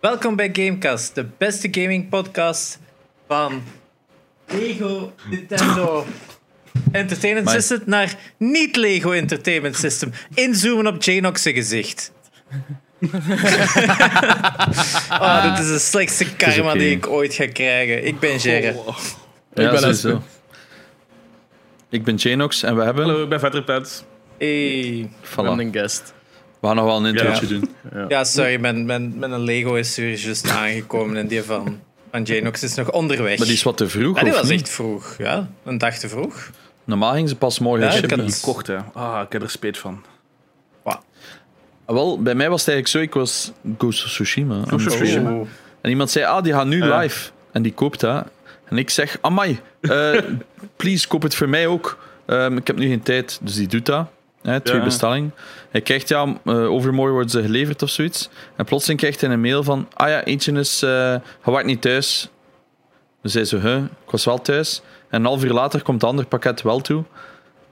Welkom bij Gamecast, de beste gaming podcast van Lego Nintendo Entertainment System naar niet-Lego Entertainment System. Inzoomen op Janox gezicht. oh, dit is de slechtste karma die ik ooit ga krijgen. Ik ben Gerre. Ja, ben sowieso. Espen. Ik ben Janox en we hebben... Hallo, ik ben Vetterpet. Hey. Voilà. Random guest. We gaan nog wel een introotje Ja. doen. Ja, sorry, mijn, mijn, mijn Lego is er juist aangekomen en die van, van Janox is nog onderweg. Maar die is wat te vroeg, Ja, die of was niet? echt vroeg. Ja, een dag te vroeg. Normaal ging ze pas morgen Ja, ik shippen. had- Gekocht, hè. Ah, ik heb er spijt van. Ah, Wel, bij mij was het eigenlijk zo, ik was Ghost of Tsushima. Oh. En iemand zei, ah, die gaat nu Ja. live. En die koopt dat. En ik zeg, amai, eh, please, koop het voor mij ook. Ehm, ik heb nu geen tijd, dus die doet dat. Hè, twee Ja. bestellingen. Hij krijgt, ja, eh, overmorgen worden ze geleverd of zoiets. En plotseling krijgt hij een mail van, ah ja, eentje is, hij wacht niet thuis. Dus hij zo, huh, ik was wel thuis. En een half uur later komt het andere pakket wel toe.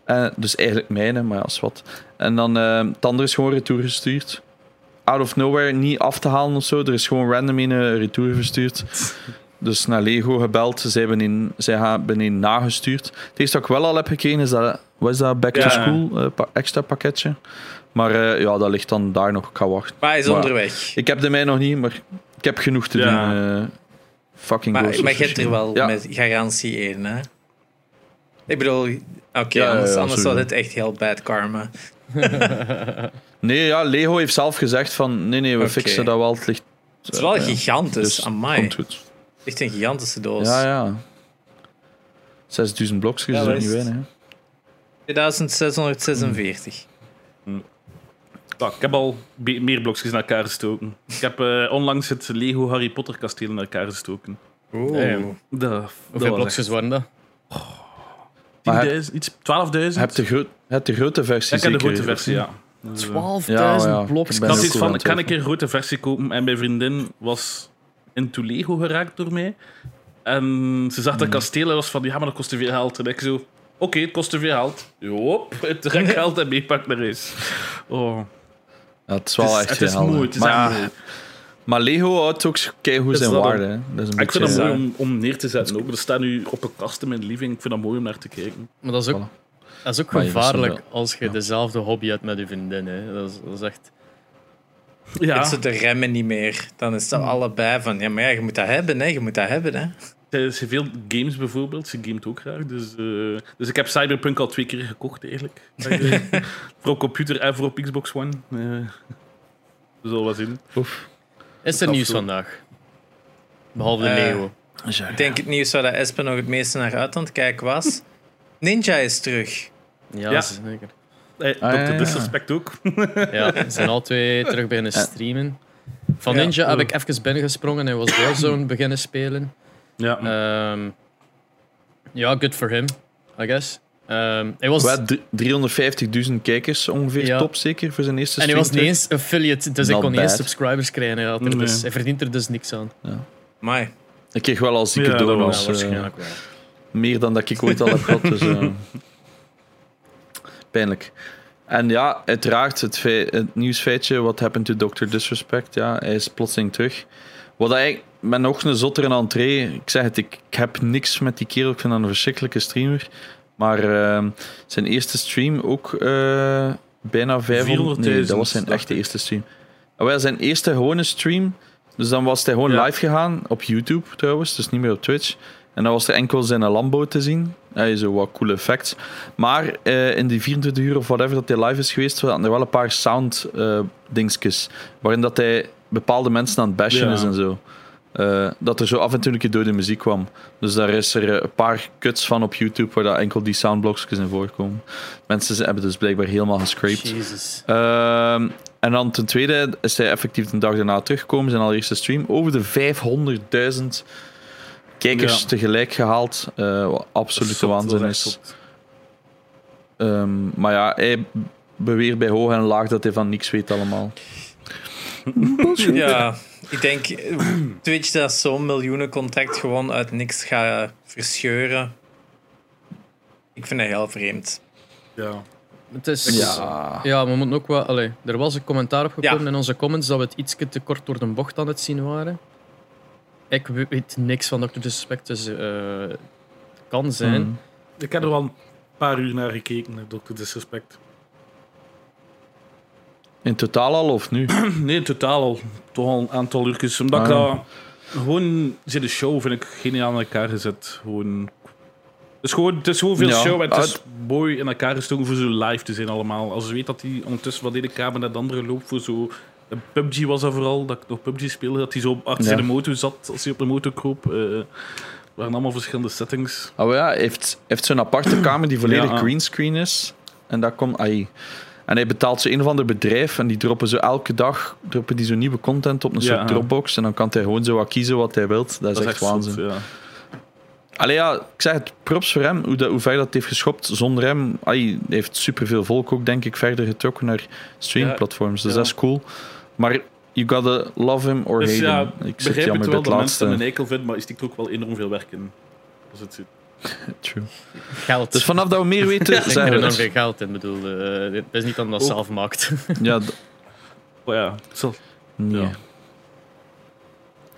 Eh, dus eigenlijk mijne, maar ja, is wat. En dan, eh het andere is gewoon retour gestuurd out of nowhere niet af te halen of zo. Er is gewoon random een retour verstuurd. Dus naar Lego gebeld. Zij hebben in, zij hebben in nagestuurd. Het eerste wat ik wel al heb gekregen is dat, wat is dat back to school eh, pa- extra pakketje. Maar eh, ja, dat ligt dan daar nog. Ik ga wachten. Maar hij is Maar- onderweg. Ik heb de mij nog niet, maar ik heb genoeg te Ja. doen. eh, fucking Maar, maar je hebt er wel Ja. met garantie in, hè? Ik bedoel, oké, anders, anders was het echt heel bad karma. Nee, ja, Lego heeft zelf gezegd van nee, nee, we fixen dat wel. Het ligt Het is wel gigantisch, dus amai. komt goed. Echt een gigantische doos. Ja, ja. 6000 blokjes, Ja, is dat ook niet weinig. hè. 2646. Ja, ik heb al meer blokjes naar elkaar gestoken. Ik heb eh, onlangs het Lego Harry Potter kasteel naar elkaar gestoken. Dat Hoeveel blokjes waren dat? Maar echt 10.000, iets 12.000. Je hebt de, de grote versie. Ja, ik heb de grote versie, ja. Dus, eh, 12.000 Ja, ja. blokjes. Ik is iets van, ik kan een keer een grote versie kopen. En mijn vriendin was into Lego geraakt door mij. En ze zag dat kasteel en was van, ja, maar dat kost te veel geld. En ik zo, oké, het kost te veel geld. Joop, het trek geld en meepak naar huis. Oh, Ja, het is wel het is, echt het is mooi, het is maar, mooi. maar Lego houdt ook Is zijn dat waarde. Dat is een Ik vind beetje, dat Ja. mooi om, om neer te zetten ook. Er staat nu op een kast in mijn living. Ik vind dat mooi om naar te kijken. Maar dat is ook, dat is ook gevaarlijk als je dezelfde hobby hebt met je vriendin. Hè. Dat, is, dat is echt... Ja, Het ze de remmen niet meer. Dan is het allebei van, ja, maar ja, je moet dat hebben, hè. Je moet dat hebben, hè. veel games bijvoorbeeld. Ze gamet ook graag. Dus, eh, dus ik heb Cyberpunk al twee keer gekocht eigenlijk. Voor op computer en voor op Xbox One. Eh we zullen wat zien. Oef. Is er nieuws vandaag? Behalve de Eh, Lego. Ik denk het nieuws waar dat Espen nog het meeste naar uit aan het kijken was. Ninja is terug. Ja, ja. zeker. Eh, Ah, ja, Dr. ja. Disrespect ook. Ja, ze zijn al twee terug beginnen streamen. Van Ja. Ninja heb ik even binnengesprongen en was Warzone beginnen spelen. Ja. Ehm, ja, good for him, I guess. Ehm, hij was, Wel, drie- 350.000 kijkers ongeveer, Ja. top zeker, voor zijn eerste en hij was stream niet eens affiliate, dus ik kon niet eens subscribers krijgen. Hij, Nee. dus, hij verdient er dus niks aan. Mai. Ik kreeg wel al zieke Ja, was Ja, eh, waarschijnlijk wel. meer dan dat ik ooit al heb gehad. Dus, eh, pijnlijk. En ja, uiteraard het, het nieuwsfeitje, what happened to Dr. Disrespect, ja, hij is plotseling terug. Wat eigenlijk, met nog een zottere entree, ik zeg het, ik, ik heb niks met die kerel, ik vind dat een verschrikkelijke streamer. Maar eh, zijn eerste stream ook eh, bijna 500, nee, dat was zijn echte eerste stream. Ah, wel, zijn eerste gewone stream, dus dan was hij gewoon Ja. live gegaan, op YouTube trouwens, dus niet meer op Twitch. En dan was er enkel zijn Lambo te zien. Hij zo wat coole effects. Maar eh, in die 24 uur of whatever dat hij live is geweest, waren er wel een paar sound eh dingetjes. Waarin dat hij bepaalde mensen aan het bashen Ja. is en zo. Eh, dat er zo af en toe een keer door de muziek kwam. Dus daar is er een paar cuts van op YouTube waar dat enkel die soundblokjes in voorkomen. Mensen hebben dus blijkbaar helemaal gescraped. Jezus. Ehm, en dan ten tweede is hij effectief de dag daarna teruggekomen, zijn allereerste stream. Over de 500.000 kijkers Ja. tegelijk gehaald. eh, wat absolute waanzin is. Ehm, maar ja, hij beweert bij hoog en laag dat hij van niks weet allemaal. Ja, ik denk eh, Twitch dat zo'n miljoenencontract gewoon uit niks gaat verscheuren. Ik vind dat heel vreemd. Ja. Het is, Ja. ja, we moeten ook wel. Allee, er was een commentaar opgekomen Ja. in onze comments dat we het iets te kort door de bocht aan het zien waren. Ik we- weet niks van Dr. Disrespect, dus eh, het kan zijn. Mm. Ik heb er wel een paar uur naar gekeken, naar Dr. Disrespect. In totaal al of nu? Nee, in totaal al toch al een aantal uurtjes. Omdat ik Ah, ja. dat... Gewoon, zie de show vind ik geniaal in elkaar gezet. Gewoon... Het is gewoon, het is gewoon veel Ja, show en het is uit- mooi in elkaar gestoken voor zo live te zijn allemaal. Als je weet dat hij ondertussen van de ene kamer naar de andere loopt voor zo... PUBG was dat vooral, dat ik nog PUBG speelde, dat hij zo achter Ja. de motor zat als hij op de motor kroop. Het waren allemaal verschillende settings. Oh ja, hij heeft, heeft zo'n aparte kamer die volledig Ja. greenscreen is. En dat komt... Ai. En hij betaalt zo een of ander bedrijf en die droppen zo elke dag droppen die zo nieuwe content op een Ja. soort Dropbox. En dan kan hij gewoon zo wat kiezen wat hij wilt. Dat is, echt, waanzin. zot, ja. Allee ja, ik zeg het, props voor hem, hoe, dat, hoe ver dat heeft geschopt. Zonder hem, hij heeft superveel volk ook, denk ik, verder getrokken naar streamingplatforms. Dus dat is cool. Maar you gotta love him or Dus hate ja, him. Ik begrijp jammer het wel het dat mensen hem een eikel vinden, maar is stikt er ook wel enorm veel werk in. Als het zit. True. Geld. Dus vanaf dat we meer weten, Ik denk er veel geld in. bedoel, eh, het is niet hij dat Oh. zelf maakt. Ja, Oh ja, zo. nee. Ja.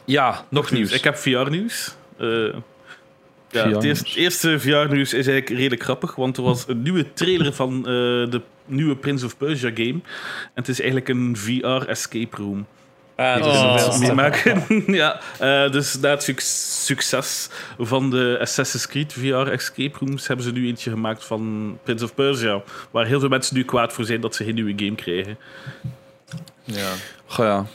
Ja, nog nieuws. Ik heb VR-nieuws. Eh, ja, het, eerste, het eerste VR-nieuws is eigenlijk redelijk grappig, want er was een nieuwe trailer van eh, de nieuwe Prince of Persia game. En het is eigenlijk een VR-escape room. Ah, dat is Oh. een stap. meemaken. ja, eh, dus na het suc- succes van de Assassin's Creed VR escape rooms hebben ze nu eentje gemaakt van Prince of Persia. Waar heel veel mensen nu kwaad voor zijn dat ze geen nieuwe game krijgen. ja. Goh, ja.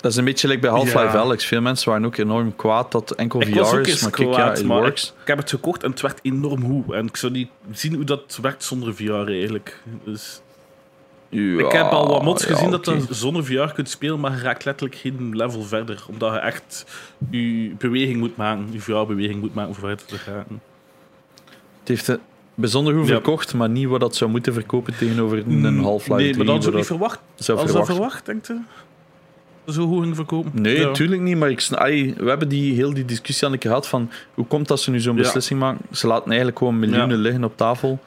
Dat is een beetje like bij Half-Life Ja. Alex. Veel mensen waren ook enorm kwaad dat enkel Ik VR is. Maar kijk, ja, kwaad, maar ik, works. ik heb het gekocht en het werkt enorm goed. En ik zou niet zien hoe dat werkt zonder VR eigenlijk. Dus ik heb al wat mods Ja, gezien dat je zonder VR kunt spelen, maar je raakt letterlijk geen level verder. Omdat je echt je beweging moet maken, je VR-beweging moet maken om verder te gaan. Het heeft het bijzonder goed Ja. verkocht, maar niet wat dat zou moeten verkopen tegenover een Half-Life 3. Nee, maar dat zou niet verwacht. zou Als dat verwachten. verwacht, denkt je? Zo goed ging verkopen? Nee, Ja. natuurlijk niet. Maar ik, ai, we hebben die, heel die discussie aan een keer gehad van hoe komt dat ze nu zo'n Ja. beslissing maken? Ze laten eigenlijk gewoon miljoenen Ja. liggen op tafel.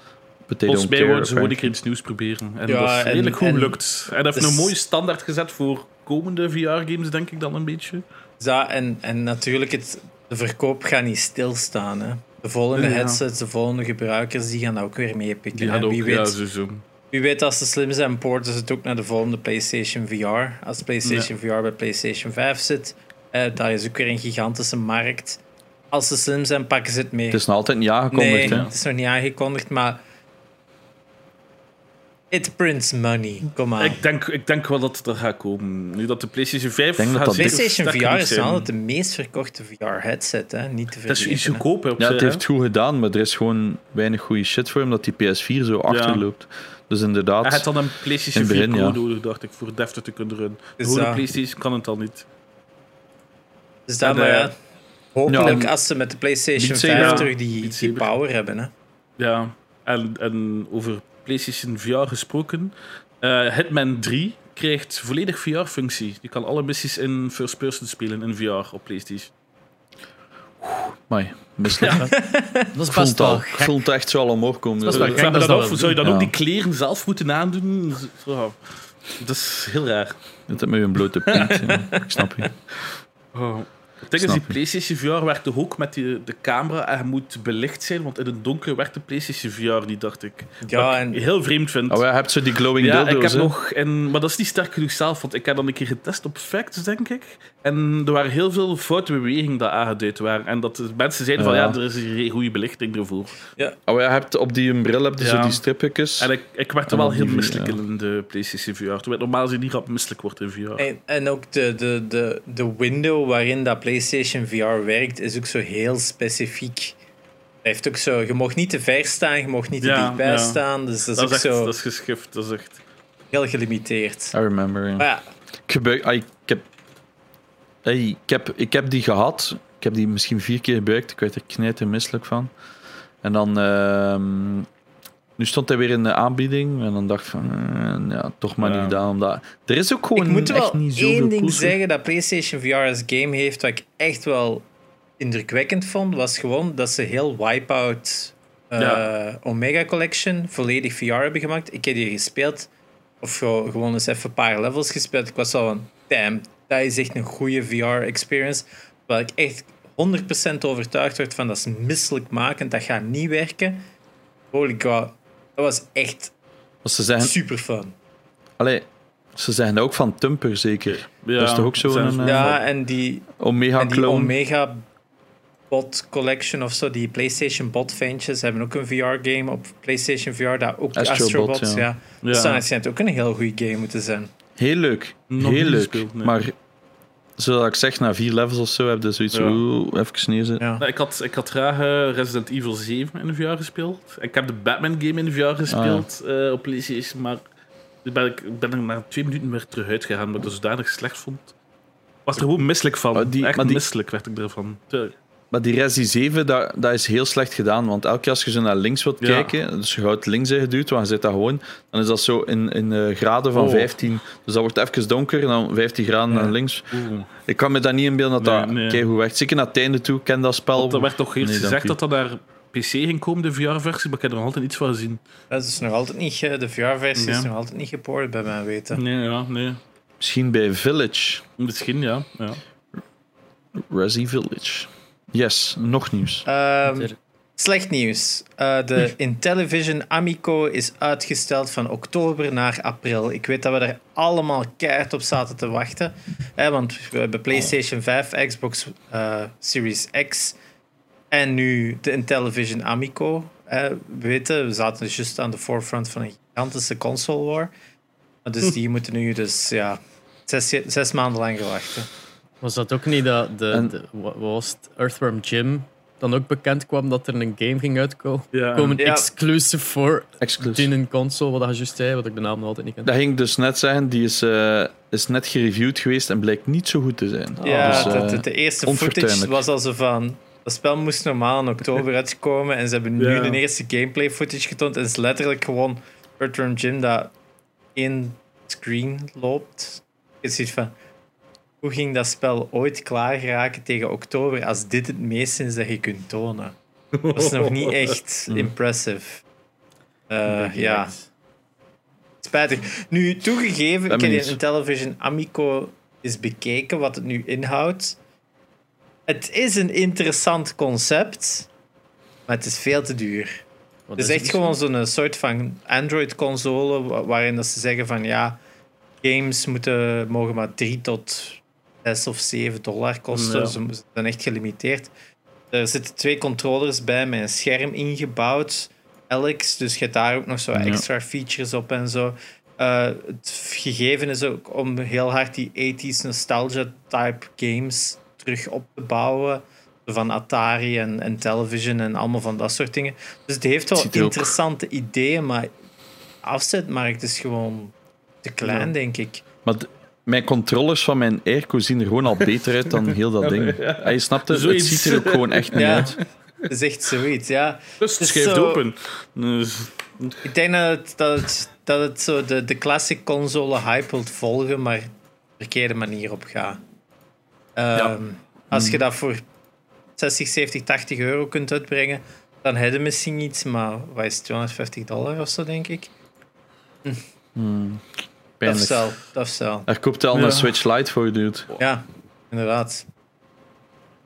Volgens mij wilden ze gewoon een keer iets nieuws proberen. En Ja, dat is redelijk goed gelukt. En dat heeft dus- een mooie standaard gezet voor komende VR-games, denk ik dan een beetje. Ja, en, en natuurlijk, het, de verkoop gaat niet stilstaan. Hè. De volgende Ja. headsets, de volgende gebruikers, die gaan dat ook weer meepikken. Die had ook, wie, ja, weet, sowieso. Wie weet, als ze slim zijn, porten ze het ook naar de volgende PlayStation VR. Als PlayStation VR bij PlayStation 5 zit, eh, daar is ook weer een gigantische markt. Als ze slim zijn, pakken ze het mee. Het is nog altijd niet aangekondigd. nee, hè. het is nog niet aangekondigd, maar... It prints money. Kom aan. Ik denk, ik denk wel dat het er gaat komen. Nu dat de PlayStation 5 denk dat dat PlayStation VR is altijd de meest verkochte VR-headset, hè? Niet te Dat is iets goedkoper op Ja, het heeft goed gedaan, maar er is gewoon weinig goede shit voor, omdat die PS4 zo Ja. achterloopt. Dus inderdaad, Hij had dan een PlayStation In het 4 begin, Pro ja. nodig, dacht ik, voor deftig te kunnen runnen. De Dus gewone. PlayStation kan het al niet. Dus dat, En, maar eh, ja, hopelijk ja, als ze met de PlayStation Beat 5 Saber. terug die, die power hebben. Hè. Ja, en, en over PlayStation VR gesproken. eh, Hitman 3 krijgt volledig VR-functie. Je kan alle missies in first person spelen in VR op PlayStation. Amai, misselijk. Dat is best wel gek. echt zo al omhoog komen. Dat is wel eh, dat af, zou je dan Ja. ook die kleren zelf moeten aandoen? Zo, Dat is heel raar. Is met een blote pint. ja. Ik snap je. Oh. Het ding is, Snap die. PlayStation VR werkt ook met die, de camera en moet belicht zijn, want in het donker werkt de PlayStation VR niet, dacht ik. Ja, Wat en ik heel vreemd vind. Oh, ja, je hebt zo die glowing Ja, ik heb nog... En, maar dat is niet sterk genoeg zelf, want ik heb dan een keer getest op Facts, denk ik. En er waren heel veel foute bewegingen die aangeduid waren. En dat mensen zeiden van, Ja. ja, er is geen goede belichting ervoor. Oh, ja, je hebt op die bril heb je zo die stripjes. En ik, ik werd er wel heel misselijk ja. in de PlayStation VR. Terwijl normaal gezien niet misselijk wordt in VR. En, en ook de, de, de, de window waarin dat PlayStation VR werkt, is ook zo heel specifiek. Het heeft ook zo, je mag niet te ver staan, je mag niet te Ja, dichtbij ja. staan. Dus dat is dat, ook is echt, zo dat is geschift. Dat is echt... heel gelimiteerd. I remember. ja. Maar ja, Ik, gebruik, ik, heb, hey, ik, heb, ik heb die gehad. Ik heb die misschien vier keer gebruikt. Ik werd er knijter misselijk van. En dan... ehm, nu stond hij weer in de aanbieding. En dan dacht ik van... eh, ja, toch maar Ja. niet gedaan. Omdat, er is ook gewoon ik moet echt wel niet zoveel één ding cools voor. zeggen dat PlayStation VR als game heeft, wat ik echt wel indrukwekkend vond, was gewoon dat ze heel Wipeout eh, Ja. Omega Collection volledig VR hebben gemaakt. Ik heb die gespeeld, of gewoon eens even een paar levels gespeeld. Ik was zo van, damn, dat is echt een goede VR-experience. Waar ik echt 100% overtuigd word van, dat is misselijkmakend, dat gaat niet werken. Holy god, dat was echt ze zeggen, super fun. allee, ze zeggen ook van Tumper zeker. Ja, Dat is toch ook zo'n, eh, Ja, en die, Omega en die Clone. Omega Bot Collection of zo, die PlayStation Bot ventjes, hebben ook een VR-game op PlayStation VR, dat ook Astrobot, Astrobots, ja. ja. ja. Ja. Dus dan schijnt ook een heel goede game moeten zijn. Heel leuk. Nog heel leuk. gespeeld, nee. Maar zoals ik zeg, na vier levels of zo heb je zoiets Ja. oeh, even neerzetten. Ja. Nou, ik, had, ik had graag eh, Resident Evil 7 in de VR gespeeld. Ik heb de Batman game in de VR gespeeld eh, op PlayStation, maar dus ben ik ben er na twee minuten weer terug uitgegaan, omdat ik dat zodanig slecht vond. Ik was er gewoon misselijk van. Die- Echt maar die- misselijk werd ik ervan. Maar die Resi 7, dat, dat is heel slecht gedaan. Want elke keer als je zo naar links wilt Ja. kijken, dus je houdt links ingeduwd, want je zit daar gewoon, dan is dat zo in, in eh, graden van Oh. 15. Dus dat wordt even donker en dan 15 graden Ja. naar links. Oeh. Ik kan me dat niet inbeelden dat Nee, dat nee. keigoed werkt. Zeker naar het einde toe, ken dat spel. Want er werd toch eerst Nee, gezegd dat dat naar PC ging komen, de VR-versie, maar ik heb er nog altijd niets van gezien. Dat is nog altijd niet, de VR-versie is nog altijd niet gepoord bij mijn weten. Nee, ja, nee. Misschien bij Village. Misschien, ja. ja. Resi Village. Yes, nog nieuws. Ehm, slecht nieuws. Eh, de Intellivision Amico is uitgesteld van oktober naar april. Ik weet dat we er allemaal keihard op zaten te wachten. Hè, want we hebben PlayStation 5, Xbox eh, Series X en nu de Intellivision Amico. hè. we weten, we zaten dus juist aan de forefront van een gigantische console war. Dus die moeten nu dus ja, zes, zes maanden lang wachten. Was dat ook niet dat de, En- de wat was het, Earthworm Jim dan ook bekend kwam dat er een game ging uitkomen? Ja. Komen Ja. exclusive voor Exclusive. die een console, wat je juist zei, wat ik de naam nog altijd niet ken. Dat ging ik dus net zeggen, die is, eh, is net gereviewd geweest en blijkt niet zo goed te zijn. Ja, Dus, eh, de, de, de eerste footage was al zo van. Dat spel moest normaal in oktober uitkomen en ze hebben nu Ja. de eerste gameplay footage getoond. En het is letterlijk gewoon Earthworm Jim dat één screen loopt. Je ziet van. Hoe ging dat spel ooit klaar geraken tegen oktober als dit het meeste is dat je kunt tonen? Dat is nog niet echt impressive. Eh, ja, spijtig. Nu, toegegeven, ik heb die Intellivision Amico eens bekeken wat het nu inhoudt. Het is een interessant concept, maar het is veel te duur. Wat Het is echt gewoon zo'n soort van Android-console wa- waarin dat ze zeggen van ja, games moeten, mogen maar 3 tot 6 of 7 dollar kosten. Ja. Ze zijn echt gelimiteerd. Er zitten twee controllers bij met een scherm ingebouwd. Alex, dus je hebt daar ook nog zo Ja. extra features op en zo. Eh, het gegeven is ook om heel hard die 80s nostalgia-type games terug op te bouwen. Van Atari en, en Television en allemaal van dat soort dingen. Dus het heeft wel er ook- interessante ideeën, maar afzetmarkt is gewoon te klein, Ja. denk ik. Maar mijn controllers van mijn Airco zien er gewoon al beter uit dan heel dat ding. Ja, je snapt het, het Zoiets. ziet er ook gewoon echt niet Ja. uit. Het is echt zoiets, ja. Dus Het het is schijft zo- open. Dus, Ik denk dat het, dat het, dat het zo de, de classic console hype wilt volgen, maar de verkeerde manier op gaat. Ehm, Als je dat voor 60, 70, 80 euro kunt uitbrengen, dan heb je misschien iets, maar wat is het, 250 dollar of zo, denk ik? Dat Pijnlijk. is wel, dat is wel. Daar koopt hij al Ja. een Switch Lite voor, dude. Ja, inderdaad.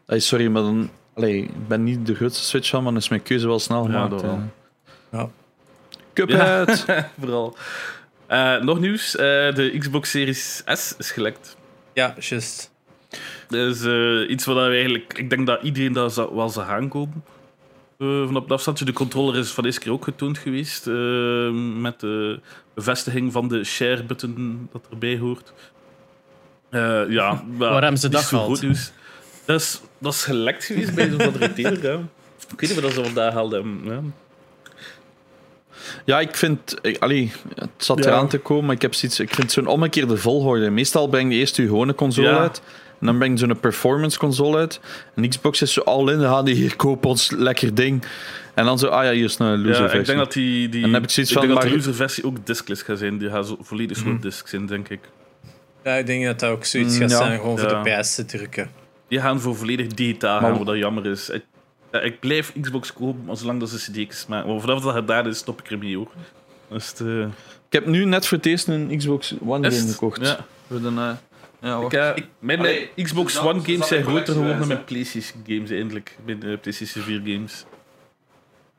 Ay, sorry, maar dan... Allee, ik ben niet de grootste Switch fan, maar dan is mijn keuze wel snel Ja, gemaakt. eh. Ja. Cuphead! vooral. Eh, nog nieuws. eh, de Xbox Series S is gelekt. Ja, juist. Dat is eh, iets wat we eigenlijk... Ik denk dat iedereen dat wel zou aankomen. Eh van op het afstandje. De controller is van deze keer ook getoond geweest. eh, met de bevestiging van de share-button dat erbij hoort. Eh, ja, Waar hebben ze dat zo gehaald? goed nieuws. Dat is, dat is gelekt geweest bij zo'n van de retailer. Ja. Ik weet niet wat ze vandaag hadden. Ja. Ja, ik vind... Ik, allee, het zat Ja. eraan te komen, maar ik heb zoiets... Ik vind zo'n omgekeerde volgorde. Meestal breng je eerst je gewone console Ja. uit. En dan breng je zo'n performance console uit. En Xbox is zo al in. Dan gaan die hier kopen ons lekker ding. En dan zo, ah ja, hier is een loser Ja, versie. ik denk dat die, die, En dan heb ik zoiets van, denk dat de maar- loser versie ook diskless gaat zijn. Die gaat zo volledig Mhm. zo'n disc zijn, denk ik. Ja, ik denk dat dat ook zoiets Mm, gaat ja. zijn, gewoon voor Ja. de PS te drukken. Die gaan voor volledig digitaal gaan, wat dat jammer is. Ik- Ja, ik blijf Xbox kopen, maar zolang dat ze CD's maken. Maar vanaf dat gedaan is, stop ik ermee hoor. Dus het, eh, Ik heb nu net voor het eerst een Xbox One game het? gekocht. Ja. Voor de, eh, ja. Ik, eh, mijn Allee, Xbox dat- One games zijn groter geworden dan mijn PlayStation games eindelijk. Mijn eh, PlayStation 4 games.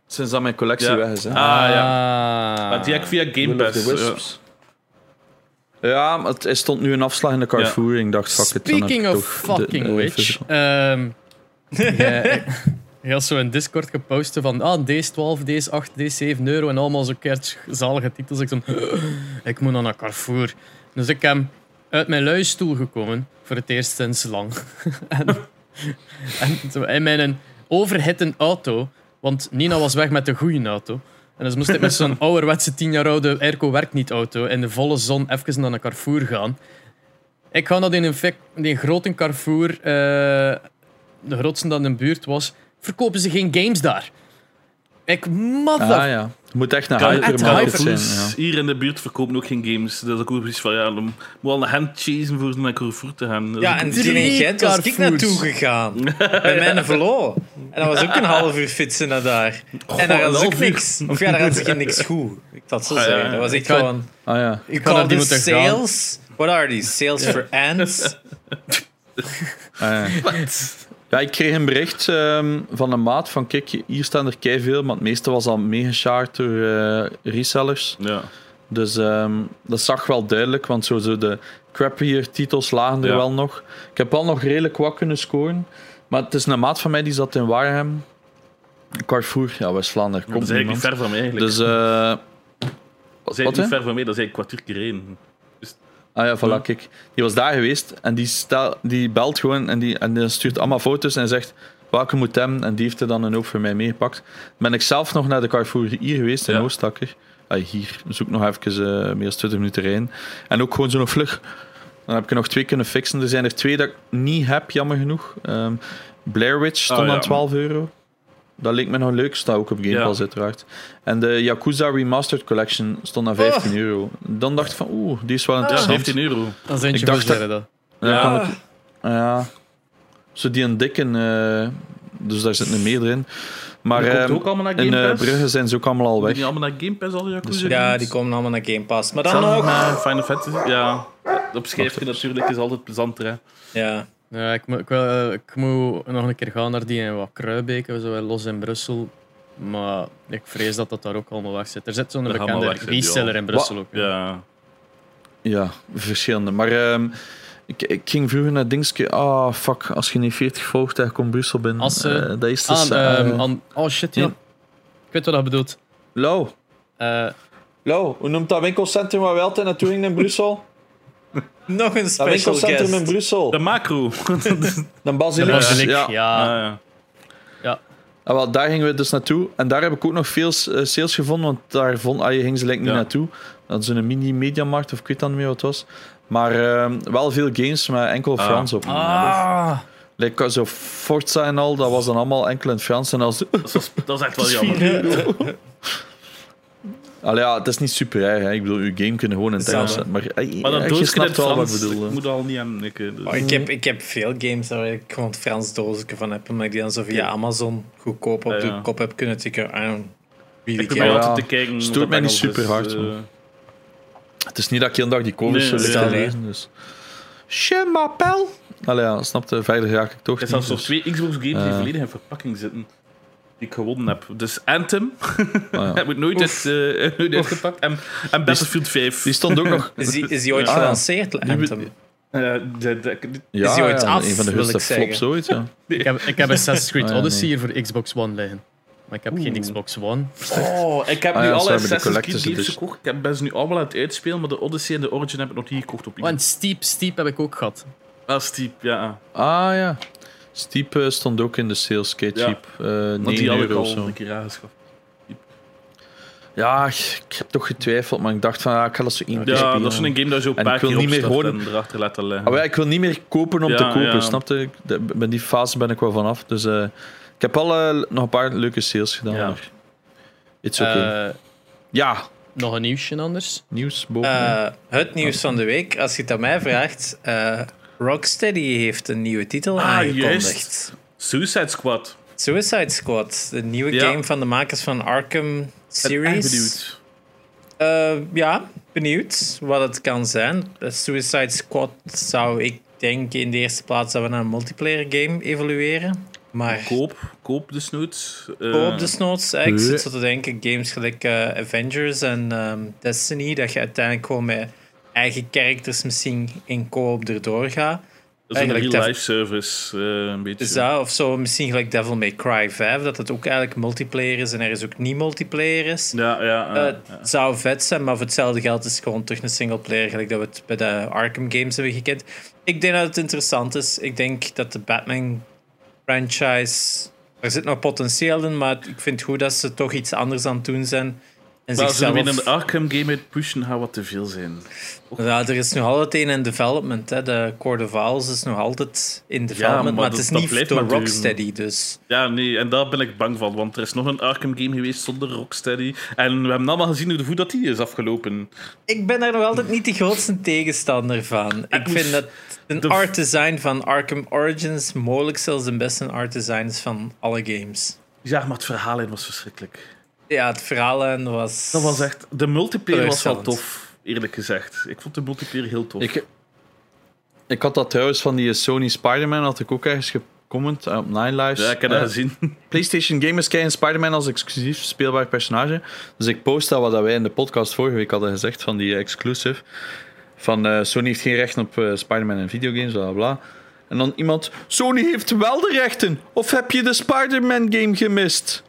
Sinds dat mijn collectie Ja. weg is. Hè. Ah, ja. Maar die heb ik via Game Pass. ja. Maar het, er stond nu een afslag in de Carrefour. en Ik dacht, fuck it, Speaking of de- fucking eh, ehm jij- Je had zo in Discord gepost van ah, deze 12, deze 8, deze 7 euro en allemaal zo keert zalige titels. Ik, zo, ik moet naar Carrefour. Dus ik heb uit mijn luistoel gekomen, voor het eerst sinds lang. en en in mijn overhitte auto, want Nina was weg met de goede auto. En dus moest ik met zo'n ouderwetse 10 jaar oude airco werkt niet auto in de volle zon even naar een Carrefour gaan. Ik ga naar die, die grote Carrefour, eh, de grootste dat in de buurt was, verkopen ze geen games daar. Ik mother... Ah ja, het moet echt Kan- hypermarket hyper- zijn. Ja. Hier in de buurt verkopen ook geen games. Dat is ook precies van ja, dan moet je al een hand chasen voor naar Carrefour te gaan. Dat Ja, en die in Gent was ik naartoe gegaan. Bij mijn velo. En dat was ook een half uur fietsen naar daar. En daar hadden ze ook niks. Of ja, daar hadden ze geen niks goed. Ik dat zo Ah, zeggen. ja. Dat was echt Ik gewoon... Ah ja. Naar call die this moeten gaan. sales? What are these? Sales for ants? Ah, ja. Ja, ik kreeg een bericht ehm, van een maat van kijk, hier staan er veel, maar het meeste was al meegeshaard door eh, resellers. Ja. Dus ehm, dat zag wel duidelijk, want zo, zo de crappier titels lagen er Ja. wel nog. Ik heb wel nog redelijk wat kunnen scoren. Maar het is een maat van mij die zat in Wareham. Carrefour, ja, West-Vlaanderen. Dat Komt is eigenlijk niet ver van mij eigenlijk. Dus, eh dat is wat, eigenlijk niet ver van mij, dat is eigenlijk kwartier gereden. Ah ja, voilà, kijk. Die was daar geweest en die, stel, die belt gewoon en die, en die stuurt allemaal foto's en zegt welke moet hem en die heeft er dan een hoop voor mij meegepakt. Ben ik zelf nog naar de Carrefour hier geweest in Ja. Oostakker. Ah, hier, zoek nog even eh, meer dan 20 minuten rijden. En ook gewoon zo nog vlug. Dan heb ik er nog twee kunnen fixen. Er zijn er twee dat ik niet heb, jammer genoeg. Ehm, Blair Witch stond Ah, ja. aan 12 euro. Dat leek me nog leuk, staat ook op Game Ja. Pass uiteraard. En de Yakuza Remastered Collection stond aan 15 euro. Dan dacht ik van, oeh, die is wel Ja, interessant. 15 euro. Eentje Ik dacht dat- dat. Ja, Ja. kan ik- ja. Zo die een dikke, eh, dus daar zit een meer in. Maar Die komt ehm, ook allemaal naar in Game eh. Brugge zijn ze ook allemaal al Zijn weg. die allemaal naar Game Pass al, Yakuza Ja, die komen allemaal naar Game Pass. Maar dan nog... Final Fantasy. Ja, op schijfje natuurlijk is altijd plezanter. Hè. Ja. Ja, ik, moet, ik, wil, eh, ik moet nog een keer gaan naar die in wat Kruibeke, zo Los in Brussel. Maar ik vrees dat dat daar ook allemaal weg zit. Er zit zo'n bekende weg reseller ja. in Brussel ook. Ja. Ja, verschillende. Maar ehm, ik, ik ging vroeger naar Dingske. Ah, fuck. Als je niet 40 volgt, dan komt Brussel binnen. Als ze- Eh, dat is Aan, dus... eh, ehm, aan, oh shit, ja. Ik weet wat dat bedoelt. Eh, Lau, hoe noemt dat winkelcentrum waar we altijd naartoe gingen in Brussel? Nog een Dat special winkelcentrum in. Brussel. De macro. Dan de Basilisk. Basiliek, Ja. ja. Ja. Ah, wel, daar gingen we dus naartoe. En daar heb ik ook nog veel eh, sales gevonden, want daar vond, ah, je ging ze like, niet Ja. naartoe. Dat is een mini-mediamarkt, of ik weet dan niet meer wat het was. Maar ehm, wel veel games met enkel Ah. Frans op. Ah, Like, zo Forza en al, dat was dan allemaal enkel in het Frans. En als... Dat, is, dat is echt wel jammer. Allee, ja, het is niet super erg. Hè. Ik bedoel, uw game kunnen gewoon in het Engels zetten. Maar, eh, Maar dat je doosje in snapt het wel wat ik Frans, bedoel. ik moet al niet aan nikken. Dus. Oh, ik, heb, ik heb veel games waar ik gewoon het Frans doosje van heb, omdat ik die dan zo via Amazon goedkoop op Ja, ja. de kop heb kunnen tikken. Ik probeer altijd te kijken. Stoort wat op mij niet super is, hard, eh. man. Het is niet dat ik heel dag die covers Nee, zo nee, ligt te nee. lezen. Dus. Je m'appelle. Allee, ja, snapte. Verder raak ik toch Er niet. zijn zelfs dus- twee Xbox games die Eh. volledig in verpakking zitten. Die ik gewonnen heb. Dus Anthem, ja. heb ik nooit, uit, eh, nooit uitgepakt. En, en Battlefield 5. Die stond ook nog... Is die, is die ooit Ah, ja. gelanceerd, Anthem? Eh, de, de, de- Ja, Is die ooit ja, af, een van de grootste flops ooit, ja. ik, heb, ik heb Assassin's Creed Ah, ja, Odyssey nee. hier voor Xbox One liggen. Maar ik heb geen. Xbox One. Oh, ik heb Ah nu ja, alle Assassin's Creed games edition. gekocht. Ik heb ze nu allemaal aan het uitspelen, maar de Odyssey en de Origin heb ik nog niet gekocht op Oh, en Steep, Steep heb ik ook gehad. Ah, Steep, ja. Ah ja. Steep stond ook in de sales, kate Ja. cheap. eh Want 9 die had ik euro al of zo. een keer aangeschaft. Ja, ik heb toch getwijfeld, maar ik dacht van, ah, ik ga dat zo één keer Ja, spelen. dat is zo'n game dat je zo een paar ik wil keer niet meer opstart gewoon- en erachter laten liggen. Ah, maar ja, ik wil niet meer kopen om Ja, te kopen, ja. snapte ik? De- Bij die fase ben ik wel vanaf. Dus eh, ik heb al eh, nog een paar leuke sales gedaan. Ja. Maar it's okay. Eh, ja, nog een nieuwsje anders. nieuws boven. Eh, het nieuws van de week, als je het aan mij vraagt. Eh, Rocksteady heeft een nieuwe titel Ah, aangekondigd. juist. Suicide Squad. Suicide Squad, de nieuwe Ja. game van de makers van Arkham Ik Series. ben echt benieuwd. Eh, ja, benieuwd wat het kan zijn. De Suicide Squad zou ik denk in de eerste plaats dat we naar een multiplayer game evolueren. Maar Koop, koop de snoot. Eh, koop desnoods. hè. Ik zit zo te denken, games gelijk eh, Avengers en ehm, Destiny, dat je uiteindelijk gewoon met eigen characters misschien in co-op erdoor gaat. Dat is een eigenlijk real-life service, eh, een beetje. Dus dat, of zo misschien gelijk Devil May Cry 5, dat het ook eigenlijk multiplayer is en er is ook niet multiplayer is. Ja, ja. Eh, het zou vet zijn, maar voor hetzelfde geld is het gewoon terug een singleplayer, gelijk dat we het bij de Arkham games hebben gekend. Ik denk dat het interessant is. Ik denk dat de Batman franchise. Er zit nog potentieel in, maar ik vind het goed dat ze toch iets anders aan het doen zijn. En Maar als weer een Arkham game uit pushen, gaat wat te veel zijn. Ja, er is nog altijd een in development. Hè. De of Owls is nog altijd in development, maar maar, het is dat niet door. Rocksteady. Dus Ja, nee, en daar ben ik bang van, want er is nog een Arkham game geweest zonder Rocksteady. En we hebben allemaal gezien hoe de- hoe dat die is afgelopen. ik ben daar nog altijd niet de grootste tegenstander van. Ik vind dat een de- art design van Arkham Origins mogelijk zelfs de beste art design is van alle games. Ja, maar het verhaal was verschrikkelijk. Ja, het verhaal en was... Dat was echt... De multiplayer was wel tof, eerlijk gezegd. Ik vond de multiplayer heel tof. Ik, ik had dat trouwens van die Sony Spider-Man, had ik ook ergens gecomment eh, op Nine Lives. ja, ik heb dat Eh, gezien. PlayStation gamers krijgen Spider-Man als exclusief speelbaar personage. Dus ik post dat wat dat wij in de podcast vorige week hadden gezegd van die exclusive. Van eh, Sony heeft geen rechten op eh, Spider-Man en videogames, bla bla bla. En dan iemand, Sony heeft wel de rechten. Of heb je de Spider-Man game gemist?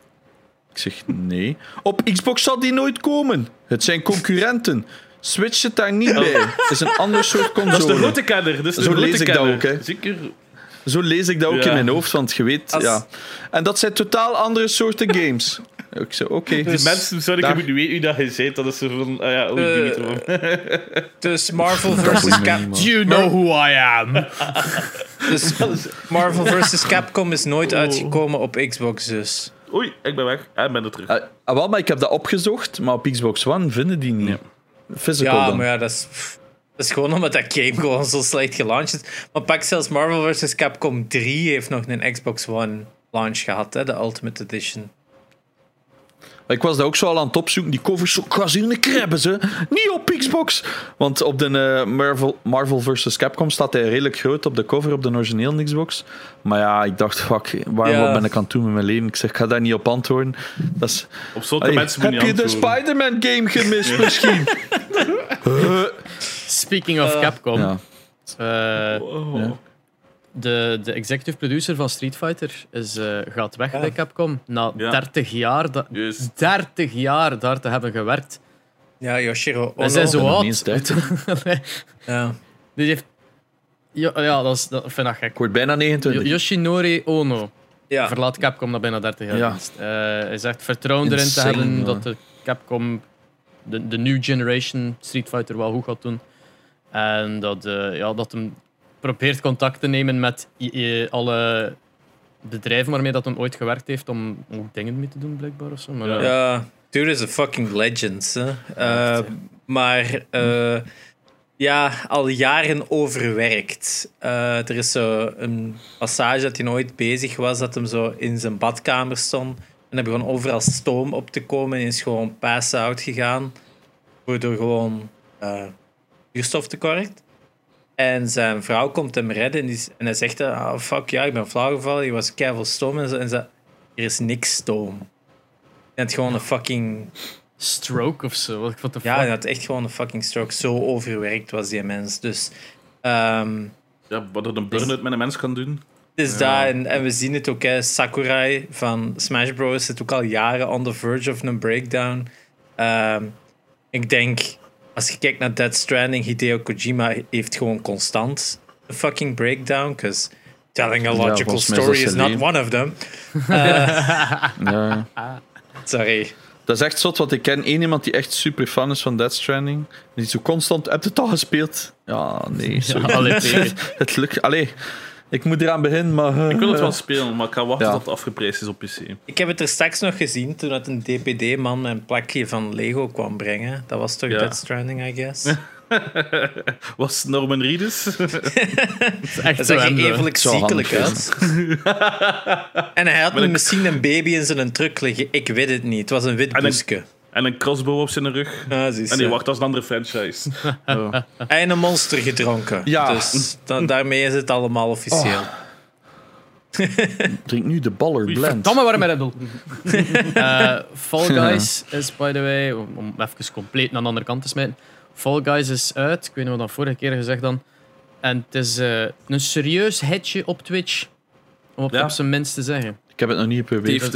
Ik zeg nee. Op Xbox zal die nooit komen. Het zijn concurrenten. Switch zit daar niet bij. Het is een ander soort console. Dat is de grote kenner. Dat is de Zo lees ik dat ook, hè. Zeker. Zo lees ik dat ook Ja. in mijn hoofd, want je weet, Als- ja. En dat zijn totaal andere soorten games. ik zei, oké. Die Dus- mensen, sorry, daar- ik moet nu weten wie dat je zei. Dat is zo van... ah ja, oh, man. Dus Marvel Dat versus, boeit me Cap niet, man. You know who I am. dus Marvel versus Capcom is nooit uitgekomen op Xbox dus. Oei, ik ben weg. Ik ben er terug. Ah, ah, wel, maar ik heb dat opgezocht, maar op Xbox One vinden die niet. Ja. Physical Ja, dan. maar ja, dat is, pff, dat is gewoon omdat dat game gewoon zo slecht gelaunched is. Maar pak zelfs Marvel vs. Capcom 3 heeft nog een Xbox One launch gehad, hè, de Ultimate Edition. Ik was daar ook zo al aan het opzoeken. Die covers, zo, ik in de krabben, ze. Niet op Xbox. Want op de eh, Marvel, Marvel vs. Capcom staat hij redelijk groot op de cover op de originele Xbox. Maar ja, ik dacht, fuck, waar, Ja. wat ben ik aan het doen met mijn leven? Ik zeg, ik ga daar niet op antwoorden. Dat is, Op zulke Hey, mensen moet heb je de. Spider-Man game gemist misschien? Speaking of Eh, Capcom. ja. eh, Oh. De, de executive producer van Street Fighter is, eh, gaat weg Ja. bij Capcom. Na Ja. 30 jaar, da- Juist. 30 jaar daar te hebben gewerkt. Ja, Yoshiro Ono. Wij zijn zo oud. niet eens 30. Ja. Die heeft... Ja, ja dat, is, dat vind ik gek. Ik word bijna 29. Yo- Yoshinori Ono Ja. verlaat Capcom na bijna 30 jaar Ja. Eh, hij zegt vertrouwen erin te hebben dat de Capcom de, de new generation Street Fighter wel goed gaat doen. En dat, eh, ja, dat hem probeert contact te nemen met alle bedrijven waarmee dat hem ooit gewerkt heeft om ook dingen mee te doen, blijkbaar. Of zo. Maar, Ja. ja. Ja, dude is a fucking legend. Hè. Eh, maar eh, ja, al jaren overwerkt. Eh, er is zo een passage dat hij nooit bezig was, dat hem zo in zijn badkamer stond. En er begon overal stoom op te komen en is gewoon pass-out gegaan. Door gewoon eh zuurstoftekort. En zijn vrouw komt hem redden en, die, en hij zegt, ah, fuck ja, ik ben flauwgevallen, je was keihard stoom. En, zo, en ze, er is niks stoom. En het gewoon een fucking... Stroke of zo. Wat the Ja, hij had echt gewoon een fucking stroke. Zo overwerkt was die mens. Dus... ehm Ja, wat er een burn-out met een mens kan doen. dus daar, en, en we zien het ook, hè, Sakurai van Smash Bros. zit ook al jaren on the verge of een breakdown. Ehm, ik denk, als je kijkt naar Dead Stranding, Hideo Kojima heeft gewoon constant een fucking breakdown. Because telling a logical story is not one of them. Ja. Sorry. Dat is echt zot, want ik ken één iemand die echt super fan is van Death Stranding. Die zo constant, heb je het al gespeeld? Ja, nee, sorry. Ja, allee, tegen. het lukt, allee, ik moet eraan beginnen, maar... eh, Ik wil het wel spelen, maar ik ga wachten Ja. tot het afgeprijsd is op PC. Ik heb het er straks nog gezien toen het een DPD-man mijn plakje van Lego kwam brengen. Dat was toch Ja. Dead Stranding, I guess? Was Norman Reedus? Dat Dat zag er zo. evenlijk ziekelijk uit. en hij had misschien een baby in zijn truck liggen. Ik weet het niet. Het was een wit En een- busje. En een crossbow op zijn rug. Ah, En die je. wacht als een andere franchise. Oh. En een monster gedronken. Ja. Dus da- daarmee is het allemaal officieel. Drink nu de Baller Blend. Domme waar met Red Bull. Eh, Fall Guys is, by the way, om, even compleet naar de andere kant te smijten. Fall Guys is uit. Ik weet niet wat ik dat vorige keer gezegd dan. En het is eh, een serieus hitje op Twitch. Om het Ja. op zijn minst te zeggen. Ik heb het nog niet Die geprobeerd. heeft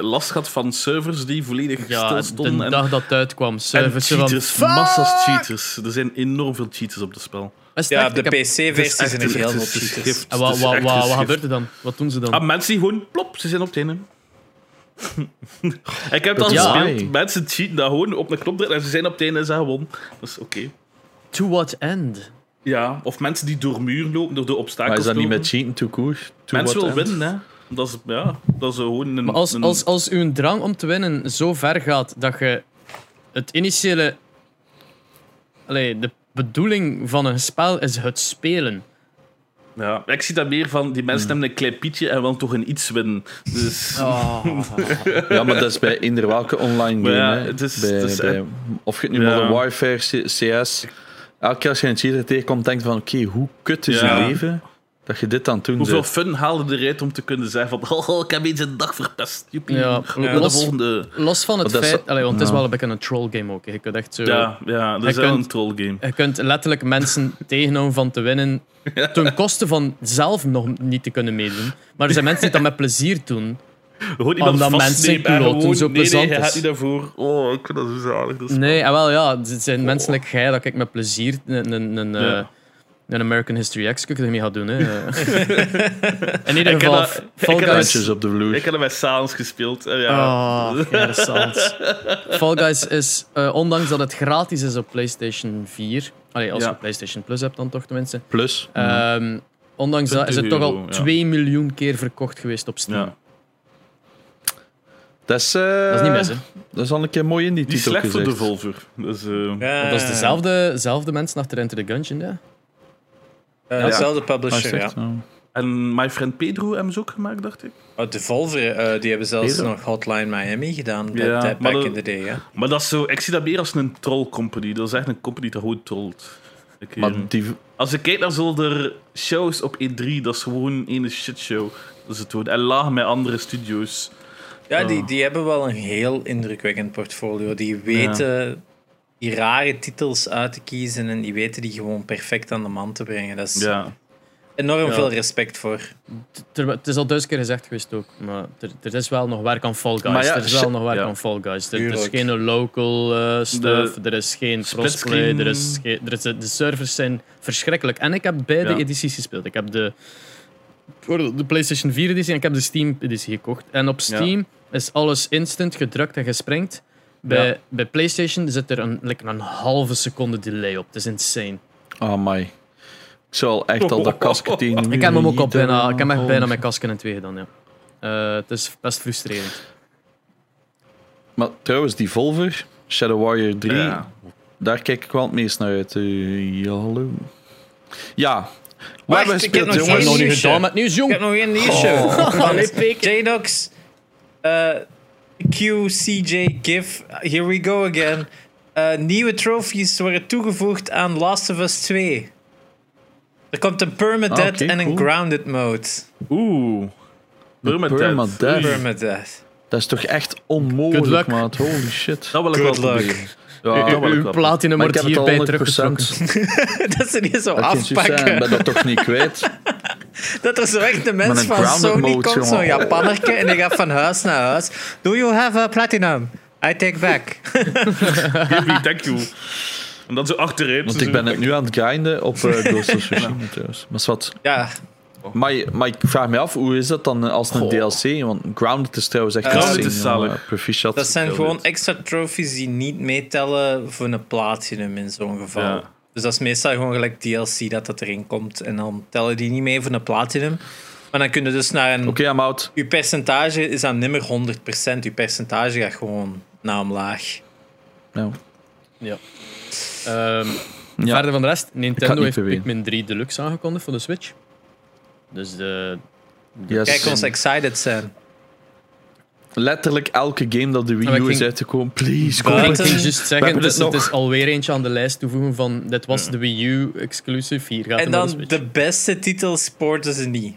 eh, last gehad van servers die volledig Ja, stil de stonden. En, dag dat het uitkwam. en Servers van, cheaters, massa's cheaters. Er zijn enorm veel cheaters op het spel. Ja, de PC-versie zijn er heel veel cheaters. En wat, wat, wat, gebeurt er dan? Wat doen ze dan? Ah, mensen die gewoon, plop, ze zijn op het einde. ik heb het al Ja. gespeeld. Mensen cheaten daar gewoon op een knop drukken en ze zijn op het einde en ze gewonnen. Dat is oké. To what end? Ja, of mensen die door muur lopen, door de obstakels Maar is dat niet met cheaten to court? To Mensen willen winnen, hè. Dat is, ja, dat is gewoon een... Maar als, een- als, als uw drang om te winnen zo ver gaat dat je het initiële. Allee, de bedoeling van een spel is het spelen. Ja, ik zie dat meer van, die mensen hebben een klein pietje en willen toch een iets winnen. Dus... Ja, maar dat is bij eender welke online game. ja, het is- bij, het is bij- echt- of je het nu Ja. Modern Warfare, CS... Elke keer als je een cheater tegenkomt, denk je van... Oké, hoe kut is Ja. je leven dat je dit aan het doen Hoeveel bent? fun haalde eruit om te kunnen zeggen van oh, ik heb eens een dag verpest. Joepie. Ja, de los- volgende. Los van het is- feit. Allee, want het is wel een beetje een troll game ook. Je kunt echt zo. Ja, ja, dat Je is wel kunt- een troll game. Je kunt letterlijk mensen tegenhouden van te winnen. Ten koste van zelf nog niet te kunnen meedoen. Maar er zijn mensen die dat met plezier doen. Gewoon iemand Omdat mensen piloten zo nee, nee, plezant je gaat niet daarvoor. Oh, ik vind dat zo zalig. Dat Nee, en wel ja, het zijn mensen like jij dat ik met plezier een, een, een, Ja. Eh, een American History X ermee ga doen. Hè. In ieder geval, dat- ik Fall dat- Guys. Op de vloer. Ik heb hem bij Saans gespeeld. en ja. Oh, interessant. Fall Guys is, eh, ondanks dat het gratis is op PlayStation 4, allee, als Ja. je PlayStation Plus hebt dan toch tenminste, Plus. ehm, ondanks dat is het toch al 20 euro, ja. 2 miljoen keer verkocht geweest op Steam. ja. dat, is, eh, Dat is niet mis, hè. Dat is al een keer mooi in die Die is titel slecht voor de. Volver. Eh, Ja, Want dat is dezelfde, dezelfde mensen achter Enter the Gungeon, ja? Eh, dezelfde Ah, publisher, ja. ja. En My Friend Pedro hebben ze ook gemaakt, dacht ik. Oh, Devolver, eh, die hebben zelfs Pedro? nog Hotline Miami gedaan. Ja, Ja, back dat- in the day, ja. Maar dat is zo, ik zie dat meer als een troll company. Dat is echt een company dat gewoon trollt. Ik, Maar eh, die, Als je kijkt naar zo de shows op E3, dat is gewoon een shitshow. Dat is het woord. En laag met andere studio's. Ja, die, die hebben wel een heel indrukwekkend portfolio. Die weten die rare titels uit te kiezen en die weten die gewoon perfect aan de man te brengen. Dat is Ja. enorm Ja. veel respect voor. Het is al duizend keer gezegd geweest ook, maar er, er is wel nog werk aan Fall Guys. Ja, er is wel nog werk aan Fall Guys. Er, er is geen local eh, stuff, er is geen crossplay, er is geen, er is, de servers zijn verschrikkelijk. En ik heb beide Ja. edities gespeeld. Ik heb de, voor de PlayStation 4 editie en ik heb de Steam editie gekocht. En op Steam is alles instant gedrukt en gesprengt. Bij, Ja. bij PlayStation zit er een, like een halve seconde delay op. Het is insane. oh my. Ik zal echt al dat kasken tegen de Ik heb hem ook op gieten. bijna, ik heb echt bijna mijn kasken in twee gedaan, ja. Eh, het is best frustrerend. Maar trouwens, die Volver, Shadow Warrior 3, Ja. daar kijk ik wel het meest naar uit. Eh, ja, hallo. Ja. We hebben ik gespeeld, heb nog jongens. geen nog niet gedaan met nieuws, Ik jong. heb nog één nieuwsje. Oh. J-Docs. eh, QCJ GIF. Here we go again. Eh, nieuwe trophies worden toegevoegd aan Last of Us 2. Er komt een Permadeath Ah, en een cool. Grounded mode. Oeh. Permadeath. Permadeath. Dat is toch echt onmogelijk, maat. Holy shit. Dat wil ik Good wel luck. proberen. Ja, dat wil ik Uw wel. platinum wordt heb het al hierbij 100%. teruggetrokken. dat ze die zo afpakken. Ik ben dat toch niet kwijt. Dat er zo echt de mens een van Sony mode, komt, zo'n. Japannerke, en die gaat van huis naar huis. Do you have a platinum? I take back. Give thank you. En dan zo achterin. Want ik ben het nu aan het grinden op eh Ghost of Tsushima trouwens. Maar is wat. Ja, Maar, maar ik vraag me af, hoe is dat dan als een Goh. DLC? Want Grounded is trouwens echt jongen. Proficiat. dat zijn gewoon extra trophies die niet meetellen voor een platinum in zo'n geval. Ja. Dus dat is meestal gewoon gelijk DLC dat dat erin komt. En dan tellen die niet mee voor een platinum. Maar dan kun je dus naar een... Oké, I'm out. Je percentage is dan nimmer 100%. Je percentage gaat gewoon naar omlaag. Nou, Ja. Ehm, Ja. Verder van de rest, Nintendo heeft. Pikmin 3 Deluxe aangekondigd voor de Switch. Dus de... Yes. Kijk ons excited zijn. Letterlijk elke game dat de Wii U is ging- uitgekomen. Please, Maar kom. Ik ging juist zeggen, dus dit het is alweer eentje aan de lijst toevoegen van dit was de Wii U exclusive, hier gaat En dan de beste titels sporten ze niet.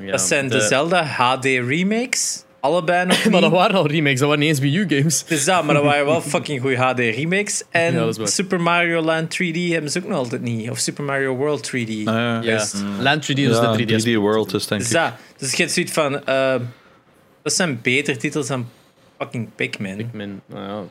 Ja, Dat zijn de, Zelda HD remakes. Allebei nog Maar dat niet. waren al remakes, dat waren niet eens Wii U games. Het is dat, maar dat waren wel fucking goede HD remakes. En Ja. Super Mario Land 3D hebben ze ook nog altijd niet. Of Super Mario World 3D. Ah, Ja. Land 3D is ja, de 3DS. 3D World is denk Dus ik. dat. Dus je hebt zoiets van... eh, dat zijn betere titels dan fucking Pikmin. Pikmin, nou ja,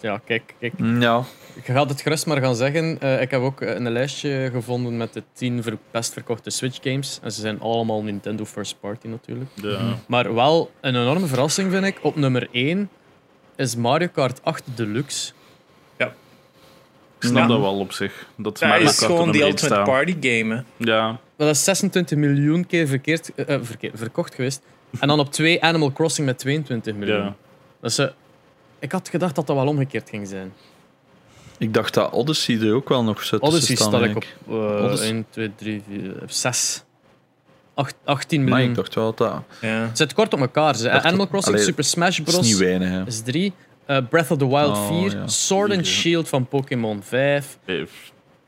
ja, kijk, kijk. Mm, Ja, Je gaat het gerust maar gaan zeggen. Eh, ik heb ook eh, een lijstje gevonden met de 10 ver- best verkochte Switch games. En ze zijn allemaal Nintendo First Party natuurlijk. Ja. Maar wel een enorme verrassing vind ik. Op nummer 1 is Mario Kart 8 Deluxe. Ik snap Ja. dat wel op zich. Dat Mario is Kart gewoon die Ultimate. Party game. hè. Ja, Dat is 26 miljoen keer verkeerd, eh, verkocht geweest. En dan op 2 Animal Crossing met 22 miljoen. ja. Dus, eh, ik had gedacht dat dat wel omgekeerd ging zijn. ik dacht dat Odyssey er ook wel nog zou tussen Odyssey staan. sta ik op eh, Odyssey. 1, 2, 3, 4, 6. 18 Maar miljoen. ik dacht wel dat... Ja. Het zit kort op elkaar. Ze. Animal Crossing, Allee, Super Smash Dat is Bros. niet weinig, hè. is 3. Breath of the Wild Oh, 4. ja. Sword and. Shield van Pokémon 5. Eh,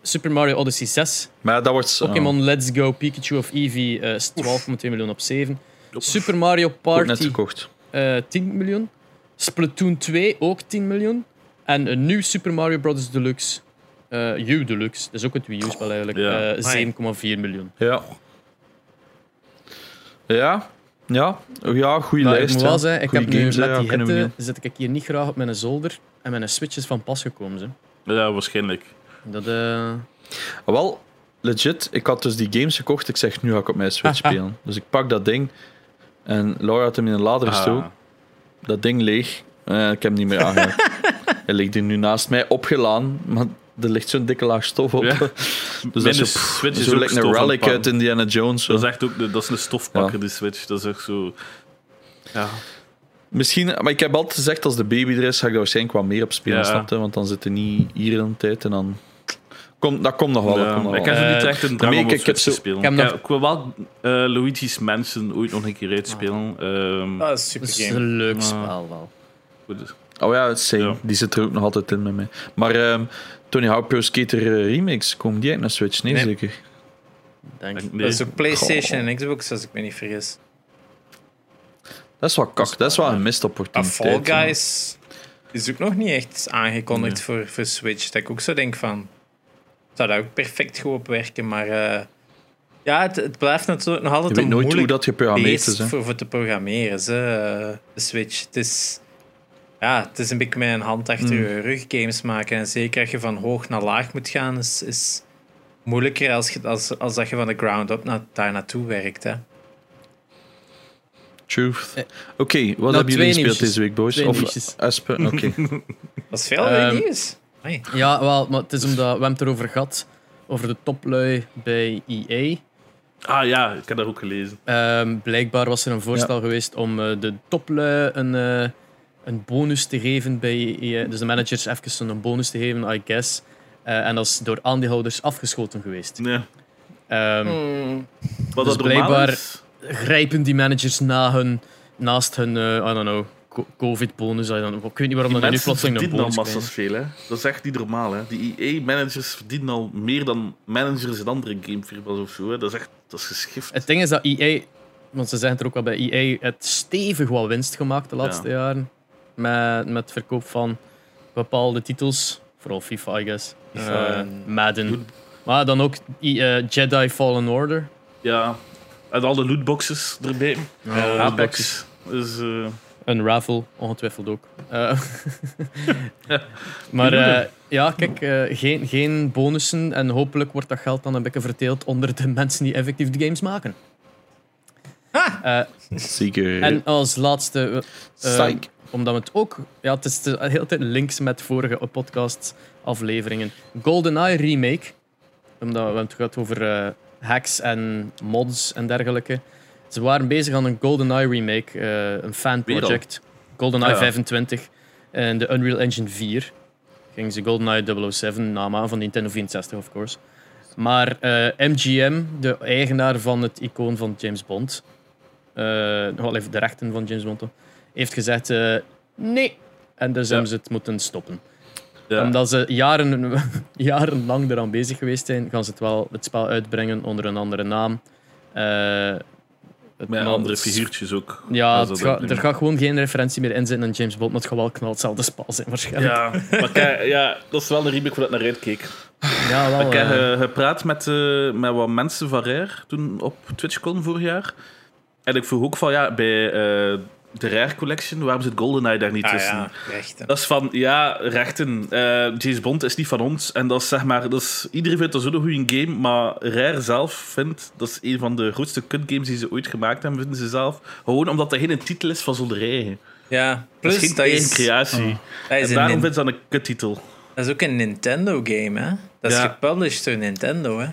Super Mario Odyssey 6. Maar dat wordt... oh, Pokémon Let's Go Pikachu of Eevee eh, is 12,2 miljoen op 7. Super Mario ook net Party gekocht. eh 10 miljoen. Splatoon 2 ook 10 miljoen. En een nieuw Super Mario Bros. Deluxe. eh U Deluxe, dat is ook het Wii U-spel eigenlijk. Ja. eh, 7,4 miljoen. Ja. Ja. Ja. Ja, goede ik lijst. moet ja. wel zeggen, ik heb nu games, met ja, die hitte zit ik hier niet graag op mijn zolder. En mijn Switch is van pas gekomen. Hè. ja, waarschijnlijk. Dat, eh, doen. Wel, legit, ik had dus die games gekocht. Ik zeg, nu ga ik op mijn Switch spelen. Dus ik pak dat ding. En Laura had hem in een lader gestoken. Ah, Dat ding leeg. Eh, ik heb hem niet meer aangeraakt. Hij ligt hier nu naast mij opgelaan. Maar er ligt zo'n dikke laag stof op. Ja. Dus dat is zo, Switch is zo ook lijkt een relic uit Indiana Jones. Zo. Dat is echt ook dat is een stofpakker, die Switch. Dat is echt zo... Ja. Misschien, maar ik heb altijd gezegd, als de baby er is, ga ik daar waarschijnlijk wat meer op spelen, Ja. Want dan zit hij niet hier in de tijd en dan... Komt, dat komt nog wel, Ja, komt ik heb zo niet echt een drang maar om op Switch te spelen. ik nog- ik wil wel eh, Luigi's Mansion ooit nog een keer uitspelen. Ehm, Dat is super dat is game. een leuk Ah. spel wel. goed, dus- Oh ja, het same. Ja. Die zit er ook nog altijd in met mij. Maar ehm, Tony Hawk Pro Skater eh, remakes, komen die uit naar Switch? Nee, Nee. zeker. Denk. ik. nee. Dat is ook PlayStation en Xbox, als ik me niet vergis. Dat is wel kak. Dat is wel een mist opportuniteit. Fall. Guys is ook nog niet echt aangekondigd voor, voor Switch. Dat ik ook zo denk van... Zou daar ook perfect goed op werken, maar... eh, ja, het, het blijft natuurlijk nog Je altijd weet een nooit hoe moeilijk dat geprogrammeerd is. beest Hè. voor, voor te programmeren, ze, eh, de Switch. Het is... Ja, het is een beetje met een hand achter Mm. je rug games maken. En zeker als je van hoog naar laag moet gaan, is, is moeilijker als, je, als, als dat je van de ground up naar, daar naartoe werkt. Hè. Truth. Eh, Oké, wat nou, hebben jullie gespeeld nieuwtjes. deze week, boys? Twee Of. Aspen? Oké. Dat is veel Ehm, nieuws. Hey. Ja, wel, maar het is omdat we hebben het erover gehad. Over de toplui bij EA. Ah ja, ik heb dat ook gelezen. Ehm, blijkbaar was er een voorstel geweest om eh, de toplui een, eh, een bonus te geven bij EA. Dus de managers even een bonus te geven, I guess. Eh, en dat is door aandeelhouders afgeschoten geweest. Nee. Ehm, Hmm. Wat Dus dat blijkbaar- is, Grijpen die managers na hun, naast hun, I don't know, covid-bonus. Ik weet niet waarom die dat nu plotseling een verdienen al bonus massas veel. Hè. Dat is echt niet normaal. Hè. Die EA-managers verdienen al meer dan managers in andere gamefirma's of zo. Hè. Dat is echt dat is geschift. Het ding is dat EA, want ze zeggen er ook wel bij EA, het stevig wat winst gemaakt de laatste jaren. Met, met verkoop van bepaalde titels. Vooral FIFA, I guess. FIFA Eh, en- Madden. Maar dan ook eh, Jedi Fallen Order. Ja. En al de lootboxes erbij. Ja, Apex. Dus, eh, Een raffle, ongetwijfeld ook. Eh, maar eh, ja, kijk, eh, geen, geen bonussen en hopelijk wordt dat geld dan een beetje verdeeld onder de mensen die effectief de games maken. Eh, Zeker. en als laatste, eh, Psych. omdat we het ook, ja, het is de hele tijd links met vorige podcast afleveringen. GoldenEye remake, omdat we hebben het gehad over eh, hacks en mods en dergelijke. Ze waren bezig aan een GoldenEye remake, eh, een fan Weer al? project. GoldenEye Ah, ja. 25 en de Unreal Engine 4. Gingen ze GoldenEye 007 namen van Nintendo 64, of course. Maar eh, MGM, de eigenaar van het icoon van James Bond, eh wel even de rechten van James Bond, heeft gezegd: eh, nee. En dus hebben ze het moeten stoppen. Ja. Omdat ze jaren, jarenlang eraan bezig geweest zijn, gaan ze het wel het spel uitbrengen onder een andere naam. Het Met andere figuurtjes ook. Ja, er gaat gewoon geen referentie meer in zitten aan James Bond, maar het gaat wel knal hetzelfde spel zijn waarschijnlijk. Ja, maar kijk, ja, dat is wel een remake waar ik naar uitkeek. Ja, wel. ik heb eh, gepraat met, eh, met wat mensen van Rare toen op TwitchCon vorig jaar. En ik vroeg ook van, ja, bij eh, de Rare Collection, waarom zit GoldenEye daar niet Ah tussen? ja, rechten. Dat is van, ja, rechten. Eh, James Bond is niet van ons. En dat is zeg maar, dat is, iedereen vindt dat zo'n goede game, maar Rare zelf vindt, dat is een van de grootste kutgames die ze ooit gemaakt hebben, vinden ze zelf. Gewoon omdat dat geen titel is van zo'n eigen. Ja, Dat plus is geen dat is, creatie. dat, is en een daarom vindt ze dat een kuttitel. dat is ook een Nintendo-game, hè? Dat is Ja. gepublished door Nintendo, hè?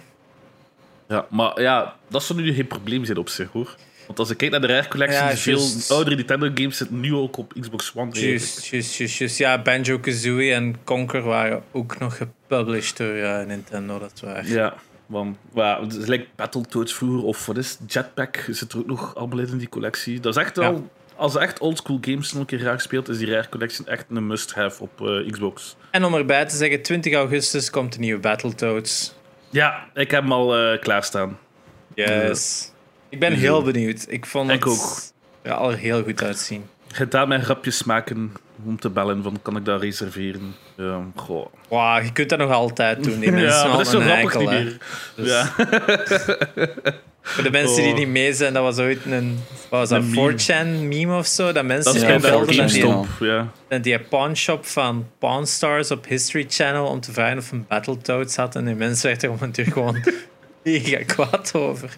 Ja, maar ja, dat zou nu geen probleem zijn op zich, hoor. Want als ik kijk naar de Rare Collection, Ja, veel oudere Nintendo-games zitten nu ook op Xbox One. Juist, juist, juist, juist. Ja, Banjo-Kazooie en Conker waren ook nog gepublished door eh, Nintendo, dat waar. Ja, want ja, het is like Battletoads vroeger, of wat is? Jetpack zit er ook nog allemaal in die collectie. Dat is echt Ja. wel... Als je echt oldschool games nog een keer graag speelt, is die Rare Collection echt een must-have op eh, Xbox. En om erbij te zeggen, 20 augustus komt de nieuwe Battletoads. Ja, ik heb hem al eh, klaarstaan. Yes. Ik ben heel benieuwd. Ik vond Ik het ook. Ja, al er heel goed uitzien. Gedaan met grapjes maken om te bellen, van kan ik dat reserveren? Ja, goh. Wauw, je kunt dat nog altijd doen. Die mensen Ja, dat is zo grappig niet meer. Dus Ja. Voor de mensen die Oh. niet mee zijn, dat was ooit een, wat was dat, Een meme. 4chan meme of zo. Dat mensen Ja, ja, dat belden naar die. Ja. die pawnshop van Pawn Stars op History Channel om te vragen of een Battletoads had. En die mensen werden er natuurlijk gewoon mega kwaad over.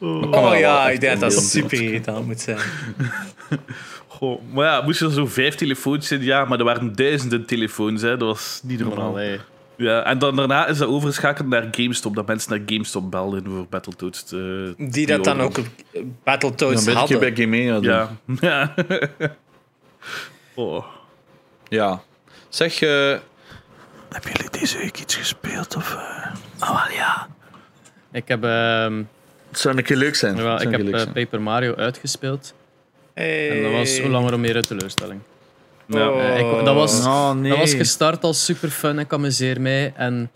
Oh ja, ik denk dat dat super irritant moet zijn. Goh. Maar ja, moest er zo vijf telefoons zijn? Ja, maar er waren duizenden telefoons. Hè. Dat was niet normaal. Ja, en dan daarna is dat overgeschakeld naar GameStop. Dat mensen naar GameStop belden voor Battletoads. te- Die dat dan ook op Dan Battletoads ben ik hadden. bij Gamea doen. Ja. Ja. ja. oh. Zeg, eh hebben jullie deze week iets gespeeld? Of, eh? Ik heb, ehm, Het zou een keer leuk zijn. Het ik heb eh, zijn. Paper Mario uitgespeeld. Hey. En dat was hoe langer hoe meer een teleurstelling. Ja. Oh. Eh, ik- dat was- Oh, nee. Dat was gestart als super fun, ik amuseer mij. En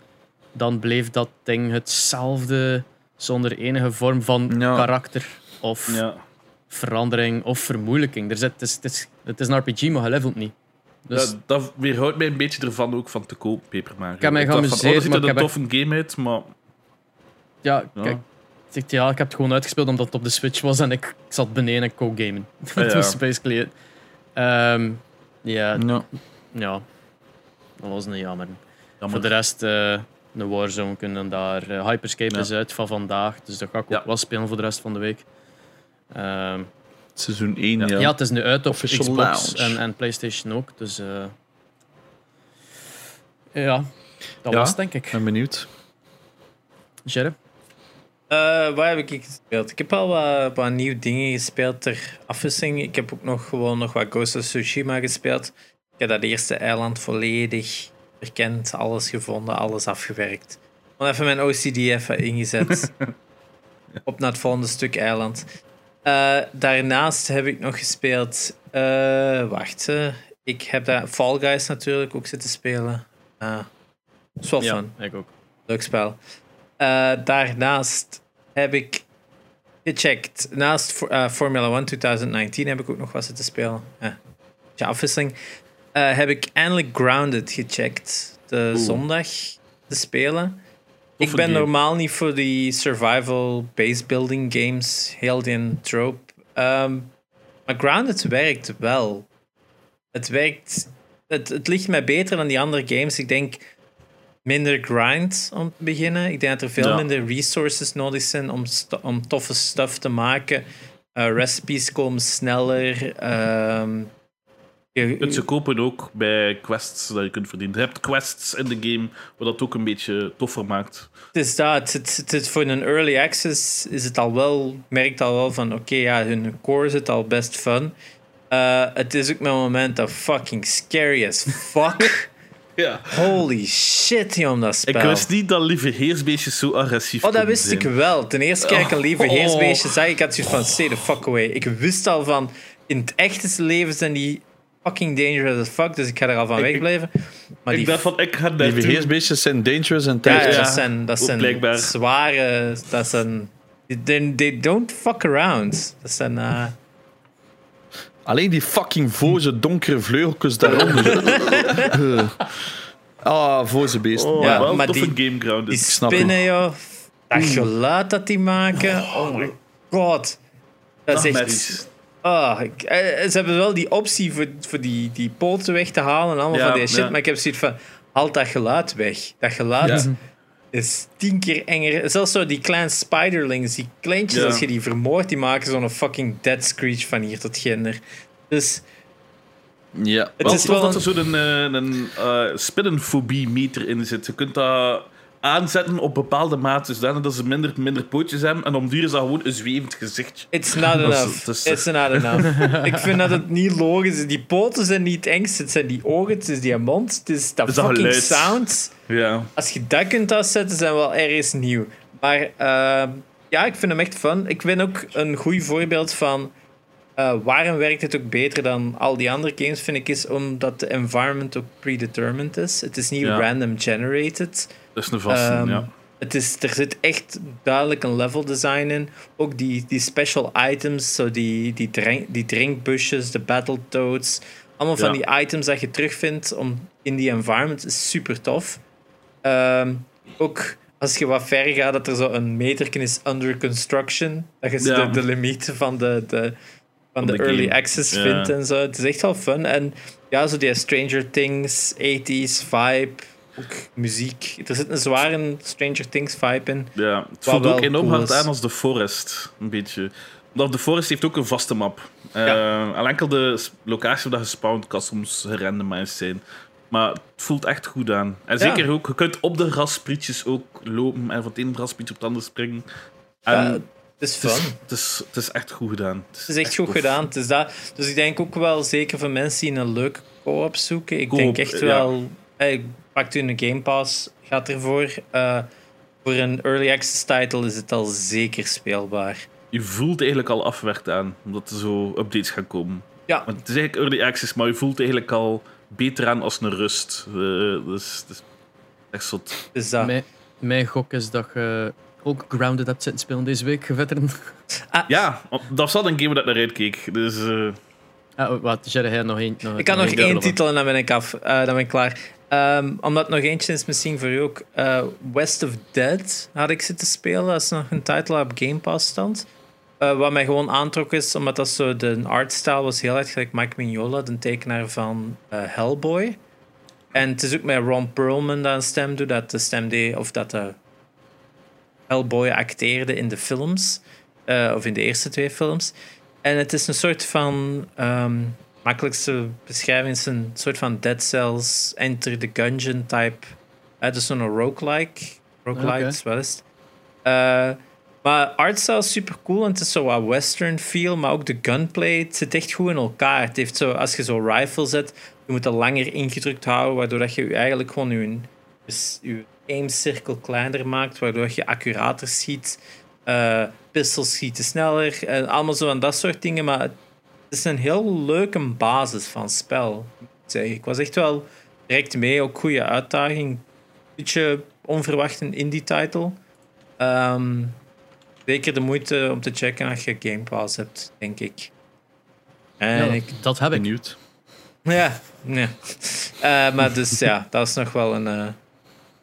dan bleef dat ding hetzelfde, zonder enige vorm van Ja. karakter of Ja. verandering of vermoeilijking. Er zit, het, is, het, is, het is een RPG, maar je levelt niet. Dus Ja, dat weerhoudt mij een beetje ervan ook van te koop, Paper Mario. Ik heb mij dacht van, geamuseerd, oh, dat ziet er een heb toffe game uit, maar... ja, Ja. kijk. Ja, ik heb het gewoon uitgespeeld omdat het op de Switch was en ik, ik zat beneden en co-gamen. Dat ja. was basically it. Ehm, ja, Ja. ja, dat was een jammer. Jammer. Voor de rest, eh een Warzone kunnen daar. eh, Hyperscape Ja. is uit van vandaag, dus dat ga ik ook wel spelen voor de rest van de week. Ehm, Seizoen 1, ja. ja. het is nu uit op Official Xbox en, en PlayStation ook, dus eh, ja, dat Ja. was het, denk ik. Ik ben benieuwd. Jerry? Eh, waar heb ik gespeeld? Ik heb al wat, wat nieuwe dingen gespeeld ter afwisseling. Ik heb ook nog gewoon nog wat Ghost of Tsushima gespeeld. Ik heb dat eerste eiland volledig verkend, alles gevonden, alles afgewerkt. Gewoon even mijn OCD even ingezet. Op naar het volgende stuk eiland. Eh, daarnaast heb ik nog gespeeld. eh, wacht, ik heb daar Fall Guys natuurlijk ook zitten spelen. Uh, is wel Ja, fun. ik ook. Leuk spel. Eh, daarnaast heb ik gecheckt. Naast eh, Formula 1 2019 heb ik ook nog wat zitten spelen. Ja, afwisseling. Eh, heb ik eindelijk Grounded gecheckt. De Oeh. zondag te spelen. Ik ben game. normaal niet voor die survival base building games. Heel die trope. Ehm, maar Grounded werkt wel. Het werkt... Het, het ligt mij beter dan die andere games. Ik denk minder grind om te beginnen. Ik denk dat er veel Ja. minder resources nodig zijn om, om toffe stuff te maken. Eh, recipes komen sneller. je- kunt ze kopen ook bij quests dat je kunt verdienen. Je hebt quests in de game, wat dat ook een beetje toffer maakt. Het is dat. Het, het, het- het- voor een early access is het al wel, merkt al wel van oké, ja, hun core zit al best fun. Eh, het is ook mijn moment dat fucking scary as fuck. Ja. Holy shit, joh, dat spel. Ik wist niet dat lieve heersbeestjes zo agressief Oh, dat wist ik wel. Ten eerste keer ik een lieve Oh. heersbeestje zag, ik had zoiets van, stay the fuck away. Ik wist al van, in het echte leven zijn die fucking dangerous as fuck, dus ik ga er al van Ik- wegblijven. Maar Ik die dacht van, ik ga Die daar beheersbeestjes zijn dangerous en Ja, tijd. ja, Ja, dat zijn, dat zijn blijkbaar. zware. Dat zijn. They, they don't fuck around. Dat zijn. eh, Alleen die fucking voze donkere vleugeltjes daaronder. Eh. Ah, voze beest. Oh, Ja, wel maar die- die spinnen, joh. Dat geluid dat die maken. Oh my god. Dat is echt. Ah, ik- eh, ze hebben wel die optie voor, voor die, die poten weg te halen en allemaal Ja, van die shit. ja. Maar ik heb zoiets van. Haal dat geluid weg. Dat geluid Ja. Is tien keer enger. Zelfs zo die kleine spiderlings, die kleintjes, Ja. als je die vermoordt, die maken zo'n fucking dead screech van hier tot ginder. Dus Ja. het Wel is wel dat een- er zo'n een, een eh, spinnenfobie-meter in zit. Je kunt dat aanzetten op bepaalde mate, zodanig dat ze minder, minder pootjes hebben. En om duur is dat gewoon een zwevend gezichtje. It's not is- enough. is- It's not enough. ik vind dat het niet logisch is. Die poten zijn niet het engste. Het zijn die ogen, het is die mond, het is dat is dat fucking geluid. sound. Ja. Als je dat kunt afzetten, zijn we wel ergens nieuw. Maar eh, ja, ik vind hem echt fun. Ik vind ook een goed voorbeeld van eh, waarom werkt het ook beter dan al die andere games, vind ik, is omdat de environment ook predetermined is. Het is niet Ja. random generated. Dat is een vaste, Ehm, ja. Het is, er zit echt duidelijk een level design in. Ook die, die special items, zo die, die, drink, die drinkbushes, de battletoads. Allemaal van die items dat je terugvindt om, in die environment is super tof. Ehm, ook als je wat ver gaat, dat er zo een meterken is under construction. Dat je Ja. de, de limieten van de, de, van de, de early game. access Ja. vindt en zo. Het is echt wel fun. En ja, zo die Stranger Things, 80s vibe. Ook muziek. Er zit een zware Stranger Things vibe in. ja. Het voelt ook enorm cool hard is. aan als The Forest. Een beetje. Omdat The Forest heeft ook een vaste map. Eh Ja. En enkel de locatie waar gespawned kan soms gerandomized zijn. Maar het voelt echt goed aan. En Ja. zeker ook, je kunt op de grasprietjes ook lopen en van het ene grasprietje op het andere springen. En Ja, het is het, is, fun. het, is, het is echt goed gedaan. Het is echt goed tof. gedaan. Het is dat. Dus ik denk ook wel, zeker voor mensen die een leuke co-op zoeken. Ik denk echt ja. wel. Hey, pakt u een Game Pass, gaat ervoor. Eh, voor een early access title is het al zeker speelbaar. Je voelt eigenlijk al afwerkt aan, omdat er zo updates gaan komen. Ja, Want het is eigenlijk early access, maar je voelt eigenlijk al beter aan als een rust. Eh, dus is echt zot. dus dat. Mijn, mijn gok is dat je ook Grounded hebt zitten spelen deze week, veteran. Ja, want dat was al een game dat ik naar uitkeek. Dus eh, Ah, wat, hij nog één. Nog, Ik kan nog één titel en dan ben ik af. Eh, dan ben ik klaar. Ehm, omdat nog eentje is misschien voor u ook. eh, West of Dead had ik zitten spelen. Dat is nog een titel dat op Game Pass stond. Eh, wat mij gewoon aantrok is, omdat dat zo de artstyle was heel erg gelijk Mike Mignola, de tekenaar van eh, Hellboy. En het is ook met Ron Perlman dat een stem doet, dat de stem deed, of dat de Hellboy acteerde in de films, of in de eerste twee films. En het is een soort van, ehm, makkelijkste beschrijving is een soort van Dead Cells, Enter the Gungeon type. Het is zo'n roguelike. Roguelike, Oké. wel het. Eh, maar artstyle is super cool en het is zo wat western feel, maar ook de gunplay, het zit echt goed in elkaar. Het heeft zo, als je zo rifle zet, je moet dat langer ingedrukt houden, waardoor dat je eigenlijk gewoon je, dus je aimcirkel kleiner maakt, waardoor je accurater schiet. Eh pistols schieten sneller en allemaal zo van dat soort dingen, maar het is een heel leuke basis van spel. moet ik zeggen. Ik was echt wel direct mee, ook goede uitdaging. Beetje onverwacht een indie title. Ehm, zeker de moeite om te checken als je Game Pass hebt, denk ik. En Ja, ik dat heb ik. Benieuwd. ja, ja. Eh, maar dus ja, dat is nog wel een, eh,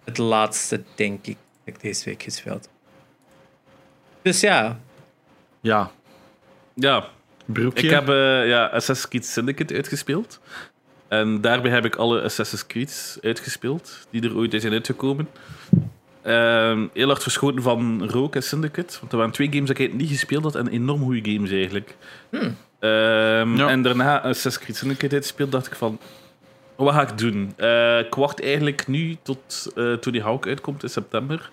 het laatste, denk ik, dat ik deze week gespeeld heb. Dus ja, Ja, ja, broekje. ik heb eh, ja, Assassin's Creed Syndicate uitgespeeld. En daarbij heb ik alle Assassin's Creeds uitgespeeld die er ooit zijn uitgekomen. Ehm, heel hard verschoten van Rogue en Syndicate. Want er waren twee games dat ik niet gespeeld had en enorm goede games eigenlijk. Ehm, Ja. En daarna Assassin's Creed Syndicate uitgespeeld, dacht ik van... Wat ga ik doen? Eh, ik wacht eigenlijk nu tot eh Tony Hawk uitkomt in september.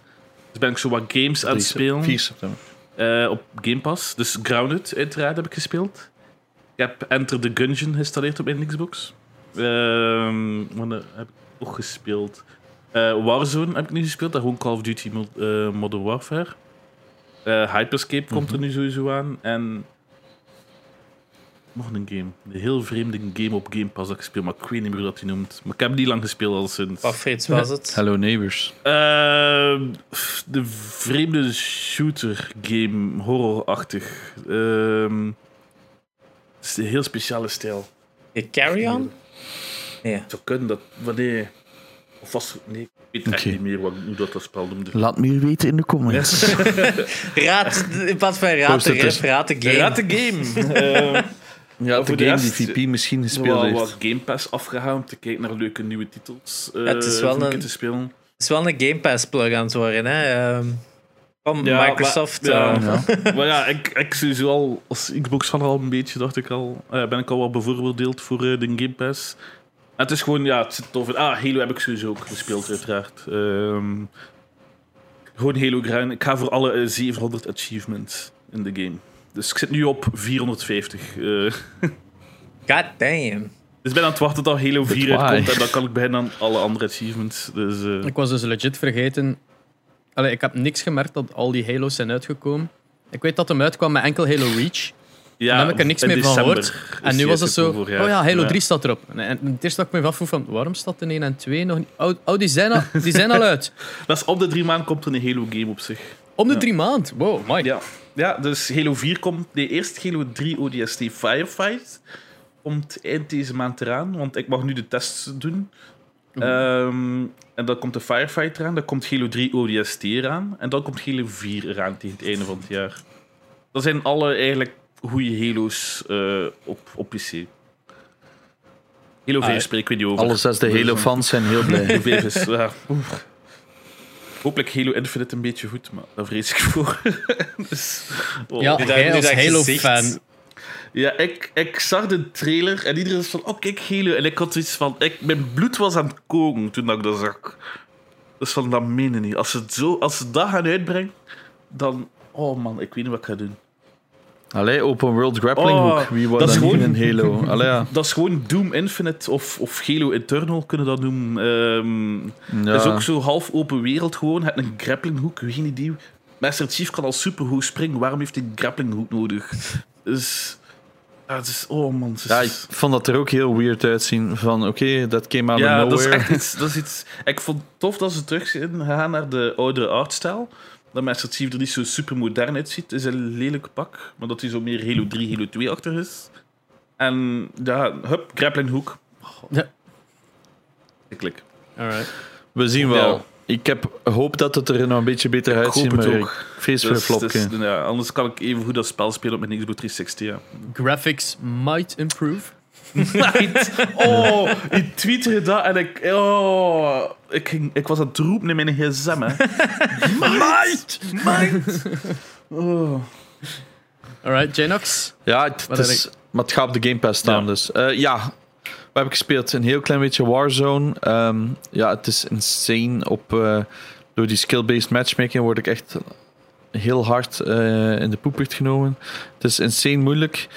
Dus ben ik zo wat games aan het spelen. 4 september. Eh, op Game Pass. Dus Grounded, uiteraard, heb ik gespeeld. Ik heb Enter the Gungeon geïnstalleerd op mijn Xbox. Wanneer heb ik ook gespeeld. Eh, Warzone heb ik nu gespeeld, daar gewoon Call of Duty eh, Modern Warfare. Hyperscape komt er nu sowieso aan. En nog een game. Een heel vreemde game op Game Pass dat ik speel, maar ik weet niet meer hoe dat die noemt. Maar ik heb die lang gespeeld al sinds. Wat Frits was het? Hello Neighbors. Ehm, de vreemde shooter game, horrorachtig. Ehm het is een heel speciale stijl. Je Carry On? Nee. Het zou kunnen dat wanneer. Of was nee, ik weet echt niet meer wat, hoe dat, dat spel noemde. Laat meer weten in de comments. Raad, in plaats van raad de ref, raad de game. Raad de game. Ehm, Ja, voor de de game die rest, VP misschien gespeeld wel heeft. wat Game Pass afgehaald om te kijken naar leuke nieuwe titels. eh, het is wel een te spelen. Het is wel een Game Pass plug aan het worden, hè? Ehm, van Ja, Microsoft. maar- ja. eh, Ja. Maar ja, ik, ik sowieso al als Xbox van al een beetje, dacht ik al, eh, ben ik al wel bevooroordeeld voor de Game Pass. En het is gewoon, ja, het zit over. Ah, Halo heb ik sowieso ook gespeeld, uiteraard. Ehm, gewoon Halo grind. Ik ga voor alle eh, 700 achievements in de game. Dus ik zit nu op 450. eh God damn. dus ik ben aan het wachten tot Halo 4 why. uitkomt en dan kan ik beginnen aan alle andere achievements. Dus, eh, Ik was dus legit vergeten. Allee, ik heb niks gemerkt dat al die Halo's zijn uitgekomen. Ik weet dat hem uitkwam met enkel Halo Reach. ja, daar heb ik er niks meer van gehoord. En nu was het zo, oh ja. Halo 3 staat erop. En, en het eerste dat ik me afvroeg van, waarom staat de 1 en 2 nog niet? Oh, oh die, zijn al, die zijn al uit. Dat is op de drie maanden komt er een Halo game op zich. Om de Ja. drie maand. Wow, my. Ja. Ja, dus Halo 4 komt... Nee, eerst Halo 3 ODST Firefight komt eind deze maand eraan, want ik mag nu de tests doen. Ehm, en dan komt de Firefight eraan, dan komt Halo 3 ODST eraan, en dan komt Halo 4 eraan tegen het einde van het jaar. Dat zijn alle eigenlijk goede Halo's eh, op, op PC. Halo 5 Ah, spreken we niet over. Alle zes de Halo-fans zijn heel blij. Halo 5 is... ja. Hopelijk Halo Infinite een beetje goed, maar daar vrees ik voor. dus, oh. Ja, Nu als Halo-fan. Ja, ik, ik zag de trailer en iedereen was van, oh kijk Halo. En ik had zoiets van, ik, mijn bloed was aan het koken toen ik dat zag. Dus van, dat meen je niet. Als ze, het zo, als ze dat gaan uitbrengen, dan, oh man, ik weet niet wat ik ga doen. Allee, open world grappling Oh, hook. Wie wordt dat dat gewoon- in Halo? Allee, ja. Dat is gewoon Doom Infinite of, of Halo Eternal, kunnen dat noemen. Ehm, ja. Het is ook zo half open wereld gewoon. Het een grapplinghoek, geen idee. Master Chief kan al superhoog springen. Waarom heeft hij een grapplinghoek nodig? Dus... Ja, het is... Oh man. Is, Ja, ik vond dat er ook heel weird uitzien. Van, oké, dat came out Ja, of dat is nowhere. echt iets, dat is iets... Ik vond het tof dat ze terug zijn gegaan naar de oudere artstijl. Dat Master Chief er niet zo super modern uitziet. Het is een lelijk pak. Maar dat hij zo meer Halo 3, Halo 2 achter is. En ja, hup, grapplinghoek. Ja. Klik. Alright. We zien wel. Ja. Ik heb hoop dat het er nog een beetje beter uitziet, hoop het maar ook. ik een Dus, is- ja, anders kan ik even goed dat spel spelen op mijn Xbox 360. Ja. Graphics might improve. Night. Oh, je tweette dat en ik... Oh, ik, ging, ik was aan het roepen in mijn gsm, hè. Might! Might! Oh. Alright, Janox. Ja, het, heb is, maar het gaat op de Game Pass staan, Ja. dus. Eh, ja, we hebben gespeeld een heel klein beetje Warzone. Ehm, ja, het is insane. Op, eh, door die skill-based matchmaking word ik echt heel hard eh, in de poepert genomen. Het is insane moeilijk.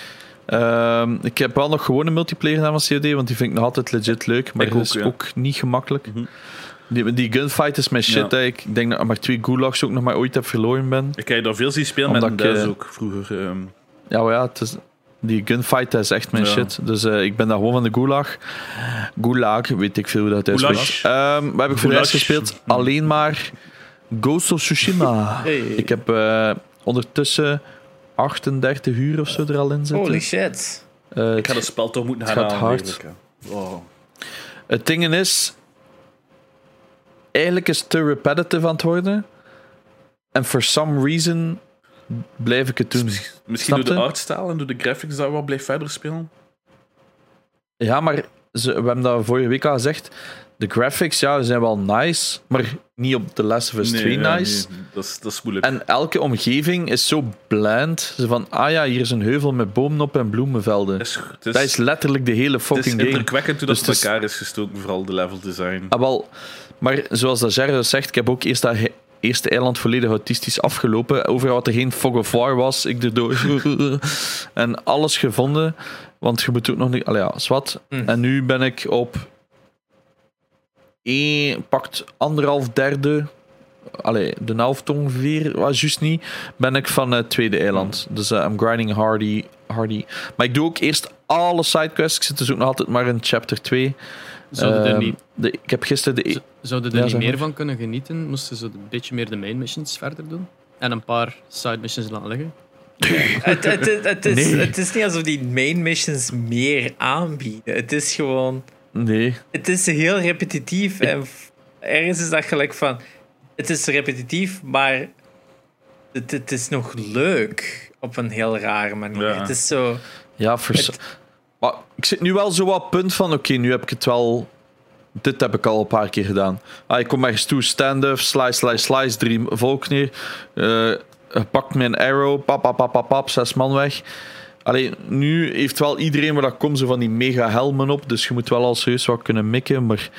Ehm, ik heb wel nog gewone multiplayer gedaan van COD, want die vind ik nog altijd legit leuk. Maar Ik ook, is ja. ook niet gemakkelijk. Mhm. Die, die gunfight is mijn shit. Ja. Ik denk dat ik maar twee gulags ook nog maar ooit heb verloren ben. Ik heb je daar veel zien spelen Omdat met een eh, ook vroeger. ehm. Ja, maar ja, het is, die gunfight is echt mijn Ja. shit. Dus eh, ik ben daar gewoon van de gulag. Gulag, weet ik veel hoe dat Gulag. uitspreekt. Ehm Waar heb ik voor de rest gespeeld? Alleen maar Ghost of Tsushima. Hey. Ik heb eh, ondertussen 38 uur of zo er al in zitten. Holy shit. Eh, Ik ga dat spel toch moeten het gaan gaat halen, hard. Oh. Het ding is, eigenlijk is het te repetitive aan het worden. En for some reason blijf ik het doen. Misschien door de je? artstyle en door de graphics dat we wel blijven verder spelen. Ja, maar ze, we hebben dat vorige week al gezegd. De graphics, ja, zijn wel nice, maar niet op The Last of Us 2 ja, nice. nee, dat, is, dat is moeilijk. En elke omgeving is zo bland. Zo van, ah ja, hier is een heuvel met bomen op en bloemenvelden. Het is, het is, Dat is letterlijk de hele het is fucking game. indrukwekkend hoe Dus dat het is- elkaar is gestoken, vooral de level design. Ah, wel, maar zoals dat Gerard zegt, ik heb ook eerst dat eerste eiland volledig autistisch afgelopen. Overal wat er geen fog of war was, ik erdoor. en alles gevonden. Want je moet ook nog niet... Allee, ja, zwart. Hm. En nu ben ik op één, pakt anderhalf derde, allee, de helft ongeveer, was juist niet, ben ik van het tweede eiland. Dus eh, I'm grinding hardy, hardy. Maar ik doe ook eerst alle sidequests. Ik zit dus ook nog altijd maar in chapter 2. Zouden er Ehm, niet, de, ik heb gisteren de... e- zouden er Ja, niet meer maar. van kunnen genieten? Moesten ze een beetje meer de main missions verder doen? En een paar side missions laten liggen? Het, het, het, het is, Nee. het is niet alsof die main missions meer aanbieden. Het is gewoon... Nee. Het is heel repetitief. En ergens is dat gelijk van... Het is repetitief, maar... Het, het is nog leuk. Op een heel rare manier. Ja. Het is zo... Ja, vers... Maar ik zit nu wel zo wat punt van, oké, nu heb ik het wel... Dit heb ik al een paar keer gedaan. Ah, ik kom ergens toe, stand-up, slice, slice, slice, drie volk neer. Eh pakt mijn arrow, pap, pap, pap, pap, pap, zes man weg. Alleen nu heeft wel iedereen waar dat komt zo van die mega helmen op, dus je moet wel al serieus wat kunnen mikken, maar...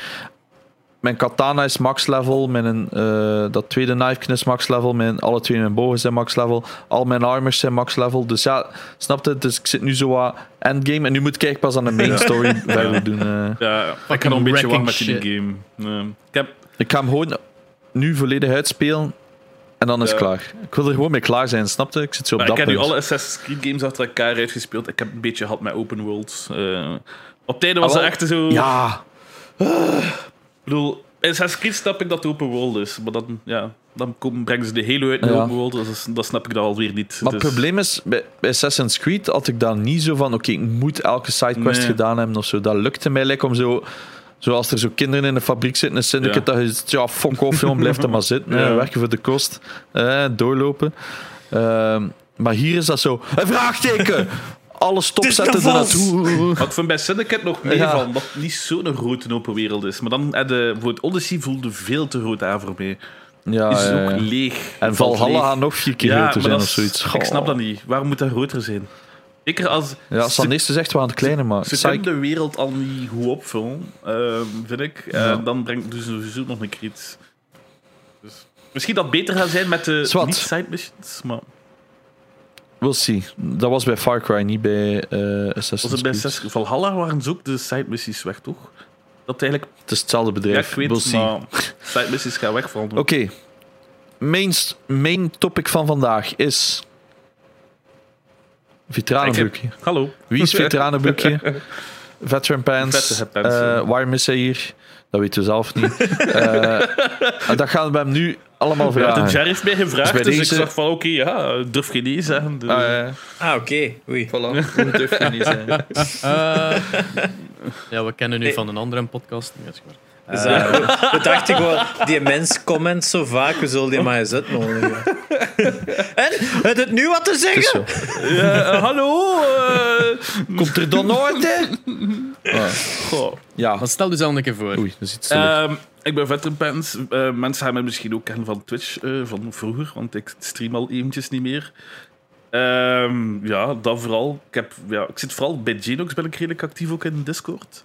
Mijn katana is max level, mijn, eh, dat tweede knife is max level, mijn, alle twee mijn bogen zijn max level, al mijn armors zijn max level. Dus ja, snap je? Dus ik zit nu zo wat endgame en nu moet ik eigenlijk pas aan de main story verder doen. eh. Ja, ik kan nog een beetje wacht met die game. Ik heb Ik ga hem gewoon nu volledig uitspelen en dan is het klaar. Ik wil er gewoon mee klaar zijn, snap je? Ik zit zo op Maar ik dat heb nu alle Assassin's Creed games achter elkaar uitgespeeld. Ik heb een beetje gehad met open worlds. Eh, op tijden was Ah, er wel. echt zo... Ja, Ik bedoel, bij Assassin's Creed snap ik dat het open world is. Maar dan, ja, dan brengen ze de Halo uit in Ja. open world. Dus dat snap ik dan alweer niet. maar het Dus- probleem is, bij, Assassin's Creed had ik dan niet zo van, oké, ik moet elke sidequest Nee. gedaan hebben of zo. Dat lukte mij lekker om zo... Zoals er zo kinderen in de fabriek zitten, een syndicate, dat je zegt, ja, fuck off, jongen, blijf er maar zitten. Ja. werken voor de kost. eh, doorlopen. Ehm, maar hier is dat zo, een vraagteken! Alles stopzetten Het. Maar ik vind bij Syndicate nog meer Ja. van dat het niet zo'n grote open wereld is. Maar dan had de, bijvoorbeeld Odyssey voelde veel te groot aan voor mij. Ja, is ook ja. leeg. En Valt Valhalla leeg. nog vier keer Ja, groter zijn of zoiets. Ik snap dat niet. Waarom moet dat groter zijn? Zeker als Ja, San is echt wel aan het kleine, maar... ze kunnen de wereld al niet goed opvullen, ehm, vind ik. En Ja. dan brengt dus sowieso nog een keer iets. Dus, misschien dat beter gaat zijn met de niet-side missions, maar We'll see. Dat was bij Far Cry, niet bij eh Assassin's was het bij Creed. Valhalla waren ze ook de side missies weg, toch? Dat eigenlijk, Het is hetzelfde ja, bedrijf. ik weet, we'll see. maar side missies gaan wegvallen. Oké. Main, main topic van vandaag is... Veteranenboekje. Hallo. Wie is veteranenboekje? Veteran Pants. Veteran Pants, Eh, ja. waar mis hij hier? Dat weten we zelf niet. Eh, dat gaan we hem nu allemaal Ja, de vragen. Jerry heeft mij gevraagd, Dus dus, ik zag van oké, ja, durf geen nee zeggen. Dus, Ah, ja. Ah, oké. Oei. Voilà. Hoe durf je niet zijn? Eh, ja, we kennen u Nee. van een andere podcast. Ja, Dus, eh, we, we dachten gewoon, die mens comment zo vaak, we zullen die maar eens uitnodigen. en? Het het nu wat te zeggen? eh, hallo. eh, Komt er dan nooit, hè? Goh. ja. Maar stel u zelf een keer voor. Oei, dat is iets te licht. Ehm, ik ben Veteran Pants. Eh, mensen gaan mij misschien ook kennen van Twitch eh, van vroeger, want ik stream al eventjes niet meer. Ehm, ja, dat vooral. Ik, heb, ja, ik zit vooral bij Genox, ben ik redelijk actief ook in Discord.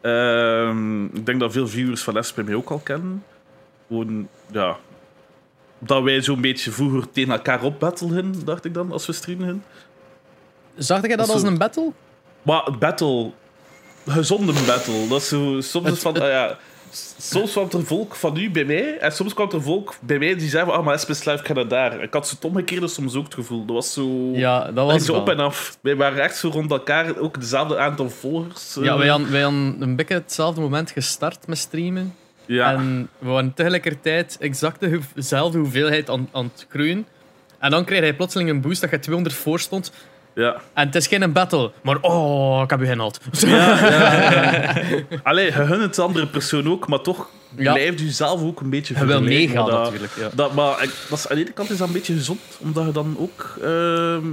Ehm, ik denk dat veel viewers van SP mij ook al kennen. Gewoon, ja... Dat wij zo'n beetje vroeger tegen elkaar opbattelden, dacht ik dan, als we streamen. Zag jij dat Zo. als een battle? Maar battle, gezonde battle, dat is zo, soms is van, ah ja, soms kwam er volk van u bij mij en soms kwam er volk bij mij die zei van, ah, maar SPS Live ga naar daar. Ik had het omgekeerde soms ook het gevoel. Dat was zo, Ja, dat was zo op en af. Wij waren echt zo rond elkaar, ook dezelfde aantal volgers. eh, Ja, wij hadden, wij hadden een beetje hetzelfde moment gestart met streamen. ja. En we waren tegelijkertijd exact de- dezelfde hoeveelheid aan, aan het groeien. En dan kreeg hij plotseling een boost dat je 200 voor stond. Ja. En het is geen battle, maar oh, ik heb u gehaald. Allee, je gunt het de andere persoon ook, maar toch Ja. blijft u zelf ook een beetje Je wil vergelijken, meegaan maar dat- natuurlijk. Ja. Dat, maar ik, dat is, aan de ene kant is dat een beetje gezond, omdat je dan ook ehm,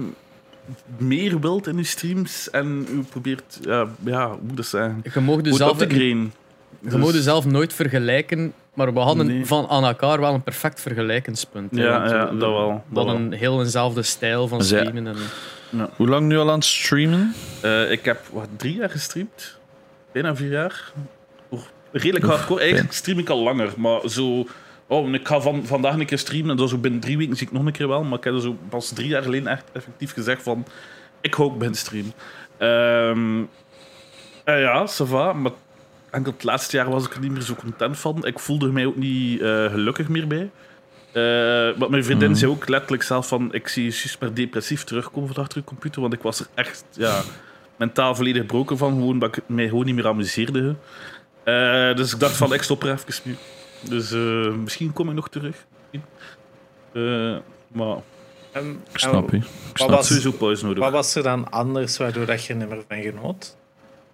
meer wilt in je streams en u probeert, ja, ja hoe moet dat zeggen? Je mag dus zelf, je Dus- mag dus zelf nooit vergelijken, maar we hadden Nee. van aan elkaar wel een perfect vergelijkingspunt. hè, Ja, want ja, we- dat wel, We dat hadden een heel eenzelfde stijl van Zij- streamen. En, Hoe lang nu al aan het streamen? Eh, ik heb wat, drie jaar gestreamd. Bijna vier jaar. Redelijk hardcore. Eigenlijk stream ik al langer, maar zo... Oh, ik ga van, vandaag een keer streamen en dan zo binnen drie weken zie ik nog een keer wel. Maar ik heb zo pas drie jaar geleden echt effectief gezegd van... Ik ga ook binnen streamen. Ehm, eh, ja, ça va, maar enkel het laatste jaar was ik er niet meer zo content van. Ik voelde mij ook niet eh, gelukkig meer bij. Eh maar mijn vriendin Mhm. zei ook letterlijk zelf van... Ik zie je super depressief terugkomen van achter je computer. Want ik was er echt ja, mentaal volledig broken van. Gewoon dat ik mij gewoon niet meer amuseerde. Eh, dus ik dacht van, ik stop er even mee. Dus eh, misschien kom ik nog terug. Eh, maar En, Ik snap je. Ik Wat snap dat was- is sowieso pauze nodig. Wat was er dan anders waardoor dat je er niet meer van genoot?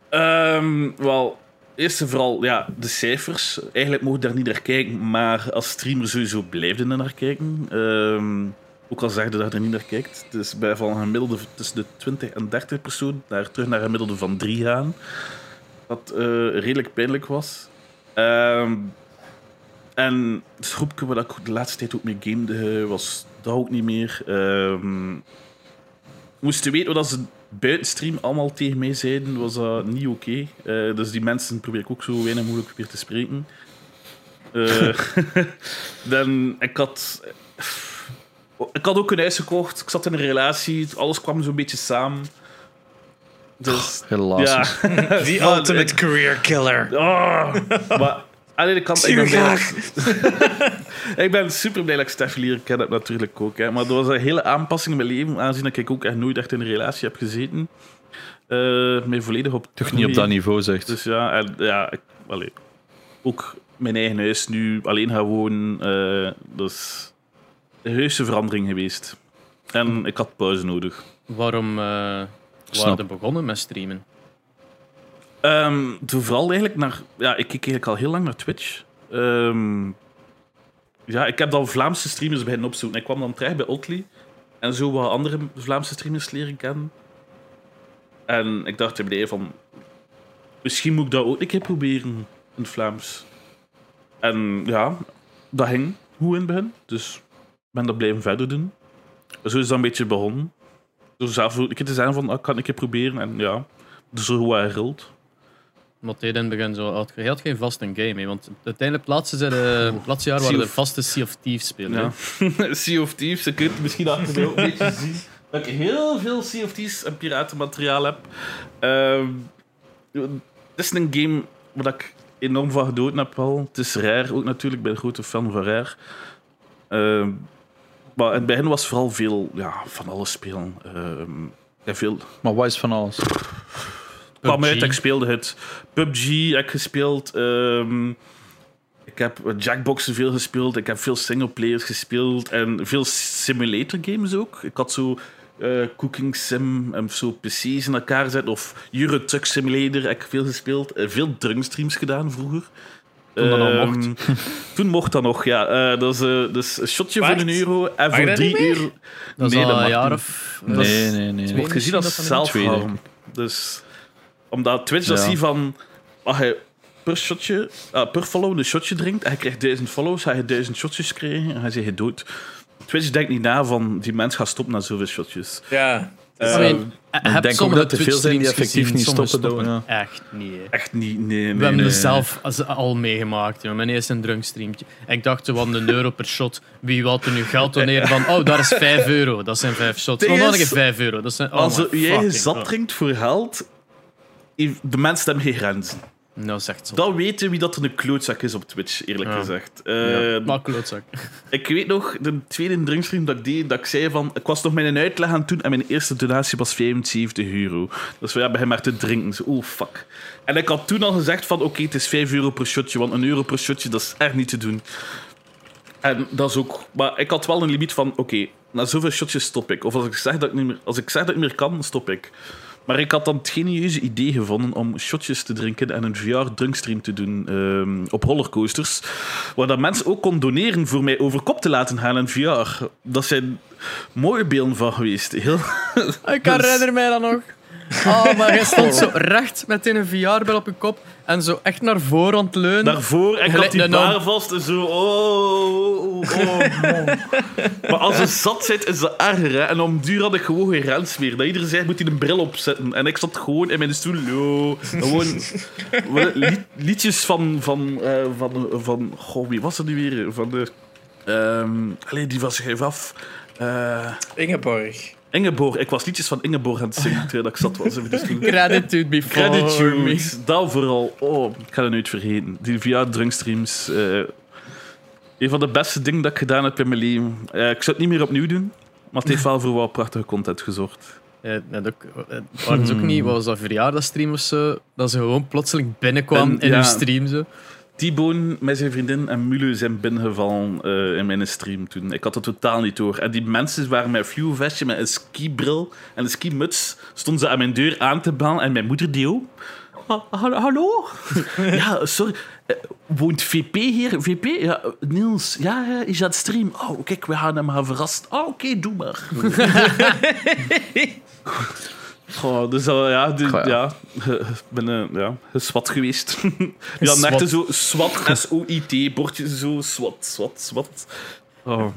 Ehm, wel, eerst en vooral ja, de cijfers. Eigenlijk mogen daar niet naar kijken, maar als streamer sowieso blijf je er naar kijken. Ehm, ook al zeg je dat er niet naar kijkt. Dus bij van een gemiddelde tussen de 20 en 30 persoon naar, terug naar een gemiddelde van 3 gaan. Wat eh, redelijk pijnlijk was. Ehm, en het groepje waar ik de laatste tijd ook mee gamede, was dat ook niet meer. Ehm moesten weten wat ze buitenstream allemaal tegen mij zeiden, was dat niet oké. Eh, dus die mensen probeer ik ook zo weinig mogelijk weer te spreken. Eh, dan, ik had... Ik had ook een huis gekocht, ik zat in een relatie, alles kwam zo'n beetje samen. Dus, Helaas. ja. The ultimate career killer. Oh, maar aan de ene kant, ik ben, blij dat- ik ben super blij dat ik Steffi leren kennen heb, natuurlijk ook. Hè. Maar er was een hele aanpassing in mijn leven, aangezien dat ik ook echt nooit echt in een relatie heb gezeten. Eh mij volledig op... Toch niet op dat niveau, zegt. Dus ja, en, ja ik, allee, ook mijn eigen huis nu alleen gaan wonen. eh dat is een heuse verandering geweest. En ik had pauze nodig. Waarom eh Snap. waren je begonnen met streamen? Toen vooral eigenlijk naar... Ja, ik keek eigenlijk al heel lang naar Twitch. Ehm, ja, ik heb dan Vlaamse streamers beginnen opzoeken. Ik kwam dan terecht bij Otley. En zo wat andere Vlaamse streamers leren kennen. En ik dacht bij van... Misschien moet ik dat ook een keer proberen in het Vlaams. En ja, dat ging goed in het begin. Dus ik ben dat blijven verder doen. Zo is dat een beetje begonnen. Door zelf keer te zeggen van, ah, ik kan een keer proberen. En ja, dus zo wat gerild. Hij in het begin zo had, je had geen vaste game, hè, want uiteindelijk plaatsen ze de het laatste jaar waren de vaste Sea of Thieves spelen. Ja. sea of Thieves, je kunt misschien achter mij ook een beetje zien dat ik heel veel Sea of Thieves en piratenmateriaal heb. Ehm, het is een game waar ik enorm van genoten heb al. Het is rare, ook natuurlijk, ik ben een grote fan van rare. Ehm, maar in het begin was vooral veel ja, van alles spelen. Ehm, veel Maar wat is van alles? Kwam PUBG. uit, ik speelde het. PUBG heb ik gespeeld. ehm, ik heb Jackboxen veel gespeeld. Ik heb veel singleplayers gespeeld. En veel simulator games ook. Ik had zo eh, Cooking Sim en zo PC's in elkaar zetten. Of Euro Truck Simulator heb ik veel gespeeld. Eh, veel drunkstreams gedaan vroeger. Toen dat nog Ehm, mocht. Toen mocht dat nog, ja. Eh, dat is, dus een shotje Wacht. voor een euro. En Mag voor drie euro... Dat is Nee, al dat een jaar of... Nee, is- nee, nee. wordt gezien als zelfharm. Dus omdat Twitch dat Ja. ziet van als je per shotje, ah, per follow een shotje drinkt en je krijgt duizend follows, ga je duizend shotjes krijgen en hij zeg je dood. Twitch denkt niet na van die mens gaat stoppen na zoveel shotjes. Ja. Eh, I mean, Ik denk ook dat er veel zijn die effectief niet stoppen. doen, ja. Echt niet. hè. echt niet. Nee, nee, We hebben nee. het zelf als- al meegemaakt. joh. Mijn eerste drunkstreamtje. Ik dacht van een euro per shot. Wie wil er nu geld doneren van... Oh, dat is 5 euro. Dat zijn 5 shots. Oh, nog een is, keer 5 euro. Dat zijn, oh Als je zat drinkt voor geld, de mensen hebben geen grenzen. Nou, echt zo. Dat weten wie dat er een klootzak is op Twitch, eerlijk Ja. gezegd. Eh, Ja, maar klootzak. Ik weet nog, de tweede drinkstream dat ik deed, dat ik zei van... Ik was nog mijn uitleg aan het doen en mijn eerste donatie was 75 euro. Dus we hebben hem maar te drinken. Zo, oh, fuck. En ik had toen al gezegd van, oké, het is 5 euro per shotje, want een euro per shotje, dat is echt niet te doen. En dat is ook... Maar ik had wel een limiet van, oké, na zoveel shotjes stop ik. Of als ik zeg dat ik niet meer, als ik zeg dat ik niet meer kan, dan stop ik. Maar ik had dan het genieuze idee gevonden om shotjes te drinken en een VR-drunkstream te doen ehm, op rollercoasters. Waar dat mensen ook kon doneren voor mij over kop te laten gaan in VR. Dat zijn mooie beelden van geweest. Heel... Ik herinner mij dat nog. Oh, maar je stond zo recht met een VR-bel op je kop en zo echt naar voren aan het leunen. Daarvoor, ik had die baren vast en zo... Oh, oh, oh, man. maar als je zat zit, is dat erger. Hè? En om duur had ik gewoon geen rens meer. Dat iedereen zei, moet hij een bril opzetten. En ik zat gewoon in mijn stoel. Yo, gewoon lied- liedjes van... Van, eh, van, van... Goh, wie was er nu weer? Van de... ehm allee, die van Schijf af. Eh, Ingeborg. Ingeborg. Ik was liedjes van Ingeborg aan het zingen terwijl ik zat was. Dus Gratitude before me. Gratitude. Dat vooral. Oh, ik ga het nooit vergeten. Die via drunkstreams. eh een van de beste dingen dat ik gedaan heb in mijn leven. Eh, ik zou het niet meer opnieuw doen. Maar het heeft wel voor wat prachtige content gezorgd. Ja, dat ook, waren ook niet, wat was dat, verjaardagstream of zo? Dat ze gewoon plotseling binnenkwam En, in ja. hun stream. Zo. T-Bone met zijn vriendin en Mule zijn binnengevallen eh, in mijn stream toen. Ik had het totaal niet door. En die mensen waren met een fluovestje, met een skibril en een skimuts. Stonden ze aan mijn deur aan te bellen en mijn moeder die ook. Ha- ha- Hallo? ja, sorry. Eh, woont VP hier? VP? Ja, Niels. Ja, ja, is het stream. Oh, kijk, we gaan hem gaan verrassen. Oh, oké, doe maar. Oh, dus dat, ja, die, Goh, ja. ben eh, ja, SWAT geweest. Die hadden echt zo SWAT, S-O-I-T, bordjes zo, SWAT, SWAT, SWAT. Oh.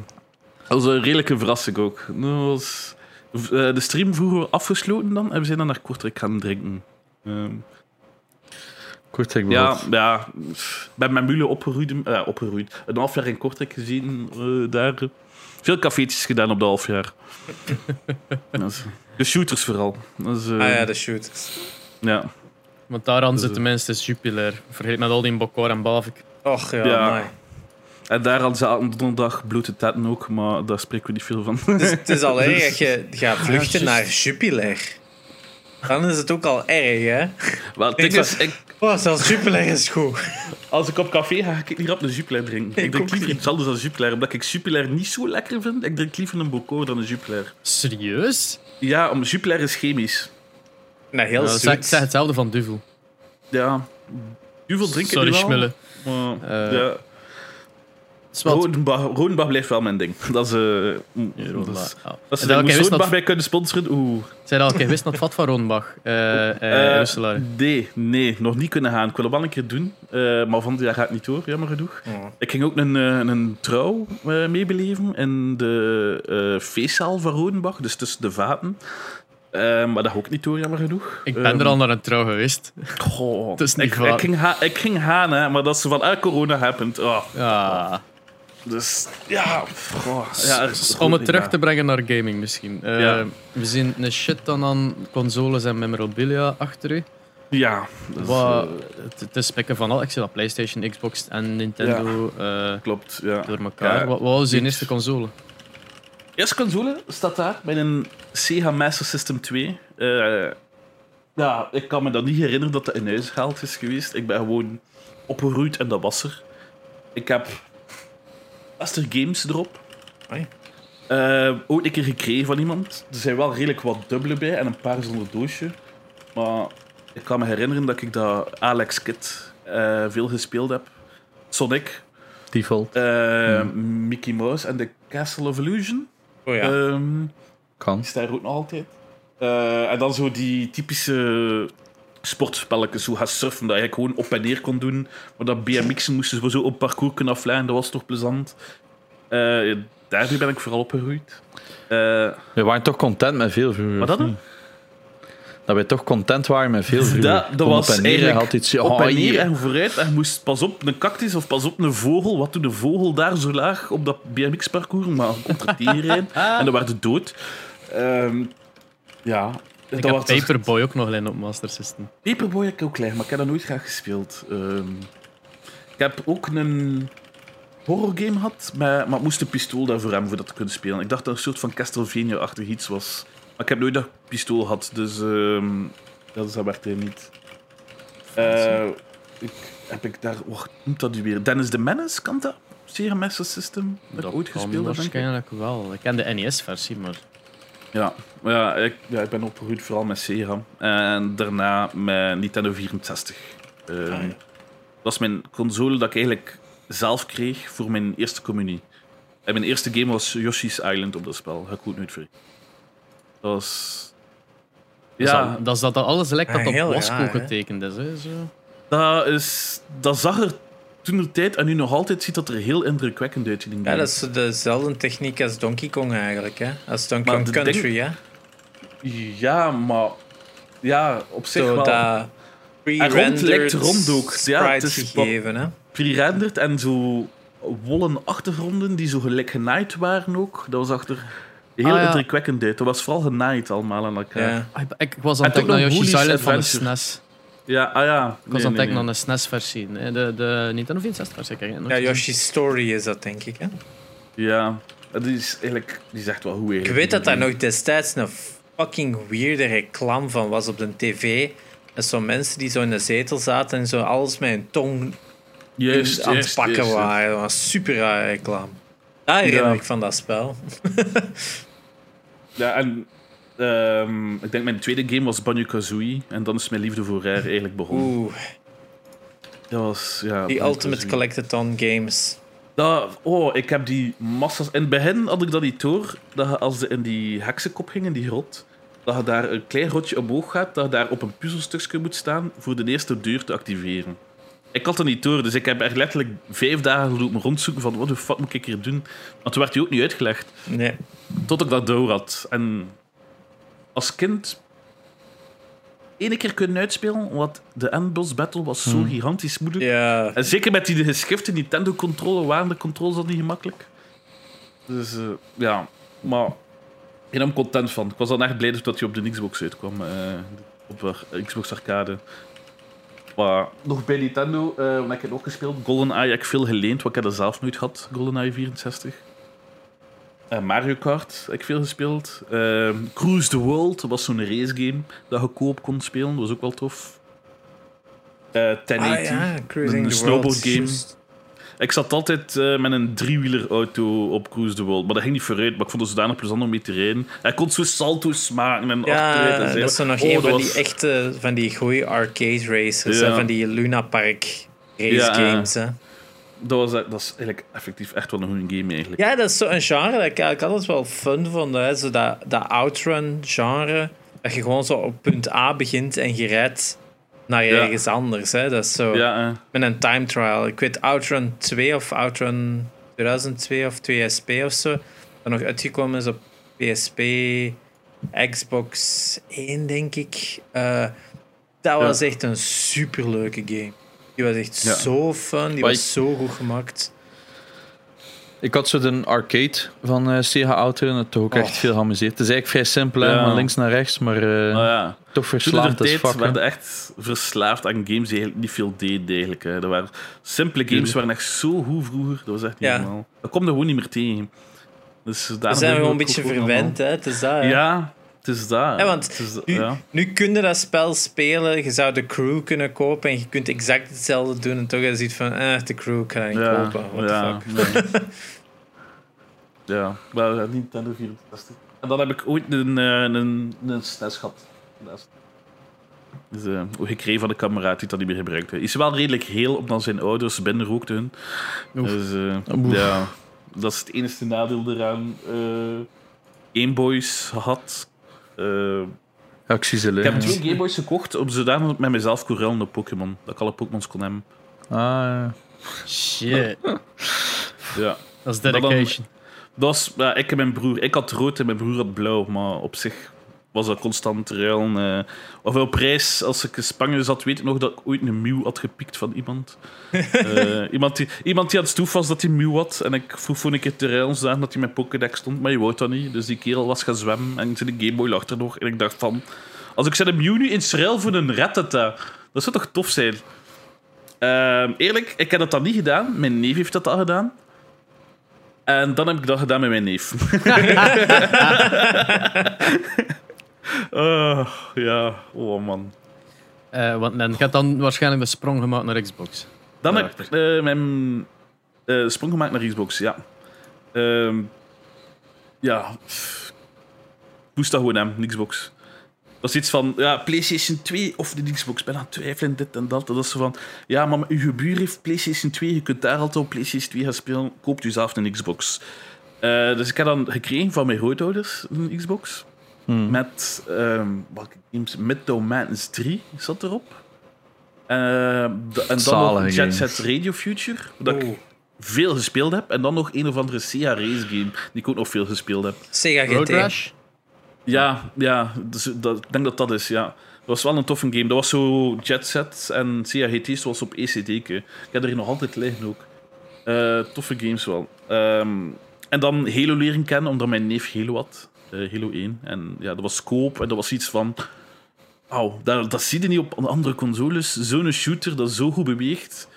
Dat was een redelijke verrassing ook. Dat was, eh, de stream vroeger afgesloten dan en we zijn dan naar Kortrijk gaan drinken. Ehm, Kortrijk ja, ja, ben met Mule opgeroeid, opgeroeid. Een half jaar in Kortrijk gezien. daar veel cafeetjes gedaan op de half jaar. de shooters vooral. Dat is, eh, Ah ja, de shooters. ja. Want daaraan Dus, zit eh, tenminste Jupiler. Vergeet met al die Bokor en Bavik. Och ja, Ja. amai. En daar hadden ze aan donderdag blote tetten ook, maar daar spreken we niet veel van. Dus het is al erg dat je gaat vluchten Ja, naar Jupiler. Dan is het ook al erg, hè? Wel, Ik is, ik, Oh, zelfs Jupiler is goed. als ik op café ga, ga ik niet rap een Jupiler drinken. Ik, Ik drink liever iets anders dan Jupiler, omdat ik Jupiler niet zo lekker vind. Ik drink liever een Bocor dan een Jupiler. Serieus? Ja, om Jupiler is chemisch. Nee, heel Ja, ik zeg hetzelfde van Duvel. Ja. Hoeveel drink ik Sorry, wel? Schmille. Maar, Eh, ja. Rodenbach, Rodenbach blijft wel mijn ding. Dat is... eh, mm, Ja, dat Rodenbach. is- Ja. Als ze Rodenbach dat- bij kunnen sponsoren, oeh. Zijn al keer wist dat het vat van Rodenbach? Eh eh nee, nee, nog niet kunnen gaan. Ik wil het wel een keer doen, eh, maar van dit jaar gaat het niet door, jammer genoeg. Oh. Ik ging ook een, een trouw eh, meebeleven in de eh, feestzaal van Rodenbach, dus tussen de vaten. Maar dat ook niet door, jammer genoeg. Ik ben Ehm, er al naar een trouw geweest. goh, Het is niet ik, ik, ging ha- ik ging gaan, hè, maar dat is van corona happened. Oh, Ja. Dus ja, goh, ja is Om het terug te brengen naar gaming misschien. Eh, Ja. We zien een shit dan aan consoles en memorabilia achter u. Ja, dus, Wat, eh, het, het is spikken van al. Ik zie dat PlayStation, Xbox en Nintendo eh, klopt, ja. door elkaar. Ja, wat, was je eerste console? Eerste console staat daar met een Sega Master System 2. Eh, ja, ik kan me dan niet herinneren dat dat in huis gehaald is geweest. Ik ben gewoon opgeroeid en dat was er. Ik heb Master Games erop. Eh, ook een keer gekregen van iemand. Er zijn wel redelijk wat dubbele bij en een paar zonder doosje. Maar ik kan me herinneren dat ik dat Alex Kid eh, veel gespeeld heb. Sonic, Default. eh, Mickey Mouse en The Castle of Illusion. Oh ja. Ehm, Kan. die staan er ook nog altijd. Eh, en dan zo die typische sportspelletjes, zo gaan surfen, dat je gewoon op en neer kon doen. Maar dat BMX'en moesten we zo op parcours kunnen afleiden, dat was toch plezant. Eh daarmee ben ik vooral opgegroeid. Eh, We waren toch content met veel vroeger. Wat dat dan? Dat wij toch content waren met veel vroeger. Dat- dat was op en neer, eigenlijk had iets, op en neer hier. en vooruit. En je moest pas op een cactus of pas op een vogel. Wat doet een vogel daar zo laag op dat BMX-parcours? Maar komt er tegenrijden en dan werd het dood. Ehm, ja, Ik dat Paperboy ook nog alleen op Master System. Paperboy heb ik ook klein, maar ik heb dat nooit graag gespeeld. Ehm, ik heb ook een horrorgame gehad, maar, maar moest een pistool daarvoor hebben voor dat te kunnen spelen. Ik dacht dat het een soort van Castlevania-achtig iets was. Maar ik heb nooit dat pistool gehad, dus ehm, dat, dat werkte niet. Eh, ik, heb ik daar... Wacht, hoe noemt dat nu weer? Dennis the Menace, kan dat? Sega Master System? Dat, heb ik ooit gespeeld, waarschijnlijk wel. Ik ken de NES-versie, maar... Ja, ja, ik, ja, ik ben opgegroeid vooral met Sega. En daarna met Nintendo 64. Ehm, Ah, ja. Dat is mijn console dat ik eigenlijk zelf kreeg voor mijn eerste communie. En mijn eerste game was Yoshi's Island op dat spel. Ga ik goed nooit vergeten. Dat was... Ja. Dat, is dat dat alles lijkt dat Ah, op Wasco hè? getekend is. Hè, zo. dat, is, dat zag er toen de tijd en nu nog altijd ziet dat er heel indrukwekkend uit in die Ja, dat is dezelfde techniek als Donkey Kong eigenlijk, hè? Als Donkey Kong Country, ding- hè? Ja, maar... Ja, op zich Zo wel. dat rond lijkt pre-rendered rond ook. Ja, het is gegeven, hè? pre-rendered en zo wollen achtergronden die zo gelijk genaaid waren ook. Dat was achter... heel Ah, ja. indrukwekkend uit. Dat was vooral genaaid allemaal aan elkaar. Ja. Ah, Ik, ik was aan het denken naar nog Yoshi's Island van de. SNES. Ja, ah ja. Ik was aan het denken aan de SNES-versie. hè. De, de Nintendo 64-versie. kijk, hè, nooit Ja. Yoshi's Story is dat, denk ik. Hè? Ja, die is eigenlijk die is echt wel goed Ik weet dat daar nog destijds een fucking weirde reclame van was op de tv. En zo mensen die zo in de zetel zaten en zo alles met hun tong juist, aan het pakken juist, juist. waren. Dat was super rare reclame. Daar herinner Ja. ik van dat spel. Ja, en ehm, ik denk mijn tweede game was Banjo-Kazooie. En dan is mijn liefde voor Rare eigenlijk begonnen. Oeh, Dat was, ja... die Ultimate. Collectathon games. Dat, oh, ik heb die massas... In het begin had ik dat niet door, dat je als ze in die heksenkop ging, in die grot, dat je daar een klein rotje omhoog gaat, dat je daar op een puzzelstukje moet staan voor de eerste deur te activeren. Ik had dat niet door, dus ik heb er letterlijk vijf dagen lopen rondzoeken van wat de fuck moet ik hier doen? Want toen werd die ook niet uitgelegd. Nee. Tot ik dat door had. En als kind één keer kunnen uitspelen, want de Endboss Battle was zo gigantisch moeilijk. Ja. En zeker met die geschifte Nintendo-controle waren de controles al niet gemakkelijk. Dus eh, ja, maar ik ben er content van. Ik was dan echt blij dat hij op de Xbox uitkwam. eh, op de Xbox Arcade. Maar nog bij Nintendo, eh wat ik heb ook gespeeld. GoldenEye heb ik veel geleend, want ik heb dat zelf nooit gehad. GoldenEye 64. Eh, Mario Kart heb ik veel gespeeld. Eh, Cruise the World, was zo'n racegame dat je koop kon spelen. Dat was ook wel tof. Eh 1080. Ah ja, Cruising Een the snowboard World. game. Ik zat altijd eh, met een driewieler auto op Cruise the World. Maar dat ging niet vooruit. Maar ik vond het zodanig plezant om mee te rijden. Hij kon zo salto's maken en achteruit en Ja, zo. dat is zo nog Oh, een van was- die echte, van die goede arcade Ja. hè, van die Luna Park race Ja, games. Hè. Dat, was, dat is eigenlijk effectief echt wel een goede game eigenlijk. Ja, dat is zo'n genre dat ik eigenlijk altijd wel fun vond. Hè. Zo dat, dat outrun genre, dat je gewoon zo op punt A begint en je rijdt naar Ja. ergens anders. Hè. Dat is zo Ja, eh, met een time trial. Ik weet Outrun 2 of Outrun 2002 of 2SP of zo, dat nog uitgekomen is op PSP, Xbox 1, denk ik. Eh, dat was echt een superleuke game. Die was echt Ja. zo fun, die Maar was zo goed gemaakt. Ik had zo de arcade van eh Sega Auto en dat toch ook echt Oh. veel geamuseerd. Het is eigenlijk vrij simpel, hè, Ja. van links naar rechts, maar eh, ja. toch verslaafd als fuck. werden echt verslaafd aan games die eigenlijk niet veel deden eigenlijk. Hè. Dat waren, simpele games waren echt zo goed vroeger. Dat was echt niet Ja. normaal. Dat komt er gewoon niet meer tegen. Dus We daarom zijn gewoon een beetje verwend, hè. Het is dat, hè. allemaal- Ja, het is dat. Ja, want Het is dat, Nu, ja. nu kun je dat spel spelen, je zou de crew kunnen kopen en je kunt exact hetzelfde doen en toch is het van, eh, de crew kan ik niet Ja, kopen. What ja, the fuck. nee. ja, maar ja, Nintendo 64. En dan heb ik ooit een, eh, een, een SNES gehad. Dat is eh, gekregen van de kameraad die dat niet meer gebruikte. Is wel redelijk heel, omdat zijn ouders binnenrookten hun. Oef. Dus eh, Oef. ja, dat is het enige nadeel eraan. eh Gameboys gehad. Eh, Ja, ik zie ze ik liggen. heb twee Gameboys gekocht om zodanig met mezelf kon ruilen op Pokémon. Dat ik alle Pokémons kon hebben. Ah, ja. Shit. Ja. Dat is dan- dedication. Dat was, ja, ik en mijn broer. Ik had rood en mijn broer had blauw. Maar op zich was dat constant ruilen. eh of op reis, als ik in Spanje zat, weet ik nog dat ik ooit een Mew had gepikt van iemand. Eh, iemand, die, iemand die aan het stoef was dat hij Mew had. En ik vroeg voor een keer te ruilen, zagen dat hij met Pokédex stond. Maar je wou dat niet. Dus die kerel was gaan zwemmen en zijn Gameboy lag er nog. En ik dacht van... Als ik zijn Mew nu eens ruil voor een Rattata, dat zou toch tof zijn? Ehm, eerlijk, ik heb dat dan niet gedaan. Mijn neef heeft dat al gedaan. En dan heb ik dat gedaan met mijn neef. Ah, ja, oh man. Eh, want men gaat dan waarschijnlijk de sprong gemaakt naar Xbox. Dan heb ik eh, mijn eh, sprong gemaakt naar Xbox, ja. Ehm, ja, moest dat gewoon hebben, Xbox. Dat is iets van, ja, PlayStation 2 of de Xbox. Ik ben aan het twijfelen, dit en dat. Dat is zo van, ja, maar uw buur heeft PlayStation 2. Je kunt daar altijd op PlayStation 2 gaan spelen. Koopt u zelf een Xbox. Eh, dus ik heb dan gekregen van mijn grootouders een Xbox. Hmm. Met, ehm welke games? Midtown Madness 3 zat erop. Eh, d- en dan Zalige nog Jet. Set Radio Future, dat ik Oeh. veel gespeeld heb. En dan nog een of andere Sega Race game, die ik ook nog veel gespeeld heb. Sega Road GT. Rash? Ja, ja dus, dat, ik denk dat dat is, ja. Dat was wel een toffe game. Dat was zo Jet Set en Sega GT zoals op ECD. -ke. Ik heb er nog altijd liggen ook. Eh, toffe games wel. Ehm, en dan Halo leren kennen, omdat mijn neef Halo had. Eh, Halo 1. En ja, dat was Scope en dat was iets van... Auw, dat, dat zie je niet op andere consoles. Zo'n shooter dat zo goed beweegt.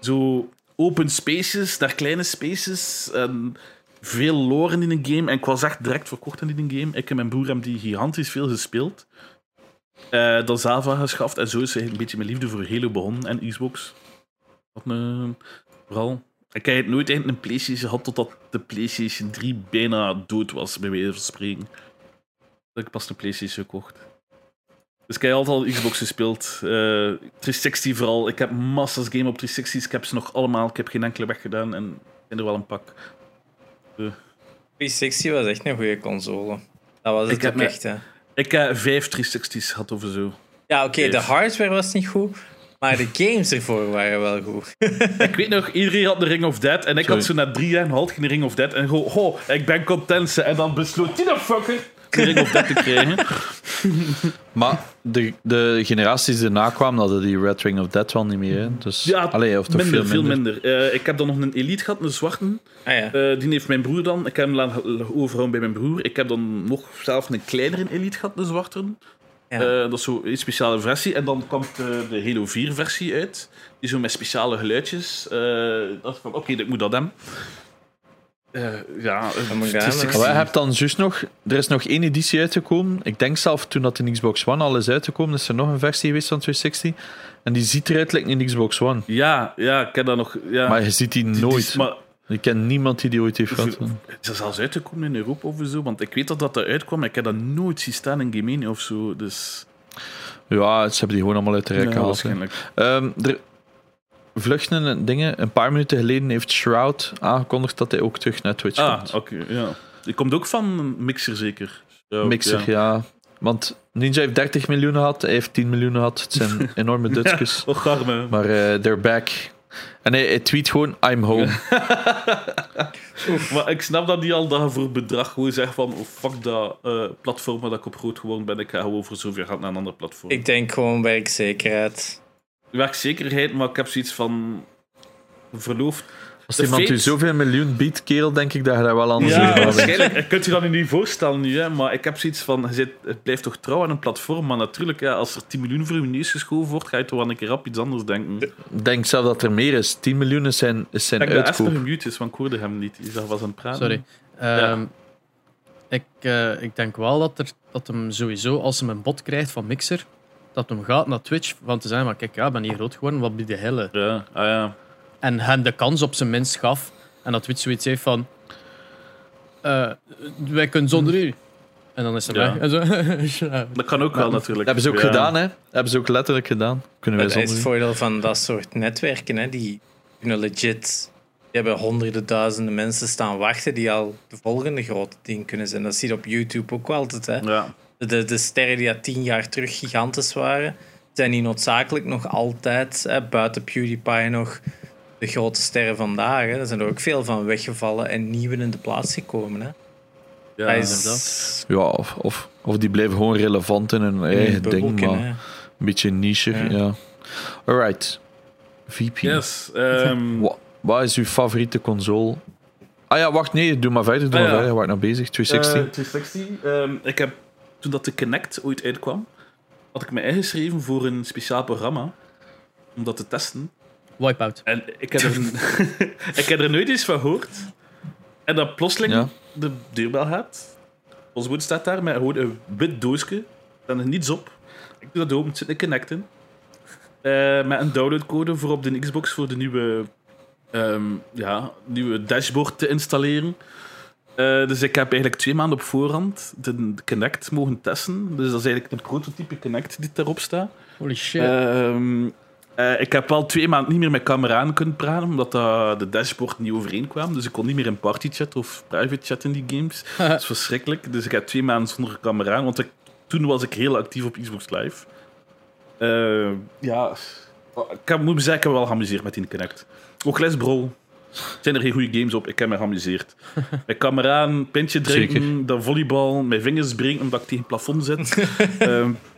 Zo open spaces, daar kleine spaces. En veel lore in een game. En ik was echt direct verkocht in die game. Ik en mijn broer hebben die gigantisch veel gespeeld. Eh dan Zava geschaft. En zo is een beetje mijn liefde voor Halo begonnen. En Xbox. Dat een, vooral. Ik heb nooit eigenlijk een PlayStation gehad totdat de PlayStation 3 bijna dood was, bij wijze van spreken. Dat ik pas een PlayStation gekocht. Dus ik heb altijd al Xbox gespeeld. Eh 360 vooral. Ik heb massas game op 360's. Ik heb ze nog allemaal. Ik heb geen enkele weggedaan. En ik ben er wel een pak. 360 was echt een goede console. Dat was het Ik ook echt, hè. Ik heb vijf 360's gehad of zo. Ja, oké, de hardware was niet goed, maar de games ervoor waren wel goed. Ik weet nog, iedereen had de Ring of Dead. En ik Sorry. had zo na drie jaar een geen Ring of Dead. En gewoon, oh, ik ben content. En dan besloot die fucker de Ring of Dead te krijgen. Maar de, de generaties die erna kwamen, hadden die Red Ring of Dead wel niet meer. Hè? Dus, Ja, allee, of toch minder, veel minder. veel minder. Eh, ik heb dan nog een Elite gehad, een zwarte. Ah ja. Eh, die heeft mijn broer dan. Ik heb hem laten overhouden bij mijn broer. Ik heb dan nog zelf een kleinere Elite gehad, een zwarte. Ja. Eh, dat is zo een speciale versie. En dan komt eh, de Halo 4 versie uit. Die zo met speciale geluidjes. Eh dacht ik van, oké, ik moet dat hebben. Eh, ja, Dat moet je het is hebben. Hebt dan juist nog... Er is nog één editie uitgekomen. Ik denk zelf toen dat de Xbox One al is uitgekomen, is er nog een versie geweest van 260. En die ziet eruit like een Xbox One. Ja, ja, ik heb dat nog. Ja. Maar je ziet die Die- die- nooit. maar Ik ken niemand die die ooit heeft gehad. is zelfs uitgekomen in Europa of zo. Want ik weet dat dat eruit kwam. maar Ik heb dat nooit zien staan in Gemini of zo. Dus Ja, ze hebben die gewoon allemaal uit de rek ja, gehaald. hè. waarschijnlijk. Ehm, er vluchten en dingen. Een paar minuten geleden heeft Shroud aangekondigd dat hij ook terug naar Twitch Ah, komt. oké. ja. Die komt ook van Mixer zeker. Mixer, ja. Want Ninja heeft 30 miljoen gehad, hij heeft 10 miljoen gehad. Het zijn enorme. Oh, garme. Maar eh they're back. En hij, hij tweet gewoon, I'm home. Maar ik snap dat die al dat voor bedrag gewoon zegt van oh, fuck dat eh, platform waar dat ik op groot gewoon ben. Ik ga gewoon voor zoveel gaan naar een ander platform. Ik denk gewoon werkzekerheid. Werkzekerheid, maar ik heb zoiets van verloofd. Als De iemand u zoveel miljoen biedt, kerel, denk ik dat je daar wel anders Ja, waarschijnlijk. Je kunt je dat nu niet voorstellen nu, hè, maar ik heb zoiets van, je zit, het blijft toch trouw aan een platform, maar natuurlijk, ja, als er 10 miljoen voor je neus geschoven wordt, ga je toch wel een keer op iets anders denken. Ik Ik denk zelf dat er meer is. 10 miljoen is zijn, is zijn dat Espen uitkoop. gemute is, want ik hoorde hem niet. Hij was aan het praten. Sorry. Ehm, ik, eh, ik denk wel dat, er, dat hem sowieso, als hij een bot krijgt van Mixer, dat hem gaat naar Twitch van te zijn, maar kijk, ja, ik ben hier groot geworden, wat bied de helle? Ja, ah ja. En hen de kans op zijn minst gaf. En dat Twitch zoiets heeft van... eh, wij kunnen zonder u. En dan is hij Ja. weg. En zo. Ja. Dat kan ook wel natuurlijk. Dat hebben ze ook Ja. gedaan, hè? Dat hebben ze ook letterlijk gedaan. Kunnen wij Dat is zonder het u. voordeel van dat soort netwerken. Hè. Die kunnen legit... Die hebben honderden duizenden mensen staan wachten die al de volgende grote ding kunnen zijn. Dat zie je op YouTube ook wel altijd. Hè. Ja. De, de sterren die al tien jaar terug gigantisch waren, zijn die noodzakelijk nog altijd, hè, buiten PewDiePie nog, de grote sterren vandaag. Hè. Er zijn er ook veel van weggevallen en nieuwe in de plaats gekomen. Hè. Ja, is Ja, of, of, of die blijven gewoon relevant in hun eigen ding, maar hè. een beetje niche. Ja. Ja. Alright. VP. Yes. ehm, Wa- Wat is uw favoriete console? Ah ja, wacht, nee, doe maar verder. Doe Ah, maar ja. verder. Waar nou bezig? 260. Eh, 260. Ehm, ik heb, toen dat de Kinect ooit uitkwam, had ik me ingeschreven voor een speciaal programma om dat te testen. Wipeout. En ik heb er, ik heb er nooit eens van gehoord. En dan plotseling Ja. de deurbel gaat. Ons woord staat daar met gewoon een wit doosje. Er is niets op. Ik doe dat open, het zit een Kinect in. Eh, met een downloadcode voor op de Xbox voor de nieuwe, ehm, ja, nieuwe dashboard te installeren. Eh, dus ik heb eigenlijk twee maanden op voorhand de Kinect mogen testen. Dus dat is eigenlijk een prototype Kinect die daarop staat. Holy shit. Ehm, eh, ik heb al twee maanden niet meer met camera kunnen praten, omdat dat de dashboard niet overeenkwam. Dus ik kon niet meer in partychat of private chat in die games. dat is verschrikkelijk. Dus ik heb twee maanden zonder camera, want ik, toen was ik heel actief op Xbox Live. Eh, ja, ik heb, moet zeggen, ik heb me wel geamuseerd met die Connect. Ook Les Brawl. Zijn er geen goede games op? Ik heb me geamuseerd. Met camera, een pintje drinken, dan volleybal, mijn vingers breken omdat ik tegen het plafond zit.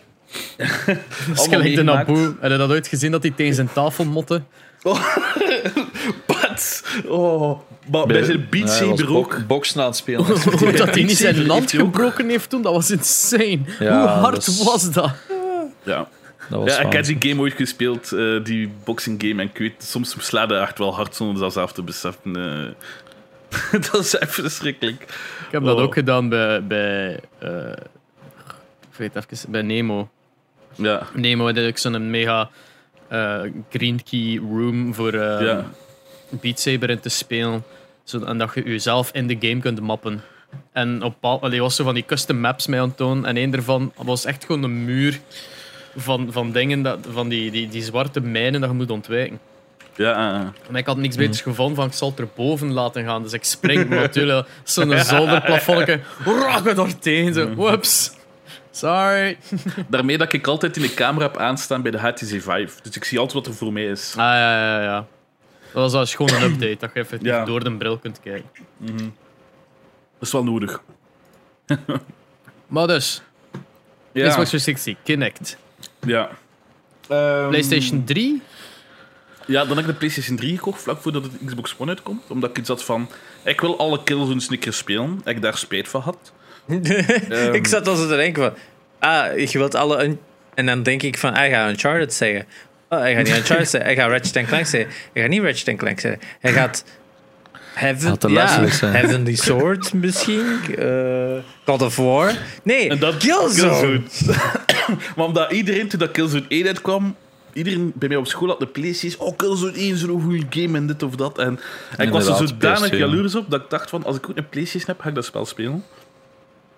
Dat is allemaal gelijk de. Naboe. Heb je dat ooit gezien dat hij tegen zijn tafel motte? Inderdaad. Oh, maar bij zijn Beat Saber bo- ook. Boksen aan het spelen. Hoe dat hij niet zijn land gebroken heeft toen, dat was insane. Ja, Hoe hard was dat? Ja. Dat was Ja, ik heb die game ooit gespeeld, eh, die boxing game. En ik weet, soms slaat hij echt wel hard zonder dat zelf te beseffen. eh. dat is echt verschrikkelijk. Ik heb dat Oh. ook gedaan bij, bij uh, ik weet even, bij Nemo. Ja, Nemo had ik zo'n mega uh, green key room voor uh, ja. Beat Saber in te spelen. Zo, en dat je jezelf in de game kunt mappen. En op allee, was zo van die custom maps mee aan het tonen. En een daarvan was echt gewoon een muur van, van dingen, dat, van die, die, die zwarte mijnen dat je moet ontwijken. Ja, eh, Maar ik had niks beters gevonden van ik zal het erboven laten gaan. Dus ik spring natuurlijk zo'n zolderplafonnetje. Raak het door tegen. Zo. Whoops. Sorry. daarmee dat ik altijd in de camera heb aanstaan bij de HTC Vive. Dus ik zie altijd wat er voor mij is. Ah ja, ja, ja. Dat was als gewoon een update, dat je even Ja. door de bril kunt kijken. Dat is wel nodig. Maar dus, Ja. Xbox 360, Kinect. ja. Ehm, PlayStation 3? Ja, dan heb ik de PlayStation 3 gekocht vlak voordat de Xbox One uitkomt. Omdat ik iets had van, ik wil alle Killzones een keer spelen. Ik daar spijt van had. Ehm, ik zat al zo te denken van... Ah, je wilt alle... Un- en dan denk ik van, hij gaat Uncharted zeggen. Oh, hij gaat niet Uncharted zeggen. Hij gaat Ratchet Clank zeggen. Hij gaat niet Ratchet Clank zeggen. Hij gaat... Heaven, ja. Heavenly Sword misschien. Eh, God of War. Nee, En dat Killzone. maar omdat iedereen, toen dat Killzone 1 uitkwam, iedereen bij mij op school had de PlayStation. Oh, Killzone 1 zo'n goede game en dit of dat. En, en ik was er zodanig PS2. jaloers op dat ik dacht van, als ik ook een PlayStation heb, ga ik dat spel spelen.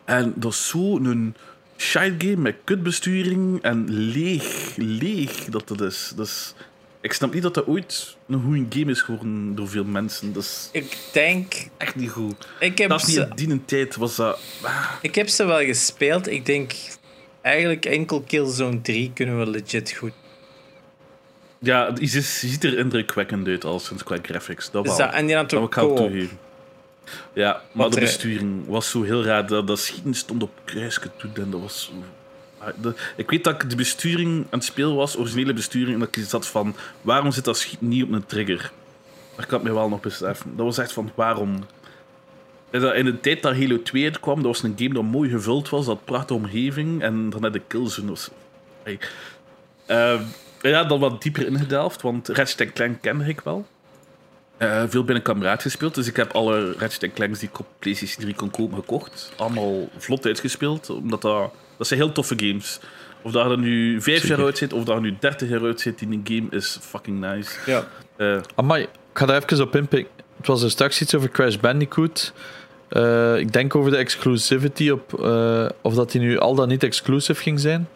En dat is zo'n shite game met kutbesturing en leeg, leeg dat het is. Dus ik snap niet dat dat ooit een goede game is geworden door veel mensen. Is Ik denk... echt niet goed. Ik heb, Dat is ze, die tijd was dat... ik heb ze wel gespeeld. Ik denk... Eigenlijk enkel Killzone 3 kunnen we legit goed. Ja, het ziet er indrukwekkend uit als sinds qua graphics. Dat Dus wel. dat, en die Dat ik wel co-op. toegeven. Ja, maar de er- besturing was zo heel raar. Dat, dat schieten stond op kruisje toe en dat was zo... Ah, ik weet dat ik de besturing aan het spelen was, originele besturing, en dat ik zat van, waarom zit dat schieten niet op een trigger? Kan ik me wel nog beseffen. Dat was echt van, waarom? In de tijd dat Halo 2 uitkwam, dat was een game dat mooi gevuld was, dat prachtige omgeving, en dan had de Killzone. Was, Hey. Ehm, ja, dan wat dieper ingedelft, want Ratchet Clank kende ik wel. Eh, veel bij een kameraad gespeeld, dus ik heb alle Ratchet Clanks die ik op PlayStation 3 kon kopen gekocht. Allemaal vlot uitgespeeld, omdat dat, dat zijn heel toffe games. Of dat er nu 5 jaar uit zit, of dat er nu 30 jaar uit zit, die een game is fucking nice. Ja. Eh, Amai, ik ga daar even op inpikken. Het was er straks iets over Crash Bandicoot. Eh, ik denk over de exclusivity op, of dat die nu al dan niet exclusive ging zijn.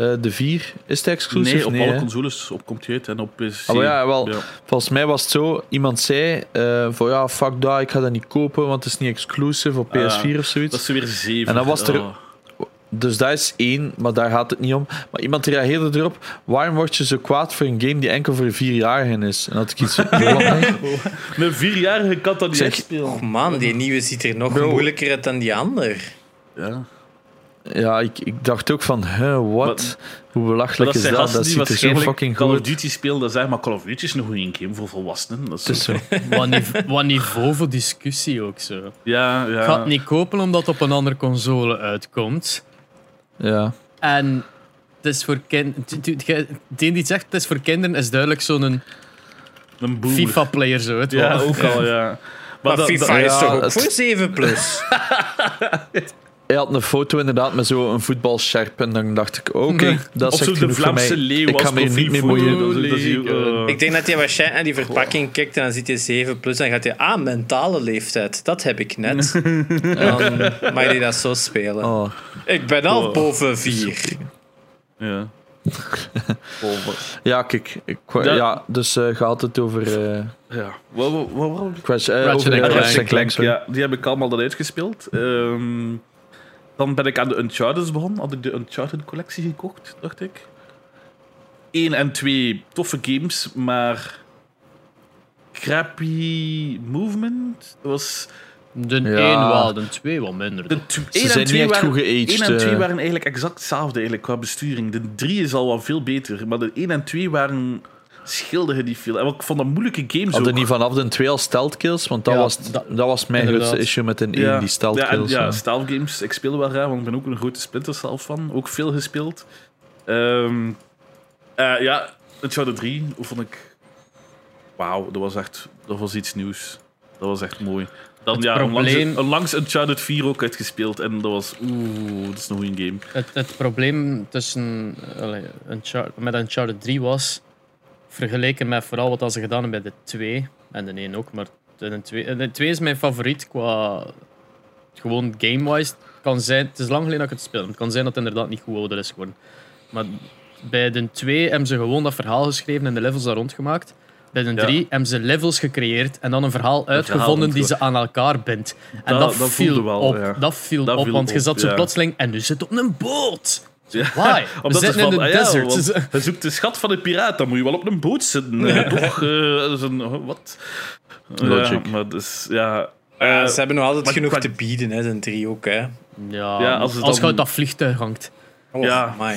Eh, de 4, is het exclusive? nee, op alle hè? consoles op komt hij uit en op PC. Ah, maar ja, wel. Ja. Volgens mij was het zo, iemand zei eh van ja, fuck dat, ik ga dat niet kopen, want het is niet exclusive op Ah, PS4 of zoiets. Dat is weer 7. En dan was er- Oh. Dus dat is één, maar daar gaat het niet om. Maar iemand reageerde erop, waarom word je zo kwaad voor een game die enkel voor vierjarigen is? En had ik iets... Een vierjarige kan dat niet Zeg- uitspelen. Oh man, die nieuwe ziet er nog Bro. moeilijker uit dan die ander. Ja. Ja, ik, ik dacht ook van, huh, wat? Hoe belachelijk dat is dat? Dat ziet er zo fucking Call of. Duty spelen, dat zeggen maar Call of Duty is een goede game voor volwassenen. Dat is zo. Wat, nive- wat niveau voor discussie ook zo. Ja, ja. Ik ga het niet kopen omdat het op een andere console uitkomt. Ja. En het is voor kinderen... Die die zegt het is voor kinderen is duidelijk zo'n een. FIFA-player zo. Het Ja, ook al, ja. Maar, Maar dat- FIFA dat- is ja, toch ook voor 7 plus. Hij had een foto inderdaad met zo'n voetbalscherp en dan dacht ik, oké, dat is de genoeg voor mij. Vlaamse leeuw Ik ga me hier niet mee is hier, eh, Ik denk dat hij waarschijnlijk naar die verpakking kijkt en dan ziet hij 7 plus en dan gaat hij, ah, mentale leeftijd, dat heb ik net. dan mag hij dat zo spelen. Oh, Ik ben al Oh. boven 4. Ja. Ja, kijk. Ik, Ja. ja. dus eh gaat het over... eh ja. Wat, wat, wat, Crash, eh, Ratchet over eh, Clank. Clank. Ja, die heb ik allemaal dan uitgespeeld. Ehm, dan ben ik aan de Uncharted begonnen. Had ik de Uncharted collectie gekocht, dacht ik. 1 en 2 toffe games, maar crappy movement. Dat was De 1 Ja. wel, de 2 wat minder. de en zijn twee niet echt waren, goed geaged. 1 en 2 eh. waren eigenlijk exact hetzelfde eigenlijk, qua besturing. De 3 is al wel veel beter, maar de 1 en 2 waren scheelde je niet veel. En ik vond dat moeilijke games Hadden ook. niet vanaf de 2 al stealth kills? Want dat, Ja, was, dat- dat, was mijn inderdaad. grootste issue met een 1, die stealth ja, en kills. ja, ja. stealth games. Ik speel wel graag, want ik ben ook een grote Splinter Cell fan. Ook veel gespeeld. Ehm eh, ja, Uncharted 3 vond ik... Wauw, dat was echt... Dat was iets nieuws. Dat was echt mooi. Dan Het ja, probleem- onlangs Uncharted 4 ook uitgespeeld. En dat was... Oeh, dat is een goede game. Het, het probleem tussen, Unchar- met Uncharted 3 was, vergeleken met vooral wat ze gedaan hebben bij de 2, en de 1 ook, maar de 2, de 2 is mijn favoriet qua gewoon game-wise. Het kan zijn, het is lang geleden dat ik het speel. Het kan zijn dat het inderdaad niet goed ouder is geworden. Maar bij de 2 hebben ze gewoon dat verhaal geschreven en de levels daar rondgemaakt. Bij de Ja. 3 hebben ze levels gecreëerd en dan een verhaal uitgevonden die ze aan elkaar bindt. En Dat- dat, dat viel wel, op. ja. Dat viel Dat op, viel want je zat zo plotseling en nu zit op een boot. Ja. Why? We Omdat zitten het in van, de ah ja, want je zoekt de schat van een piraat, dan moet je wel op een boot zitten. eh, toch? eh, een, wat? Logic. Ja, maar dus, ja... Ja, eh, ze hebben nog altijd maar genoeg te bieden, hè, zijn drie ook. Hè. Ja, Ja, als, als het je dan- uit dat vliegtuig hangt. Oh, Ja. my.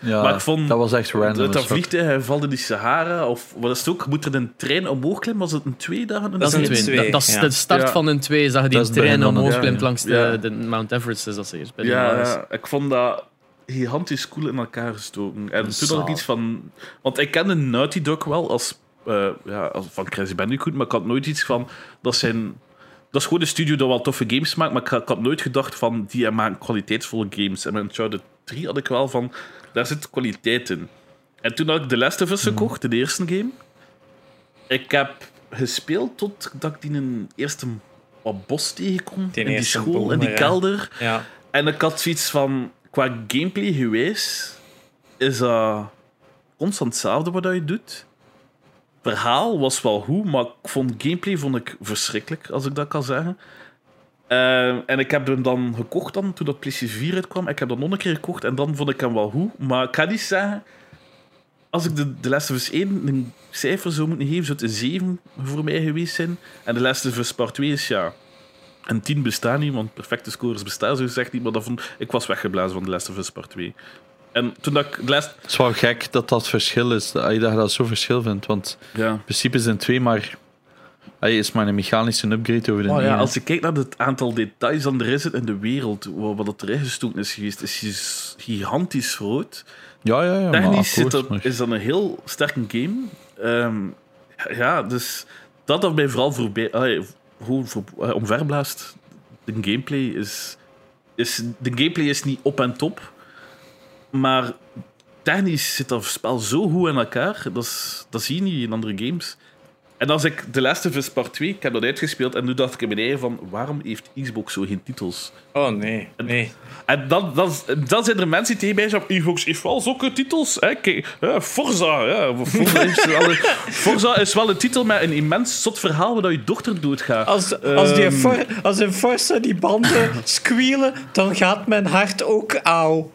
Ja, Maar ik vond dat was echt random. Dat, vliegtuig, hij valt in die Sahara, of wat is het ook? Moet er een trein omhoog klimmen? Was het een twee dagen? Dat is een twee. twee, Dat, dat is ja. de start Ja. van een 2. Zag je die trein omhoog klimt ja. langs de, Ja. de Mount Everest, is dat zeker. Bij de Ja, Himalayas. ja, ik vond dat gigantisch cool in elkaar gestoken. En toen had ik iets van... Want ik kende Naughty Dog wel als, eh, ja, als van Crash Bandicoot, maar ik had nooit iets van... Dat zijn... Dat is gewoon een studio dat wel toffe games maakt, maar ik, had- ik had nooit gedacht van, die maken kwaliteitsvolle games. En met Uncharted 3 had ik wel van, daar zit kwaliteit in. En toen had ik The Last of Us gekocht, de eerste game. Ik heb gespeeld tot dat ik die in een eerste wat bos tegenkom. Die in die school, in die ja. kelder. Ja. En ik had zoiets van, qua gameplay geweest, is dat constant hetzelfde wat je doet. Verhaal was wel goed, maar ik vond gameplay vond ik verschrikkelijk, als ik dat kan zeggen. Eh, en ik heb hem dan gekocht dan, toen dat PlayStation 4 uitkwam. Ik heb dat nog een keer gekocht en dan vond ik hem wel goed. Maar ik ga niet zeggen, als ik de, de Last of Us 1 een cijfer zou moeten geven, zou het een 7 voor mij geweest zijn. En de Last of Part 2 is ja, een 10 bestaat niet, want perfecte scores bestaan zo gezegd niet. Maar dat vond, ik was weggeblazen van de Last of Us Part 2. En toen dat ik de Last... Het is wel gek dat dat verschil is. Dat je dat, dat zo verschil vindt. Want Ja. in principe een 2, maar hij is maar een mechanische upgrade over de Oh, ja, als je kijkt naar het aantal details dat er is in de wereld, wat het erin gestoken is geweest, is gigantisch groot. ja, ja, ja. maar Technisch zit akkoord, dat, maar- is dat een heel sterke game. Ehm, ja, dus dat dat mij vooral voorbij, allee, voor, eh, omverblaast. De gameplay is, is... De gameplay is niet op en top, maar technisch zit dat spel zo goed in elkaar. Dat, is, dat zie je niet in andere games. En als ik The Last of Us Part 2, ik heb dat uitgespeeld en nu dacht ik in mijn eigen van, waarom heeft Xbox zo geen titels? Oh nee, nee. En dan, dan, dan zijn er mensen die tegen mij zeggen: Xbox heeft wel zulke titels. Hè? Kijk, Forza. Ja. Forza, is wel een, Forza is wel een titel met een immens zot verhaal waar dat je dochter doodgaat. Als, als, die Ehm. Als in Forza die banden squealen, dan gaat mijn hart ook auw.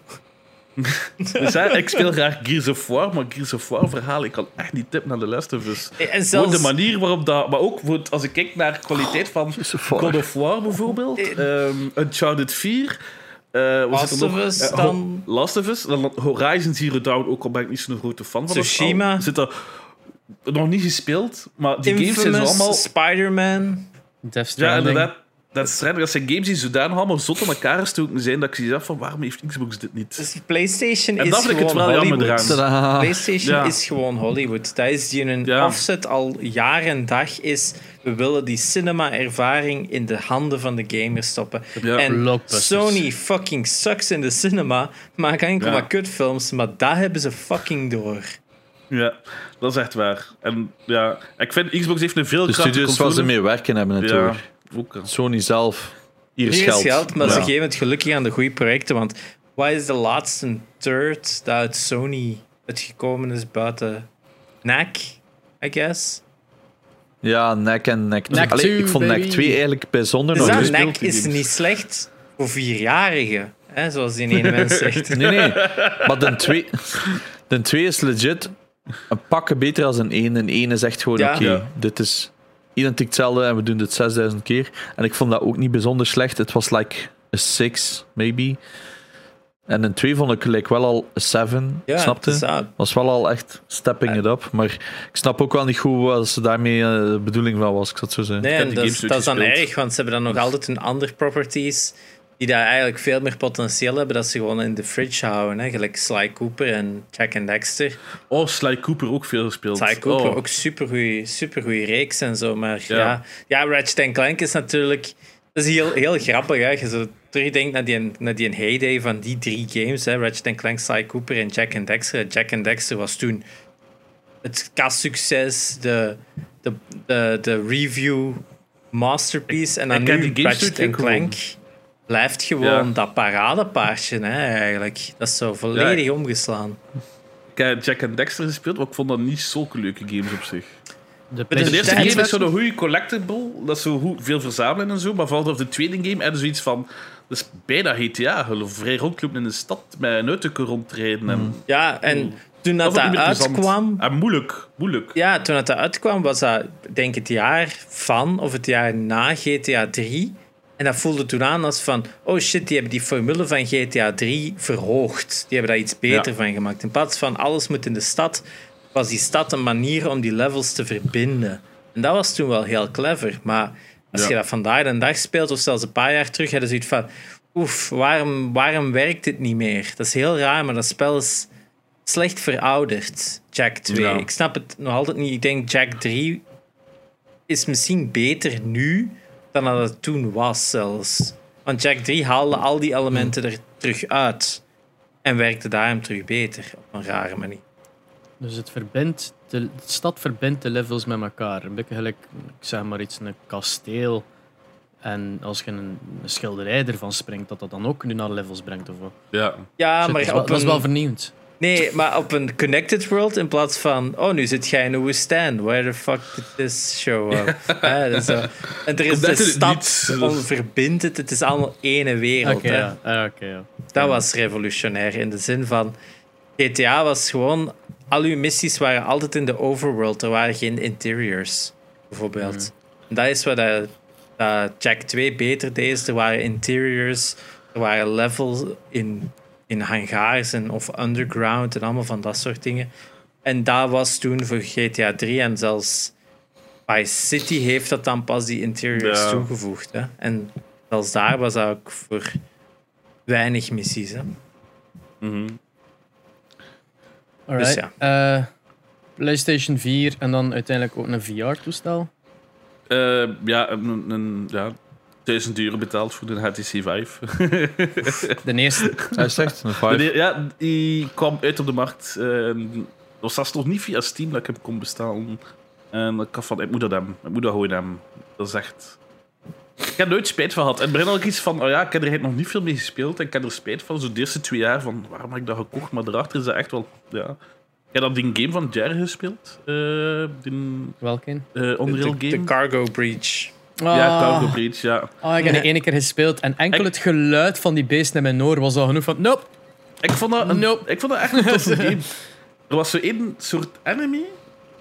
Dus, hè, ik speel graag Gears of War, maar Gears of War verhaal, ik kan echt niet tippen naar de Last of Us. En zelfs, de manier waarop dat... Maar ook als ik kijk naar de kwaliteit van of War. God of War bijvoorbeeld, ehm Uncharted 4... eh, wat Last zit er of nog? Us Eh, dan? Last of Us, dan Horizon Zero Dawn, ook al ben ik niet zo'n grote fan van. dat spel. Tsushima. Zit er nog niet gespeeld, maar die games zijn allemaal... Spider-Man. Death Ja, Stranding. inderdaad. Dat, is streng. dat zijn games die zodanig allemaal zot aan elkaar gestoken zijn dat ik zie af van waarom heeft Xbox dit niet? Dus PlayStation En is dat ik het gewoon wel jammer Hollywood. PlayStation Ja. is gewoon Hollywood. Dat is die een Ja. offset al jaar en dag is. We willen die cinema-ervaring in de handen van de gamers stoppen. Ja. en. Sony fucking sucks in de cinema. Maken enkel Ja. maar kutfilms, maar dat hebben ze fucking door. Ja, dat is echt waar. En ja, ik vind Xbox heeft een veel De studios waar ze mee werken hebben over. Ook. Sony zelf. Hier is Hier is geld. geld, maar ze geven het gelukkig aan de goede projecten. Want wat is de laatste third dat uit Sony uitgekomen is buiten NAC, I guess? Ja, nek en Allee, 2, ik vond baby. nek 2 eigenlijk bijzonder Dus nog dat. NAC is games. niet slecht voor vierjarigen, hè, zoals die ene mens zegt. Nee, nee. Maar de 2 de 2 is legit een pakken beter als een 1. Een 1 is echt gewoon Ja. oké. Ja. Dit is identiek hetzelfde en we doen dit 6000 keer. En ik vond dat ook niet bijzonder slecht. Het was like a 6, maybe. En een 2 vond ik gelijk wel al een 7, Ja, snapte? het was wel al echt stepping it up. Maar ik snap ook wel niet goed wat ze daarmee eh, de bedoeling van was. Ik zou het zo zeggen. Nee, heb en die dat, is- nooit dat is dan erg, want ze hebben dan nog altijd hun andere properties die daar eigenlijk veel meer potentieel hebben, dat ze gewoon in de fridge houden. Hè? Gelijk Sly Cooper en Jack and Dexter. Oh, Sly Cooper ook veel gespeeld. Sly Cooper, Oh. ook supergoeie, supergoeie reeks en zo. Maar ja, Ja. ja, Ratchet Clank is natuurlijk... Dat is heel, heel grappig, hè. Je zo terugdenkt naar die, naar die heyday van die drie games, hè. Ratchet Clank, Sly Cooper en Jack and Dexter. Jack and Dexter was toen het kastsucces, de, de, de, de review masterpiece. En dan nu Ratchet Clank blijft gewoon Ja. dat paradepaardje, hè, eigenlijk. Dat is zo volledig omgeslaan. Ik heb Jack and Dexter gespeeld, maar ik vond dat niet zulke leuke games op zich. De de eerste game is zo'n goede collectible, dat is zo goed, veel verzamelen en zo, maar vanaf de tweede game heb je zoiets van, dat is bijna GTA, vrij rondlopen in de stad met een auto rondrijden. En, Ja, en toen dat dat, dat uitkwam... En moeilijk, moeilijk. Ja, toen het uitkwam was dat denk ik het jaar van of het jaar na GTA 3. En dat voelde toen aan als van, oh shit, die hebben die formule van GTA 3 verhoogd. Die hebben daar iets beter Ja. van gemaakt. In plaats van alles moet in de stad, was die stad een manier om die levels te verbinden. En dat was toen wel heel clever. Maar als Ja. je dat vandaag de dag speelt, of zelfs een paar jaar terug, hadden ze zoiets van, oef, waarom, waarom werkt dit niet meer? Dat is heel raar, maar dat spel is slecht verouderd. Jack 2. Ja. Ik snap het nog altijd niet. Ik denk Jack 3 is misschien beter nu dan dat het toen was zelfs. Want Jack 3 haalde al die elementen er terug uit. En werkte daarom terug beter, op een rare manier. Dus het verbindt, de, de stad verbindt de levels met elkaar. Een beetje gelijk, ik zeg maar iets, een kasteel. En als je een, een schilderij ervan springt, dat dat dan ook nu naar levels brengt. Of wat. Ja. Ja, Dus maar op dat is wel een, vernieuwend. Nee, maar op een connected world in plaats van... Oh, nu zit jij in een woestijn. Where the fuck did this show up? Ja, dat is zo. En er is de het stad niet- on- verbindt het. Het is allemaal ene wereld. Ja. Ah, oké, ja. Dat was revolutionair in de zin van GTA was gewoon al uw missies waren altijd in de overworld. Er waren geen interiors, bijvoorbeeld. En dat is wat dat, dat Jack 2 beter deed. Er waren interiors, er waren levels in, in hangars en, of underground en allemaal van dat soort dingen. En dat was toen voor GTA 3 en zelfs Vice City heeft dat dan pas die interiors Ja. toegevoegd. Hè? En zelfs daar was dat ook voor weinig missies. Hè? Mhm. Alright. Dus Eh, PlayStation 4 en dan uiteindelijk ook een VR-toestel. Eh, ja, een, een, ja, 1000 euro betaald voor de HTC Vive. De eerste. Hij echt een. Nee, ja, die kwam uit op de markt. eh, Dat was zelfs nog niet via Steam dat ik hem kon bestellen. En ik had van, ik moet dat hebben. Ik moet dat gewoon hebben. Dat is echt... Ik heb er nooit spijt van gehad. En het begin had ik iets van, oh ja, ik heb er nog niet veel mee gespeeld. En ik heb er spijt van, zo de eerste twee jaar, van waarom heb ik dat gekocht? Maar daarachter is dat echt wel, ja... Ik heb dat die game van Jerry gespeeld. eh die Welke? eh, De, Unreal de game. Cargo Breach. Ja, Cargo Breach, ja. Oh, ik heb die ene keer gespeeld en enkel Ik- het geluid van die beesten in mijn oor was al genoeg van. Nope. Ik vond dat, een, Nope. ik vond dat echt een toffe game. Er was zo één soort enemy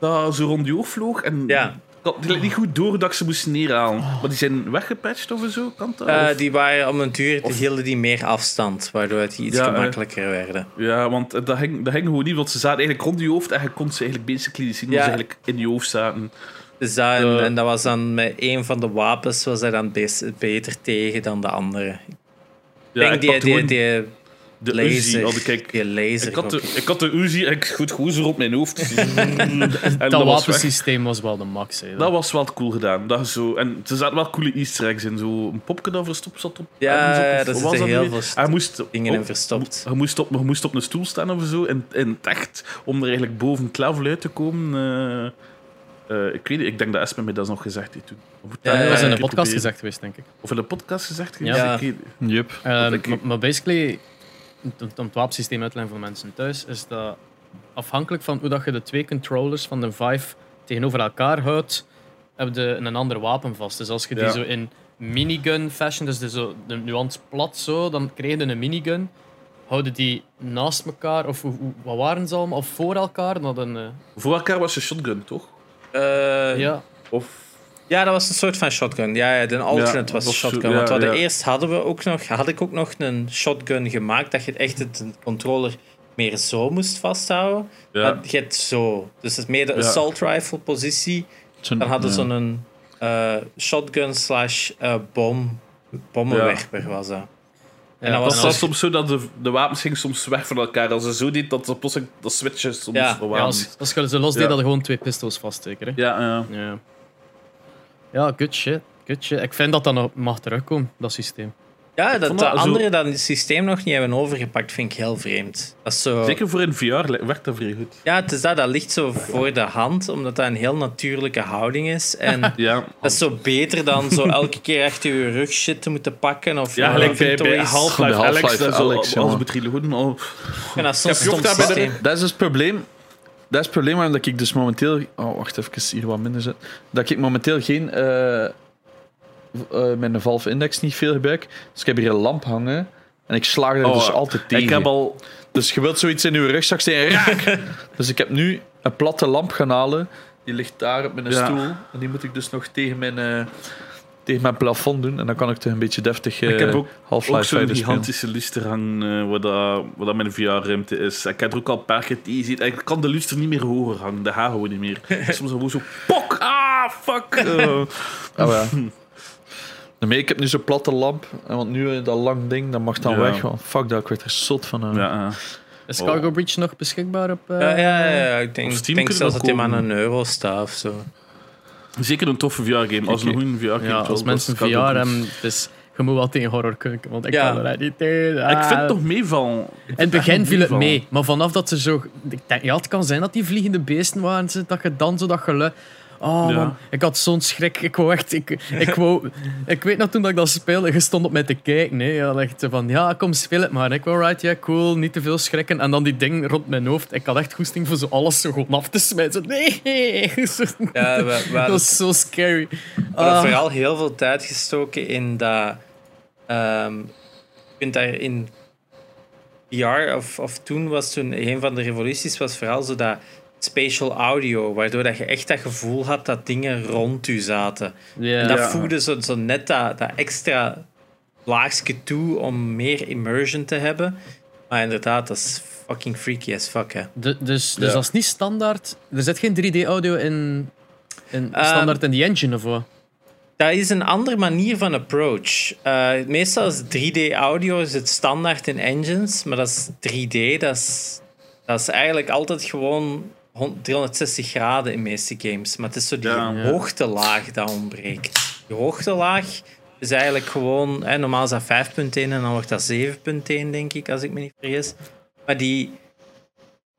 dat zo rond je oog vloog en Ja. ik had niet goed door dat ik ze moest neerhalen. Maar die zijn weggepatcht of zo, kan dat? Eh, die waren om een duur, Of- hielden die meer afstand, waardoor het iets Ja, eh. gemakkelijker werden. Ja, want dat ging, dat ging gewoon niet, want ze zaten eigenlijk rond je hoofd en je kon ze eigenlijk basically zien Ja. ze eigenlijk in je hoofd zaten. Dus dat, en, en dat was dan met een van de wapens was hij dan beter tegen dan de andere. Ja, denk ik die, had die, gewoon die de Uzi. laser. Had ik, kijk, die laser ik, had de, ik had de Uzi en ik goed zo op mijn hoofd. en Dat, wapensysteem was wel de max. Hè. Dat was wel cool gedaan. Dat zo, en er zaten wel coole easter eggs in. Zo een popje dat verstopt zat op. Ja, dat heel nu? veel Hij moest dingen in op- verstopt. Je moest, op, je moest op een stoel staan of zo, in, in het echt, om er eigenlijk boven het level uit te komen. eh, eh, ik weet niet, ik denk dat Esme mij dat nog gezegd heeft toen. Of, Ja, dat was in ik podcast gezegd geweest, denk ik. Of in een podcast gezegd Ja. geweest? Ja. Ik weet- Yep. Ehm, ik- maar, maar basically, om om het wapensysteem uit te leggen voor mensen thuis, is dat afhankelijk van hoe dat je de twee controllers van de Vive tegenover elkaar houdt, heb je een ander wapen vast. Dus als je die Ja. zo in minigun fashion, dus de, zo, de nuance plat zo, dan krijg je een minigun. Houden die naast elkaar, of hoe- hoe- wat waren ze allemaal? Of voor elkaar? Dan een, eh, Voor elkaar was je shotgun, toch? Eh, ja. Of... Ja, dat was een soort van shotgun. Ja, ja de alternate Ja, was een shotgun. Want we ja. eerst hadden we ook nog, had ik ook nog een shotgun gemaakt dat je echt het een controller meer zo moest vasthouden. Ja. Maar je hebt zo. Dus het is meer de Ja. assault rifle positie. Dan hadden ja. ze zo'n eh, shotgun slash eh, bom, bommenwerper was dat. En Ja, dat Het was was soms zo dat de, de wapens gingen soms weg van elkaar. Als ze zo deed, dat ze plotseling dat switchen soms Ja. Ja, als, ze los deed, Ja. dat je gewoon twee pistols vaststeken. Hè? Ja, ja. Ja. ja, good shit. Good shit. Ik vind dat dat nog mag terugkomen, dat systeem. Ja, dat de dat zo- anderen dat het systeem nog niet hebben overgepakt, vind ik heel vreemd. Dat is zo... Zeker voor in VR werkt dat vrij goed. Ja, het is dat, dat ligt zo voor de hand, omdat dat een heel natuurlijke houding is. En Ja, dat is zo beter dan zo elke keer achter je rug shit te moeten pakken. Of ja gelijk bij, bij inventories. Half-Life Bij Alex. Dat als jongen. moet. Oh. Ik vind dat zo'n stom gehoord dat systeem. Is dus het probleem. Dat is het probleem waarom dat ik dus momenteel... Oh, wacht even, hier wat minder zet. Dat ik momenteel geen... eh eh, mijn Valve Index niet veel gebruik. Dus ik heb hier een lamp hangen. En ik slaag er Oh, dus altijd tegen. Ik heb al... Dus je wilt zoiets in je rugzak. Raak! dus ik heb nu een platte lamp gaan halen. Die ligt daar op mijn Ja. stoel. En die moet ik dus nog tegen mijn, eh, tegen mijn plafond doen. En dan kan ik toch een beetje deftig eh Ik heb ook, Half-Life ook zo'n gigantische luster hangen waar, dat, mijn VR-ruimte is. Ik heb er ook al een paar keer tegen gezien. Ik kan de luster niet meer hoger hangen. Dat gaat gewoon niet meer. Soms gewoon zo... Pok! Ah, fuck! Eh, Oh, ja. Nee, ik heb nu zo'n platte lamp. En want nu eh, dat lang ding, dat mag dan Ja. weg. Want fuck dat, ik werd er zot van. eh. ja, eh. Is Oh. Cargo Breach nog beschikbaar op... eh, Ja, ja, ja, ja, ik denk, Steam denk zelfs dat hij maar een euro staat of zo. Zeker een toffe VR-game. Als een goede VR-game. Ja, als mensen VR hebben, dus je moet wel tegen horror kunnen, want ik Ja. kan er niet tegen. Ik vind het toch meevallen. In het begin viel het mee, maar vanaf dat ze zo... Ik denk, ja, het kan zijn dat die vliegende beesten waren, ze- dat je dan zo dat geluid... Oh Ja. man, ik had zo'n schrik. Ik wou echt... Ik, ik, wou, ik weet nog toen dat ik dat speelde, je stond op mij te kijken. Hè. Je echt van, ja, kom, speel het maar. Ik wou, right, ja, cool, niet te veel schrikken. En dan die ding rond mijn hoofd. Ik had echt goesting voor zo alles zo gewoon af te smijten. Nee! Zo- Ja, we, we dat was zo scary. we hadden Ah. vooral heel veel tijd gestoken in dat... ehm je kunt daar in VR, of, of toen was toen een van de revoluties, was vooral zo dat spatial audio, waardoor dat je echt dat gevoel had dat dingen rond u zaten. Ja. En dat voegde zo, zo net dat, dat extra laagje toe om meer immersion te hebben. Maar inderdaad, dat is fucking freaky as fuck, hè. De- dus, dus Ja. dat is niet standaard. Er zit geen 3D-audio in, in Ehm, standaard in die engine of wat? Dat is een andere manier van approach. Eh, meestal is 3D-audio is het standaard in engines, maar dat is 3D. Dat is, dat is eigenlijk altijd gewoon 360 graden in meeste games. Maar het is zo die Ja. Ja. hoogtelaag dat ontbreekt. Die hoogtelaag is eigenlijk gewoon... Hè, normaal is dat 5.1 en dan wordt dat 7.1, denk ik, als ik me niet vergis. Maar die...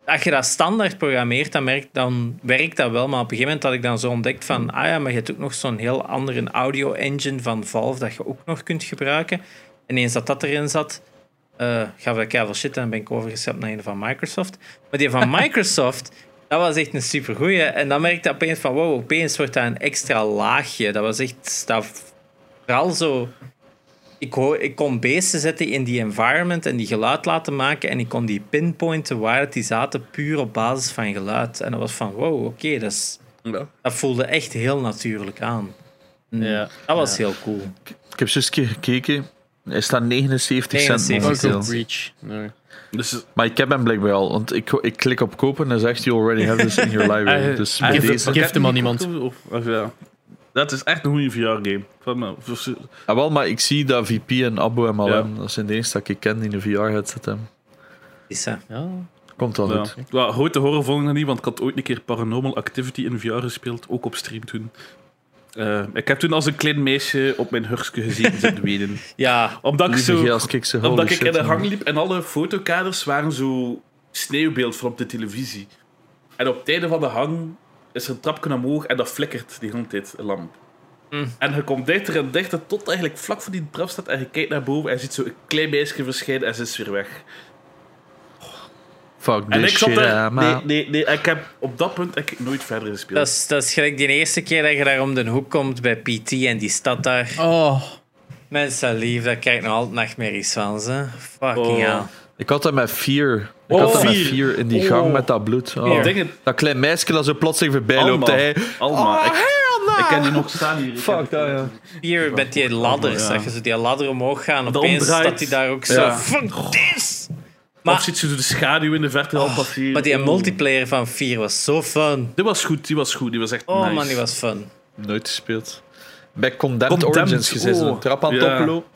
Als je dat standaard programmeert, dan, merkt, dan werkt dat wel. Maar op een gegeven moment had ik dan zo ontdekt van... Ah ja, maar je hebt ook nog zo'n heel andere audio-engine van Valve dat je ook nog kunt gebruiken. En eens dat dat erin zat, eh gaf ik keihard shit en ben ik overgestapt naar een van Microsoft. Maar die van Microsoft, dat was echt een supergoeie. En dan merkte ik opeens van, wow, opeens wordt dat een extra laagje. Dat was echt... Dat, vooral zo... Ik, hoor, ik kon beesten zetten in die environment en die geluid laten maken. En ik kon die pinpointen waar het die zaten, puur op basis van geluid. En dat was van, wow, oké, dat, is- Ja. dat voelde echt heel natuurlijk aan. Ja. Dat was Ja. heel cool. Ik heb keer gekeken. Hij staat 79 cent 79 momenteel. Cargo Breach. Nee. Dus Maar ik heb hem blijkbaar al. Want ik, ik klik op kopen en dan zegt you already have this in your library. Dus give hem aan iemand. Of, of, ja. Dat is echt een goede VR-game. Voor- Ah, wel, maar ik zie dat VP en Abo MLM, Ja. dat zijn de enige dat ik ken die een VR-headset hebben. Is dat? Ja. Komt wel Ja. goed. Ja, horror vond ik dat niet, want ik had ooit een keer Paranormal Activity in VR gespeeld, ook op stream toen. Eh, ik heb toen als een klein meisje op mijn hurkje gezeten zitten wenen. Ja, Omdat ik, zo, als ik ze omdat ik in de hang liep en alle fotokaders waren zo sneeuwbeeld van op de televisie. En op het einde van de hang is er een trapje omhoog en dat flikkert die hele tijd, een lamp. Mm. En je komt dichter en dichter tot eigenlijk vlak voor die trap staat en je kijkt naar boven en je ziet zo een klein meisje verschijnen en ze is weer weg. Fuck En ik zat shit, er... Nee, nee, nee. Ik heb, op dat punt ik nooit verder gespeeld. dat is, dat is gelijk die eerste keer dat je daar om de hoek komt bij PT en die stad daar. Oh, Mensen lief, daar krijg ik nog altijd nachtmerries van, ze. Fucking Oh. hell. Ik had dat met vier. Ik Oh, had dat met vier. in die Oh. gang met dat bloed. Oh. Ik denk het Dat klein meisje dat zo plotseling voorbij loopt. Hij, allemaal. oh, Ik-! Ik ken die nog staan hier. Fuck dat, ja. Hier met die ladders, Ja. dat je zo die ladder omhoog gaan. Opeens staat hij daar ook zo. Fuck this! Of ziet ze door de schaduw in de verte al passeren. maar die Oh. multiplayer van 4 was zo fun. Die was goed, die was goed. Die was echt Oh nice. man, die was fun. Nooit gespeeld. Bij Condemned, Condemned, Origins gezet, oh. een trap aan het Ja. oplopen.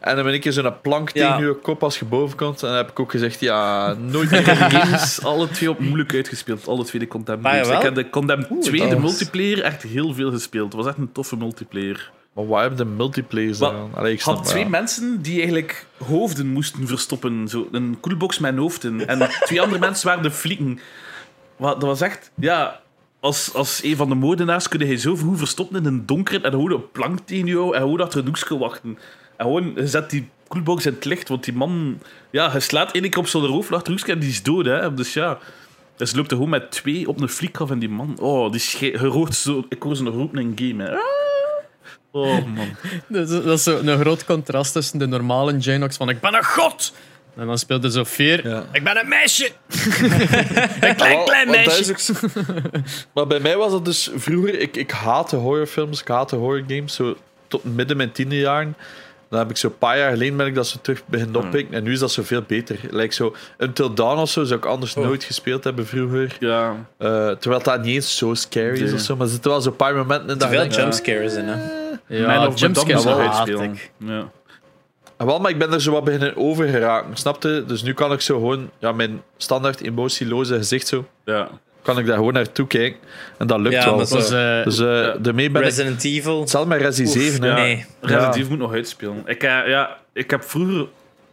En dan ben ik in zo'n plank Ja. tegen je kop als je boven komt. En dan heb ik ook gezegd, ja, nooit Ik meer. heb de games alle twee op moeilijk uitgespeeld. Alle twee de Condemned? Ik heb de Condemned 2, de multiplayer, echt heel veel gespeeld. Het was echt een toffe multiplayer. Maar hebben de multiplayers Wat- aan? Allee, ik Ik snap had twee ja. mensen die eigenlijk hoofden moesten verstoppen. Zo, een koelbox met een hoofd in. En twee andere mensen waren de flieken. Wat, dat was echt... Ja, als, als een van de moordenaars kun je zo goed verstoppen in een donker en dan gewoon een plank tegen jou en gewoon achter een hoekje wachten. En gewoon, je zet die koelbox in het licht, want die man... Ja, hij slaat één keer op zijn hoofd achter een en die is dood, hè. Dus ja... Dus loopt er gewoon met twee op een fliek af en die man... Oh, die je hoort zo... Ik hoor zo'n roep in een game, hè. Oh, man. Dat is, dat is zo een groot contrast tussen de normale Janox van ik ben een god. En dan speelde zo Veer, Ja. ik ben een meisje. een klein, klein meisje. maar bij mij was dat dus vroeger... Ik, ik haatte horrorfilms, ik haatte horrorgames. Zo tot midden mijn tiende jaren. Dan heb ik zo een paar jaar geleden ben ik dat zo terug beginnen oppikken. En nu is dat zo veel beter. Lijkt zo Until Dawn of zo zou ik anders nooit gespeeld hebben vroeger. Ja, Eh, terwijl dat niet eens zo scary is of zo. Maar er zitten wel zo'n paar momenten in dat je veel jumpscares in, hè. Man Ja, of jumpscares Madame haat uitspelen. ik. Ja. Ah, Wel, maar ik ben er zo wat beginnen over geraken, snapte? Dus nu kan ik zo gewoon, ja, mijn standaard emotieloze gezicht zo, ja. kan ik daar gewoon naartoe kijken. En dat lukt Ja, wel. maar zo- Was, eh, Dus eh daarmee ben ik... Resident Evil. Hetzelfde met Resi 7, hè. Ja. Nee. Resident Ja. Evil moet nog uitspelen. Ik, eh, ja, ik heb vroeger...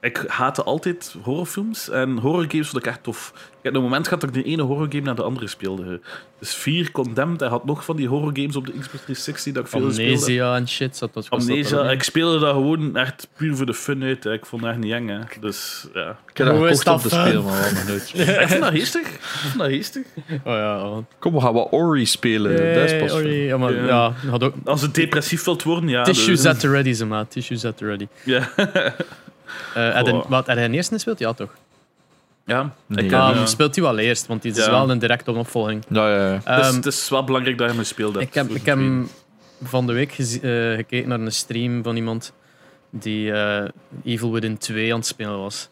Ik haatte altijd horrorfilms en horrorgames vond ik echt tof. Ik heb een moment gehad dat ik de ene horrorgame naar de andere speelde. Dus 4 Condemned, hij had nog van die horrorgames op de Xbox 360 dat ik veel speelde. Amnesia en shit. Zat dat, was dat Amnesia, ik speelde dat gewoon echt puur voor de fun uit. hè. Ik vond het echt niet eng. Hè. Dus ja. Ik heb dat gekocht dat te fun? spelen, maar nog nooit. ik vond dat geestig. Ik vond dat geestig. Oh ja. Kom, we gaan wat Ori spelen. dat is Hey, pas sorry. Ja, maar, Ja. ja. had ook... Als het depressief wilt worden, ja. Tissues dus- at the ready, ze maat. Tissues at the ready. Ja. Eh en Goh. wat, had hij een eerste gespeeld? Ja, toch? ja. Nee. Ik maar ja. speelt hij wel eerst, want die is Ja. wel een directe opvolging. Ja, ja, ja. Dus het is wel belangrijk dat je me speelde. ik heb, ik heb van de week eh, gekeken naar een stream van iemand die eh, Evil Within 2 aan het spelen was.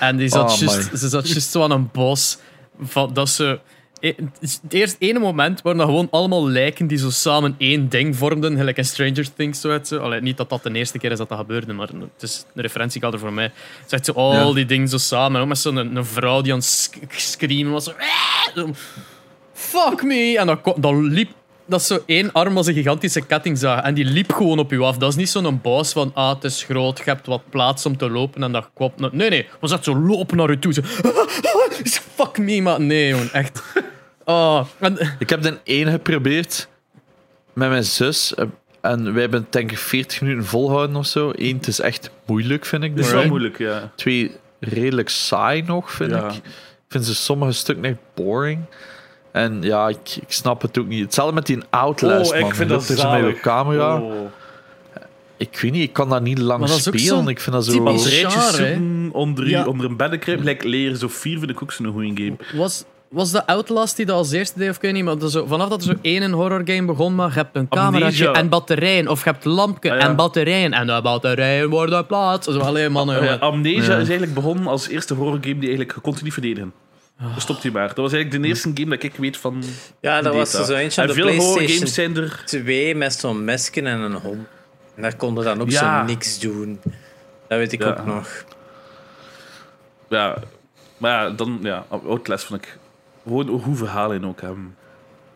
En die zat Oh, juist- my. ze zat juist zo aan een bos. Van, dat ze... e- Het eerst ene moment waren dat gewoon allemaal lijken die zo samen één ding vormden, gelijk in Stranger Things. Zo, uit, zo. Allee, niet dat dat de eerste keer is dat dat gebeurde, maar het is een referentiekader voor mij. Zegt ze al Ja. die dingen zo samen. En ook met zo'n een, een vrouw die aan het screamen was. Zo, zo, Fuck me! En dan, liep dat zo één arm als een gigantische kettingzaag. En die liep gewoon op u af. Dat is niet zo'n baas van, ah, het is groot, je hebt wat plaats om te lopen en dat kwam... Nee, nee. Was dat zo lopen naar u toe. Zo, fuck me, maar nee, echt. Oh, en, Ik heb de één geprobeerd met mijn zus. eh, En wij hebben het denk ik 40 minuten volhouden of zo. Eén, het is echt moeilijk, vind ik. Het is wel moeilijk, ja. Twee, redelijk saai nog, vind Ja. ik. Ik vind ze sommige stukken echt boring. En ja, ik, ik snap het ook niet. Hetzelfde met die Outlast, Oh, ik man. vind dat er zo met je camera. Oh. Ik weet niet, ik kan dat niet lang Maar dat is ook spelen. Ik vind dat zo... hè? zoeken onder, Ja. onder een beddenkruip, lijkt leren. Zo vier vind ik ook zo'n goede game. was, was de Outlast die dat als eerste deed, of ik weet niet, maar dat zo, vanaf dat er zo één horror game begon, maar je hebt een cameraatje en batterijen, of je hebt lampje Ah, ja. en batterijen, en de batterijen worden plaats. Zo, alleen mannen, Ja, jongen. Amnesia Ja. is eigenlijk begonnen als eerste horrorgame die eigenlijk je kon niet verdedigen. Dat stopt hij maar. Dat was eigenlijk de eerste game dat ik weet van. Ja, dat was zo eentje En de veel horrorgames PlayStation zijn er. 2 met zo'n mesken en een hond. En daar konden dan ook Ja. zo niks doen. Dat weet ik Ja. ook nog. Ja, maar ja, dan. Ja, Outlast vond ik. Gewoon een goed verhaal in ook hebben.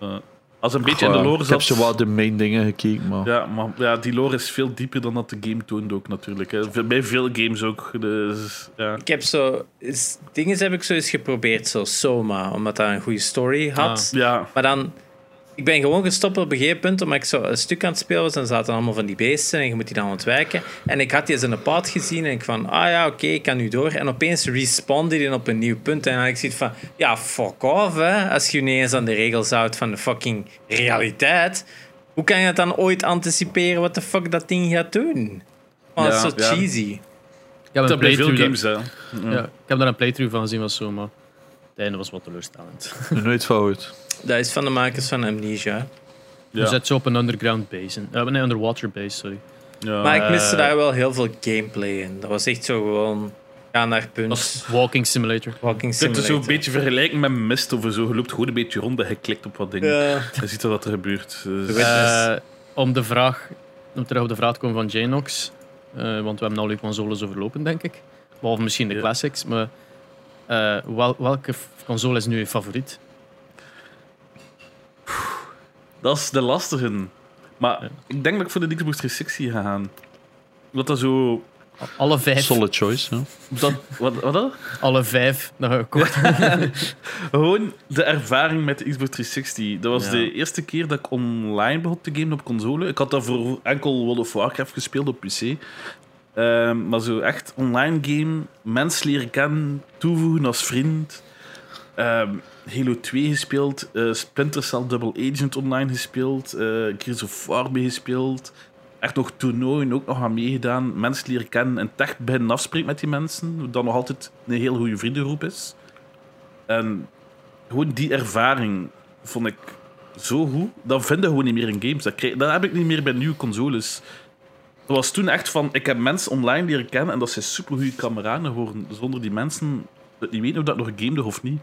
Eh, als een beetje in de lore ik heb zat. zo wat de main dingen gekeken, maar... Ja, maar ja, die lore is veel dieper dan dat de game toont ook natuurlijk. Hè. Bij veel games ook. Dus, ja. Ik heb zo... is- Dingen heb ik zo eens geprobeerd, zo Soma, omdat dat een goede story had. ja, Maar dan... Ik ben gewoon gestopt op een gegeven punt, omdat ik zo een stuk aan het spelen was. En zaten allemaal van die beesten en je moet die dan ontwijken. En ik had die eens in een pad gezien en ik van, ah ja, oké, ik kan nu door. En opeens respawnde die op een nieuw punt. En dan had ik zoiets van, ja, fuck off, hè. Als je niet eens aan de regels houdt van de fucking realiteit. Hoe kan je het dan ooit anticiperen wat de fuck dat ding gaat doen? Want Ja, dat is zo ja. cheesy. Ik heb, dat veel playthrough games, hè. ja, ik heb daar een playthrough van gezien, was zo, maar het einde was wat teleurstellend. Nooit fout. Dat is van de makers van Amnesia. Je Ja. zit zo op een underground base. in. Eh, nee, underwater base, sorry. Ja. Maar ik miste Eh. daar wel heel veel gameplay in. Dat was echt zo gewoon gaan naar punt. Als- Walking simulator. Walking Je kunt het zo simulator. een beetje vergelijken met Mist of zo. Je loopt gewoon een beetje rond en je klikt op wat dingen. Ja. Je ziet wat er gebeurt. Dus-. Eh, om, de vraag, om terug op de vraag te komen van Janox. eh want we hebben al uw consoles overlopen, denk ik. Behalve misschien de Ja. classics. Maar eh, wel, welke console is nu je favoriet? Dat is de lastige. Maar Ja. ik denk dat ik voor de Xbox 360 ga gaan. Omdat dat zo... Alle vijf. Solid choice. hè. Dat, wat, wat dat? Alle vijf. Ik kort. Gewoon de ervaring met de Xbox 360. Dat was Ja. de eerste keer dat ik online begon te gamen op console. Ik had daarvoor enkel World of Warcraft gespeeld op PC. Ehm, maar zo echt online game, mensen leren kennen, toevoegen als vriend. Ehm, Halo 2 gespeeld, eh, Splinter Cell Double Agent online gespeeld, Gears of War gespeeld. Echt nog toernooien ook nog aan meegedaan. Mensen leren kennen en echt beginnen afspreken met die mensen. Dat nog altijd een heel goede vriendengroep is. En gewoon die ervaring vond ik zo goed. Dat vind je gewoon niet meer in games. Dat, krijg- heb ik niet meer bij nieuwe consoles. Dat was toen echt van, ik heb mensen online leren kennen en dat zijn supergoeie kameraden geworden. Zonder die mensen niet weten of dat nog gamede of niet.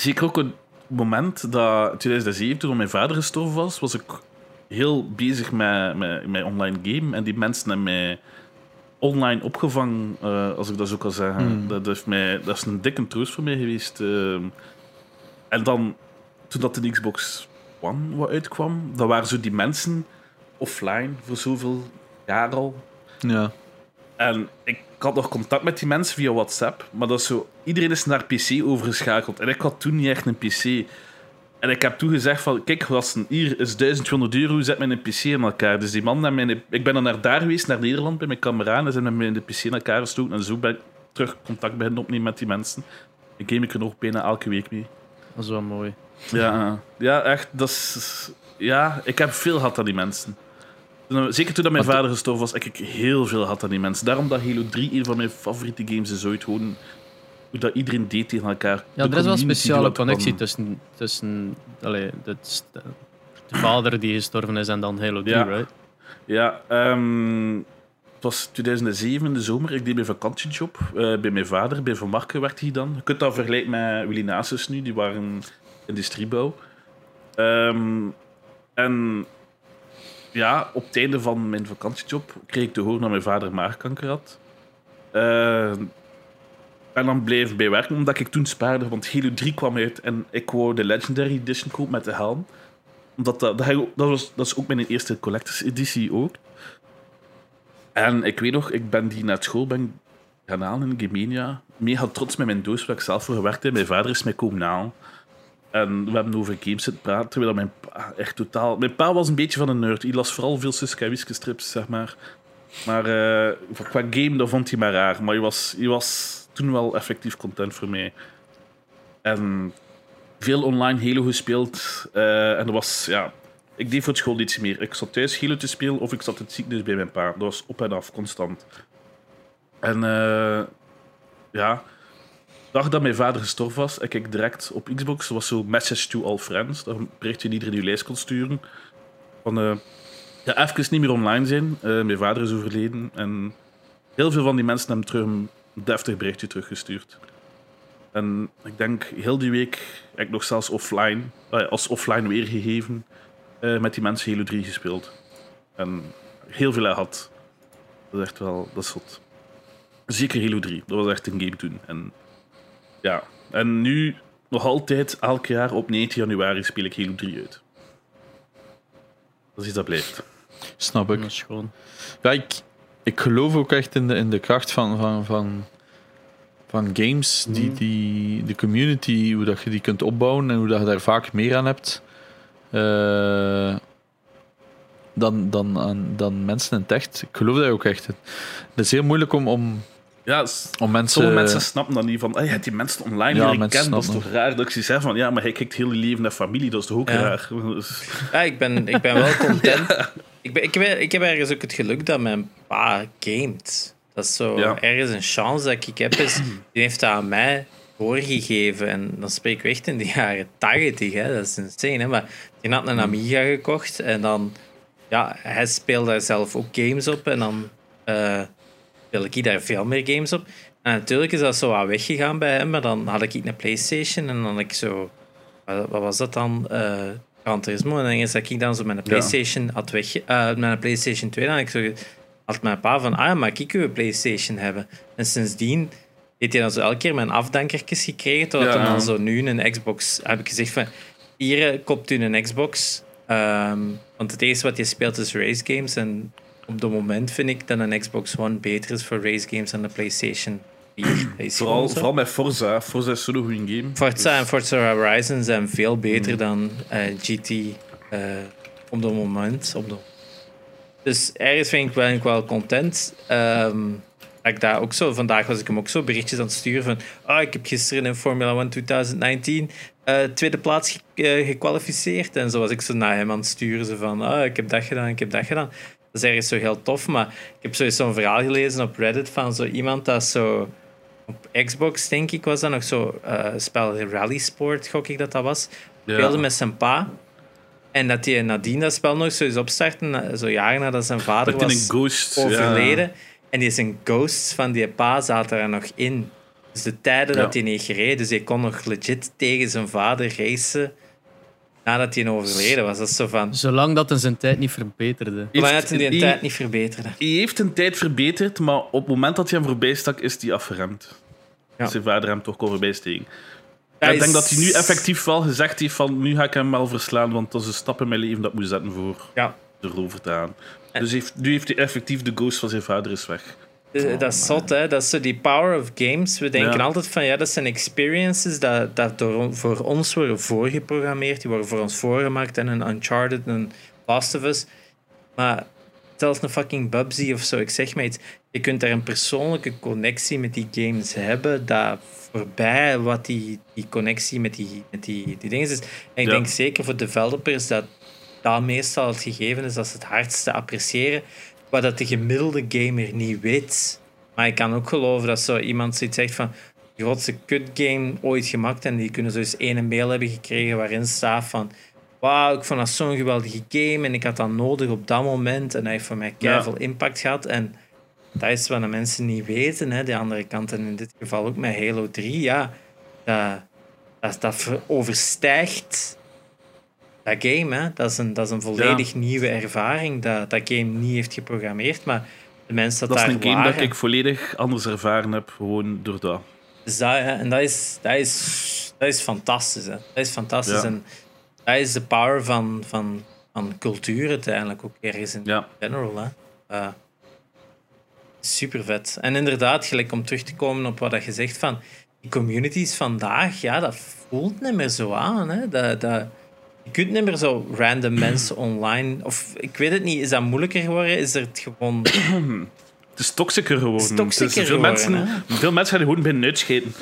Zeker ook het moment dat 2007, toen mijn vader gestorven was, was ik heel bezig met, met, met online game. En die mensen hebben mij online opgevangen, eh, als ik dat zo kan zeggen. Hmm. Dat, heeft mij, dat is een dikke troost voor mij geweest. ehm. en dan, toen dat de Xbox One wat uitkwam, dan waren zo die mensen offline voor zoveel jaar al. Ja. En ik had nog contact met die mensen via WhatsApp, maar dat is zo, iedereen is naar PC overgeschakeld. En ik had toen niet echt een PC. En ik heb toen gezegd van, kijk gasten, hier is 1200 euro, zet mijn PC in elkaar. Dus die man, heeft mijn, ik ben dan naar daar geweest, naar Nederland, bij mijn kameraden, en ze hebben mijn PC in elkaar gestoken. En zo ben ik terug contact beginnen opnemen met die mensen. Ik game ik er nog bijna elke week mee. Dat is wel mooi. Ja, ja echt, dat is... Ja, ik heb veel gehad aan die mensen. Toen- Zeker toen dat mijn Maar vader gestorven was, heb ik heel veel gehad aan die mensen. Daarom dat Halo 3 een van mijn favoriete games is ooit. Gewoon hoe dat iedereen deed tegen elkaar. Ja, De er is wel een speciale connectie kwam. tussen, tussen allee, de, de vader die gestorven is en dan Halo 3, Ja. right? Ja, ehm, het was 2007 in de zomer. Ik deed mijn vakantiejob eh, bij mijn vader. Bij Van Marken werkte hij dan. Je kunt dat vergelijken met Willy Nasus nu. Die waren industriebouw. Ehm, en ja, op het einde van mijn vakantiejob kreeg ik te horen dat mijn vader maagkanker had. Eh, en dan bleef ik bij werken, omdat ik toen spaarde. Want Halo 3 kwam uit en ik wou de Legendary Edition kopen met de helm. Omdat dat, dat, was, dat is ook mijn eerste collectors editie ook. En ik weet nog, ik ben die naar school ben gaan halen in Gemenia. Mega trots met mijn doos waar ik zelf voor gewerkt heb. Mijn vader is mij komen. En we hebben over games zitten praten, terwijl mijn pa echt totaal... Mijn pa was een beetje van een nerd. Hij las vooral veel Suske en Wiske strips, zeg maar. Maar eh, qua game, dat vond hij maar raar. Maar hij was, hij was toen wel effectief content voor mij. En veel online Halo gespeeld. eh, en dat was, ja... Ik deed voor het school niets meer. Ik zat thuis Halo te spelen of ik zat in het ziekenhuis bij mijn pa. Dat was op en af, constant. En eh, ja, dag dat mijn vader gestorven was, ik ik direct op Xbox, dat was zo message to all friends, dat een berichtje die iedereen je lijst kon sturen. Van, eh, ja, even niet meer online zijn. Eh, mijn vader is overleden en heel veel van die mensen hebben terug een deftig berichtje teruggestuurd. En ik denk, heel die week heb ik nog zelfs offline, eh, als offline weergegeven, met die mensen Halo 3 gespeeld. En heel veel gehad. Dat is echt wel, dat is zot. Zeker Halo 3, dat was echt een game toen. En ja, en nu nog altijd, elk jaar op 19 januari speel ik Halo 3 uit. Dat is iets dat blijft. Snap ik. Dat is gewoon... Ja, ik, ik geloof ook echt in de, in de kracht van, van, van, van games, die, die, de community, hoe dat je die kunt opbouwen en hoe dat je daar vaak meer aan hebt eh, dan, dan, aan, dan mensen in het echt. Ik geloof dat ook echt. Het is heel moeilijk om, om, Ja, om mensen... sommige mensen snappen dat niet. Van, ah, je hebt die mensen online Ja, leren mensen kennen, dat is toch raar? Dat ik zie zeggen van, ja, maar hij kijkt heel je leven naar familie, dat is toch ook Ja. raar? Dus- Ja, ik ben, ik ben wel content. Ik, ben, ik, heb, ik heb ergens ook het geluk dat mijn pa gamet. Dat is zo Ja. ergens een chance dat ik heb. Is, die heeft dat aan mij doorgegeven. En dan spreken we echt in de jaren 80, hè. dat is insane. Hè? Maar die had een Amiga gekocht en dan, ja, hij speelde daar zelf ook games op en dan uh, speelde ik daar veel meer games op. En natuurlijk is dat zo wat weggegaan bij hem, maar dan had ik een PlayStation en dan had ik zo, wat, wat was dat dan? Uh, Gran Turismo. En dan is dat ik dan zo met een PlayStation had weg, uh, met een PlayStation 2, dan had ik zo had mijn pa van, ah, maar ik wil een PlayStation hebben. En sindsdien heeft hij dan zo elke keer mijn afdankertjes gekregen, totdat ja. dan zo nu een Xbox... Heb ik gezegd van, hier eh, koopt u een Xbox. Um, want het eerste wat je speelt is race games. En op het moment vind ik dat een Xbox One beter is voor race games dan de PlayStation 4. vooral, vooral met Forza. Forza is zo'n goede game. Forza dus- en Forza Horizon zijn veel beter mm. dan uh, GT uh, op het moment. Op de... Dus ergens vind ik wel, ik wel content. Um, ik daar ook zo, vandaag was ik hem ook zo berichtjes aan het sturen van oh, ik heb gisteren in Formula 1 2019 uh, tweede plaats ge gekwalificeerd. En zo was ik zo naar hem aan het sturen. Zo van, oh, ik heb dat gedaan, ik heb dat gedaan. Dat is ergens zo heel tof. Maar ik heb sowieso een verhaal gelezen op Reddit van zo iemand dat zo... Op Xbox, denk ik, was dat nog zo... Uh, spel Rally Sport, gok ik dat dat was. Speelde ja. met zijn pa. En dat hij nadien dat spel nog zo is opstarten, zo jaren nadat zijn vader dat was ghost, overleden. Ja. En die zijn ghosts van die pa zaten er nog in. Dus de tijden ja. dat hij niet gereden, dus hij kon nog legit tegen zijn vader racen nadat hij overleden was. Dat is zo van... Zolang dat hij zijn tijd niet verbeterde. Zolang dat hij die tijd niet verbeterde. Hij heeft een tijd verbeterd, maar op het moment dat hij hem voorbij stak, is hij afgeremd. Ja. Zijn vader hem toch kon voorbij steken. Ja, ik denk dat hij nu effectief wel gezegd heeft van nu ga ik hem wel verslaan, want dat is een stap in mijn leven dat ik moet zetten voor ja. de rover te gaan. Dus heeft, nu heeft hij effectief de ghost van zijn vader is weg. Oh, dat is zot, hè? Dat is zo die power of games. We denken ja. altijd van ja, dat zijn experiences dat, dat door, voor ons worden voorgeprogrammeerd. Die worden voor ons voorgemaakt en een Uncharted, een Last of Us. Maar zelfs een fucking Bubsy of zo, ik zeg maar iets. Je kunt daar een persoonlijke connectie met die games hebben, dat voorbij wat die, die connectie met die, met die, die dingen is. En ik ja. denk zeker voor developers dat dat meestal het gegeven is dat ze het hardste appreciëren, wat dat de gemiddelde gamer niet weet. Maar ik kan ook geloven dat zo iemand zoiets zegt van de grootste kut game ooit gemaakt en die kunnen zo eens één mail hebben gekregen waarin staat van wauw, ik vond dat zo'n geweldige game en ik had dat nodig op dat moment en hij heeft voor mij keihard ja. impact gehad en dat is wat de mensen niet weten. Hè. De andere kant, en in dit geval ook met Halo 3, ja, dat, dat, dat overstijgt dat game. Hè. Dat, is een, dat is een volledig ja. nieuwe ervaring dat dat game niet heeft geprogrammeerd. Maar de mensen dat, dat daar is een game waren, dat ik volledig anders ervaren heb, gewoon door dat. Dus dat, hè, en dat is, dat is, dat is fantastisch. Hè. Dat is fantastisch. Ja. En dat is de power van, van, van cultuur uiteindelijk ook ergens in Ja. general. Hè. Uh, super vet. En inderdaad, gelijk om terug te komen op wat je zegt van die communities vandaag, ja, dat voelt niet meer zo aan. Hè. Dat, dat, je kunt niet meer zo random mensen online, of ik weet het niet, is dat moeilijker geworden? Is er het gewoon. Het is toxischer geworden. Het is toxischer veel, geworden, mensen, veel mensen gaan gewoon binnen uitscheten.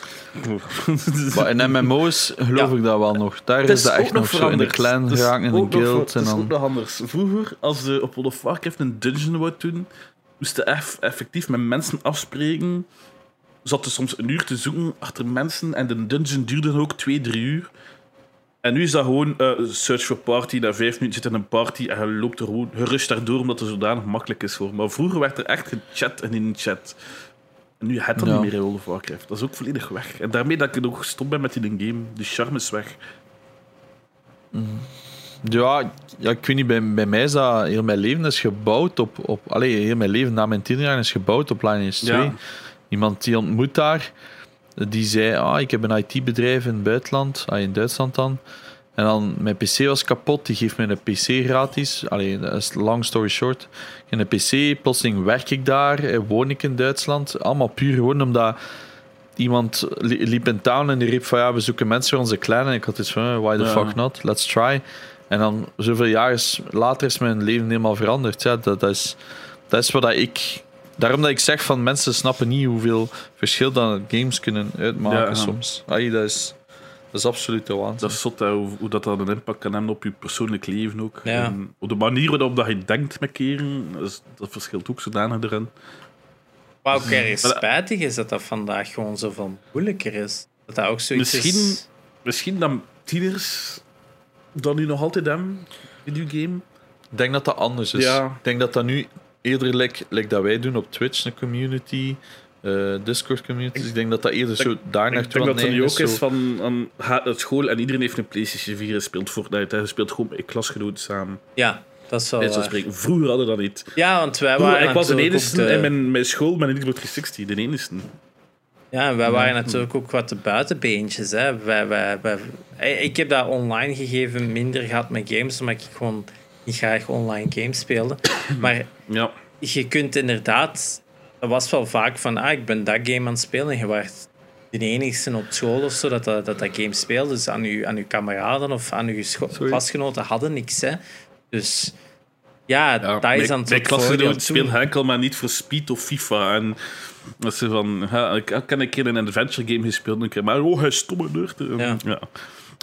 Maar in MMO's geloof Ja. ik dat wel nog. Daar Het is dat echt nog zo in de clan geraakt, in de guild. En Het is ook dan... nog anders. Vroeger, als je op World of Warcraft een dungeon wou doen, moest je eff- effectief met mensen afspreken. Zat er soms een uur te zoeken achter mensen en de dungeon duurde dan ook twee, drie uur. En nu is dat gewoon eh, search for party. Na vijf minuten zit in een party en je loopt er gewoon gerust daardoor omdat het zodanig makkelijk is voor. Maar vroeger werd er echt gechat en in een chat. En nu het dat Ja. niet meer in World of Warcraft. Dat is ook volledig weg. En daarmee dat ik ook gestopt ben met die game. De charme is weg. Ja, ja, ik weet niet, bij, bij mij is dat... Heel mijn leven is gebouwd op... op allee, heel mijn leven na mijn tien jaar is gebouwd op Lineage 2. Ja. Iemand die ontmoet daar, die zei, ah, ik heb een IT-bedrijf in het buitenland, ah, in Duitsland dan. En dan, mijn PC was kapot, die geeft mij een PC gratis. Allee, long story short. Ik heb een PC, plotseling werk ik daar, eh, woon ik in Duitsland. Allemaal puur gewoon omdat iemand li- liep in town en die riep van, ja, we zoeken mensen voor onze kleine. En ik had iets van, why the Ja. fuck not, let's try. En dan, zoveel jaar is- later is mijn leven helemaal veranderd. Ja, dat, dat, is, dat is wat ik... Daarom dat ik zeg van mensen snappen niet hoeveel verschil dan games kunnen uitmaken Ja, ja. soms. Ay, dat, is, dat is absoluut de waanzin. Dat is zot, hè, hoe, hoe dat, dan een impact kan hebben op je persoonlijk leven ook. Ja. En op de manier waarop dat je denkt met keren, dat, is- dat verschilt ook zodanig erin. Wat ook ergens Maar- spijtig is dat dat vandaag gewoon zoveel moeilijker is. Dat dat ook zoiets Misschien- is. Misschien dat tieners dan nu nog altijd hebben, videogame. Ik denk dat dat anders is. Ja. Ik denk dat dat nu eerder like, like dat wij doen op Twitch, een community, eh, Discord community. Ik denk dat dat eerder zo daar Ik naartoe denk aan dat het nu ook is zo- van aan, naar school en iedereen heeft een PlayStation 4 en speelt Fortnite. Hij speelt gewoon met klasgenoten samen. Ja, dat is wel spreken. Vroeger hadden we dat niet. Ja, want wij Vroeger, waren ik was de enige de- in mijn, mijn school met een Xbox 360. De enige. Ja, en wij waren natuurlijk ook wat de buitenbeentjes. Hè. Wij, wij, wij, ik heb dat online gegeven minder gehad met games, omdat ik gewoon niet graag online games speelde. Maar Ja. je kunt inderdaad... Dat was wel vaak van, ah, ik ben dat game aan het spelen en je de enigste op school of zo dat dat, dat, dat game speelde. Dus aan je, aan uw kameraden of aan uw klasgenoten hadden niks. Hè. Dus ja, Ja, dat is mijn, mijn het klasgenoten toen. spelen enkel maar niet voor Speed of FIFA. En dat ze van, ja, ik ik heb een keer een adventure game gespeeld, een keer, maar oh, hij is stomme nerd. Ja.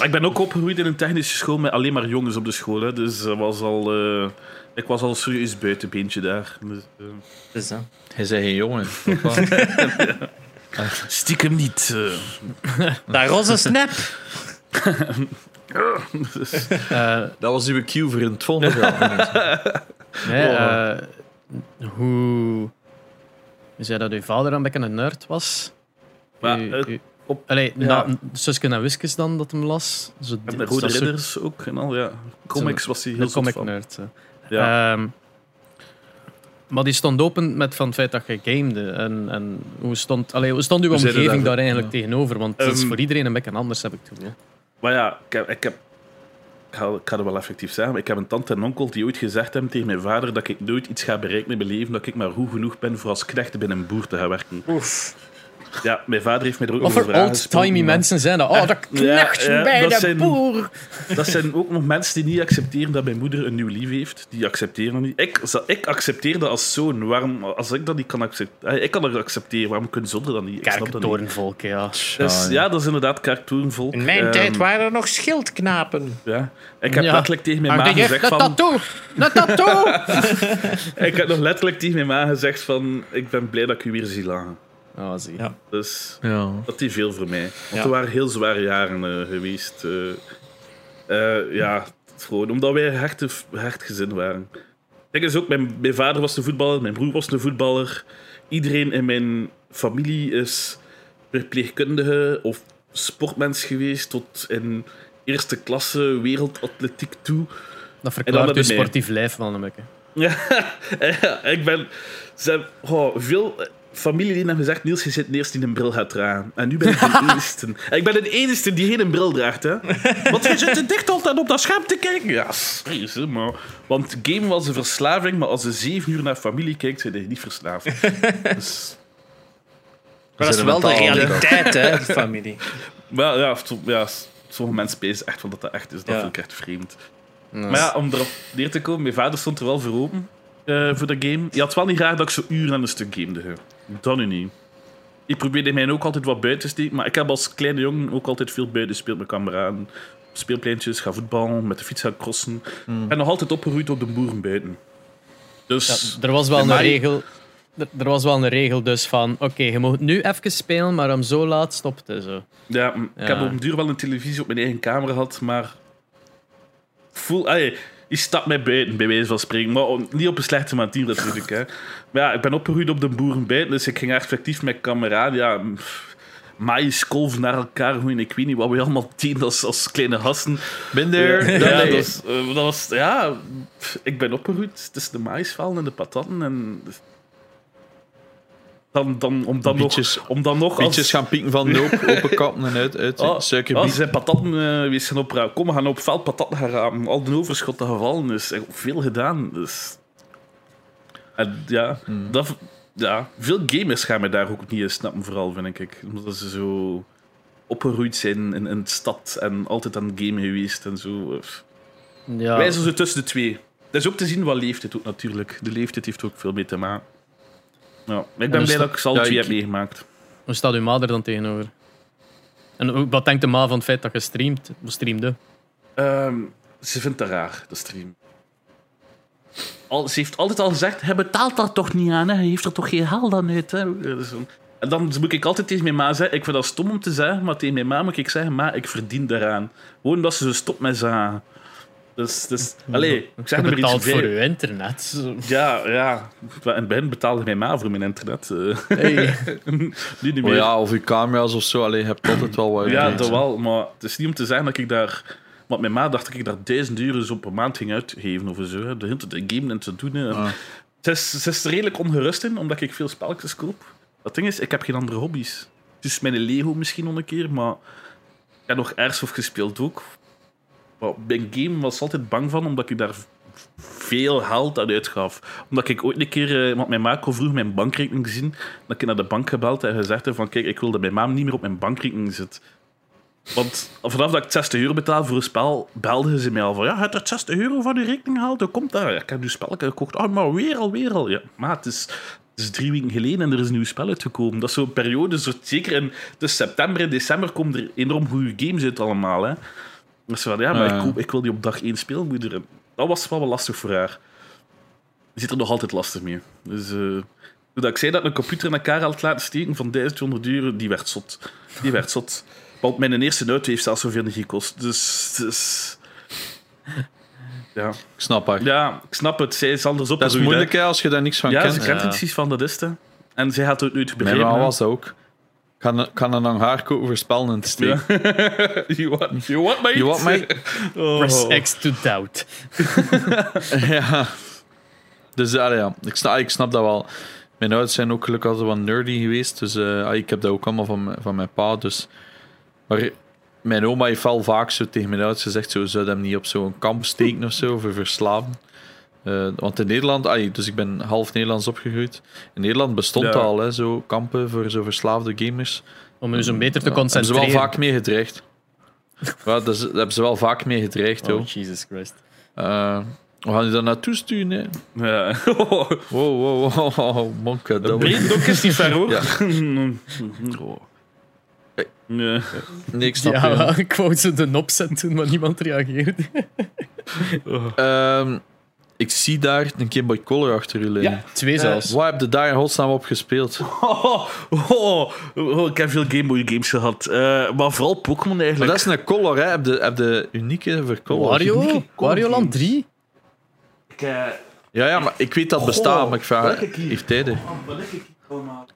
Ik ben ook opgegroeid in een technische school met alleen maar jongens op de school. Hè, dus dat was al, eh, ik was al serieus buitenbeentje daar. Dus, eh, Dus, hè. Hij zei geen jongen. stiekem niet. eh. Dat roze snap! Eh, dat was uw cue voor in het volgende verhaal. nee, hoe... Je zei dat uw vader een beetje een nerd was. Maar, U- u- op- Allee, ja. na, Susken en Wiskes dan, dat hem las. Zo, En de Rode soort- Ridders ook en al, ja. Comics was hij heel comic van. nerd. Ja. Ehm, maar die stond open met van het feit dat je gamede. En, en hoe, stond, allee, hoe stond uw omgeving daar- daar eigenlijk ja. tegenover? Want dat is Ehm, voor iedereen een beetje anders, heb ik het gevoel. Maar ja, ik heb, ik heb ik ga, ik ga het wel effectief zeggen, maar ik heb een tante en onkel die ooit gezegd hebben tegen mijn vader dat ik nooit iets ga bereiken in mijn leven, dat ik maar goed genoeg ben voor als knecht binnen een boer te gaan werken. Oef. Ja, mijn vader heeft mij er ook over voor vragen old-timey gesproken, mensen zijn dat? Oh, dat knecht ja, bij dat de zijn- boer. Dat zijn ook nog mensen die niet accepteren dat mijn moeder een nieuw lief heeft. Die accepteren dat niet. Ik, ik accepteer dat als zoon. Waarom, als ik dat niet kan accepteren, ik kan dat accepteren, waarom kunnen zonder dat niet? Dat. Kerktorenvolk, ja. Dus, ja, dat is inderdaad kerktorenvolk. In mijn Ehm, tijd waren er nog schildknapen. Ja. Ik heb Ja. letterlijk tegen mijn ma gezegd een van... tattoo! Een tattoo! Ik heb nog letterlijk tegen mijn ma gezegd van... Ik ben blij dat ik u weer zie lachen. Oh, zie. Ja. Dus ja. dat is veel voor mij. Want Ja. er waren heel zware jaren eh, geweest. eh. Eh, ja, het is gewoon omdat wij een hechte, hecht gezin waren. Kijk eens ook, mijn, mijn vader was een voetballer, mijn broer was een voetballer. Iedereen in mijn familie is verpleegkundige of sportmens geweest tot in eerste klasse wereldatletiek toe. Dat verklaart je mij. sportief lijf wel een beetje. Ja, ja, ik ben... Ze hebben, oh, veel eh, familieleden hebben gezegd, Niels, je zit het eerst die een bril gaat dragen. En nu ben ik de enigste. En ik ben de enige die geen bril draagt, hè. Want je zit te dicht altijd op dat scherm te kijken. Ja, hè, maar... Want game was een verslaving, maar als je zeven uur naar familie kijkt, zijn je niet verslaafd. Dus, Maar dat is wel de realiteit, hè, de familie. maar ja, ja, sommige mensen spelen echt van dat dat echt is. Dat Ja. vind ik echt vreemd. Maar ja, om erop neer te komen, mijn vader stond er wel voor open eh, voor dat game. Je had wel niet graag dat ik zo uren aan een stuk gamede. Dat nu niet. Ik probeerde mij ook altijd wat buiten te steken, maar ik heb als kleine jongen ook altijd veel buiten gespeeld met kameraden. Speelpleintjes, ga voetballen, met de fiets gaan crossen. Hmm. En nog altijd opgeroeid op de boeren buiten. Dus Ja, er was wel een mij- regel. Er, er was wel een regel dus van, oké, je mag nu even spelen, maar om zo laat stopt het zo. Ja, ik heb op een duur wel een televisie op mijn eigen kamer gehad, maar... Voel, allee, je stapt mij buiten, bij wijze van spreken. Maar on- niet op een slechte manier natuurlijk. Hè. Maar ja, ik ben opgegroeid op de boeren buiten, dus ik ging effectief met kameraden... Ja, pff, maïs, kolven naar elkaar gooien. Ik weet niet wat we allemaal deden als, als kleine gasten. Minder. Ja, Ja, dat, was, eh, dat was... Ja, ik ben opgegroeid tussen de maïsvelden en de patatten. En dan, dan, om dan Bietjes- nog... Om dan nog als- gaan pieken van noop, open kappen en uit. uit Oh, suikerbiet. oh, ze zijn patatten uh, wees gaan oprapen. Kom, we gaan op veld patatten gaan. Al de overschotten gevallen is. Echt veel gedaan. Dus. En ja, Hmm. dat, ja, veel gamers gaan me daar ook niet in snappen, vooral vind ik. Omdat ze zo opgeroeid zijn in, in de stad en altijd aan het gamen geweest en zo. Ja, Wij zijn zo tussen de twee. Dat is ook te zien wat leeftijd ook natuurlijk. De leeftijd heeft ook veel mee te maken. Ja, ik ben blij dat- dat ik alle ja, heb meegemaakt. hoe staat uw vader dan tegenover? En hoe- wat denkt de ma van het feit dat je streamt? Of streamde? Ehm, ze vindt dat raar, de stream. Al, ze heeft altijd al gezegd, hij betaalt daar toch niet aan, hè? hij heeft er toch geen haal dan uit. Hè? Dus, En dan moet ik altijd tegen mijn ma zeggen, ik vind dat stom om te zeggen, maar tegen mijn ma moet ik zeggen, ma, ik verdien daaraan. Gewoon dat ze zo stopt met zagen. Dus, dus allee, ik zeg Je maar iets betaalt voor je internet. Ja, ja. In het begin betaalde mijn ma voor mijn internet. eh. Hey. nu niet Oh meer. ja, of je camera's of zo. Allee, je hebt altijd wel wat Ja, dat wel. Maar het is niet om te zeggen dat ik daar... Want mijn ma dacht dat ik daar duizend euro zo per maand ging uitgeven of zo. hè. De hele tijd te gamen en te doen. En Ah. Ze, is, ze is er redelijk ongerust in, omdat ik veel spelletjes koop. Dat ding is, ik heb geen andere hobby's. Dus mijn Lego misschien nog een keer, maar... Ik heb nog Airsoft gespeeld ook. Maar bij game was altijd bang van, omdat ik daar veel geld aan uitgaf. Omdat ik ooit een keer... eh, Want mijn ma kon vroeg mijn bankrekening zien. Dat ik naar de bank gebeld en gezegd heb van... Kijk, ik wil dat mijn ma niet meer op mijn bankrekening zit. Want vanaf dat ik 60 euro betaal voor een spel, belden ze mij al van... Ja, hebt er 60 euro van je rekening gehaald? Hoe komt? Ja, ik heb nu spel gekocht. Oh, maar weer al, weer al. Ja, maar het is, is drie weken geleden en er is een nieuw spel uitgekomen. Dat is zo'n periode, zo, zeker in dus september en december komen er enorm goede games uit allemaal. Hè. Dus van, ja, maar Ja. ik, ik wil die op dag 1 spelen. moet er- Dat was wel wel lastig voor haar. Die zit er nog altijd lastig mee. Dus... eh, toen ik zei dat een computer in elkaar had laten steken van 1200 euro, die werd zot. Die werd zot. Want mijn eerste auto heeft zelfs zoveel niet gekost. Dus, dus... Ja. Ik snap haar. ja, ik snap het. Zij is anders op. Dat is moeilijk hè, als je daar niks van Ja, kent. ze kent Ja. precies van, dat is het. En zij had het nooit Mijn begrepen. hè. was dat ook. Ik kan, kan een haar kopen voor spellen in te steken. you, want, you want me? You want me? Oh. Press X to doubt. ja. Dus allee, ja, ik snap, ik snap dat wel. Mijn ouders zijn ook gelukkig altijd wat nerdy geweest. Dus eh, ah, ik heb dat ook allemaal van, mijn- van mijn pa. Dus. Maar mijn oma heeft wel vaak zo tegen mijn ouders gezegd: zo, zou hem niet op zo'n kamp steken of zo, voor verslaven. Eh, want in Nederland, dus ik ben half Nederlands opgegroeid. In Nederland bestond Ja. al hè, zo kampen voor zo verslaafde gamers. Om je zo beter te Ja, hebben ze concentreren. wel vaak mee gedreigd. ja, daar hebben ze wel vaak mee gedreigd. Oh. Jesus Christ. Eh, we gaan je daar naartoe sturen. Hè. Ja. Wow, wow, wow, wow, monke. Dat Breed is niet ver hoor. Ja. Oh. Ja. Nee, ik snap Ja, je. ik wou zo de opzet doen, maar niemand reageerde. Ehm, ik zie daar een Game Boy Color achter u liggen. Ja. Twee zelfs. Wat heb je daar in godsnaam op gespeeld? Oh, oh, oh, ik heb veel Game Boy games gehad. Eh, maar vooral Pokémon Maar eigenlijk. dat is een Color, hè? Heb je, heb je unieke voor Color? Wario? unieke Wario Land 3? Ik, eh, Ja, ja, maar ik weet dat het bestaat, maar ik vraag... keer? Heeft hij er? Oh, wat heb ik allemaal?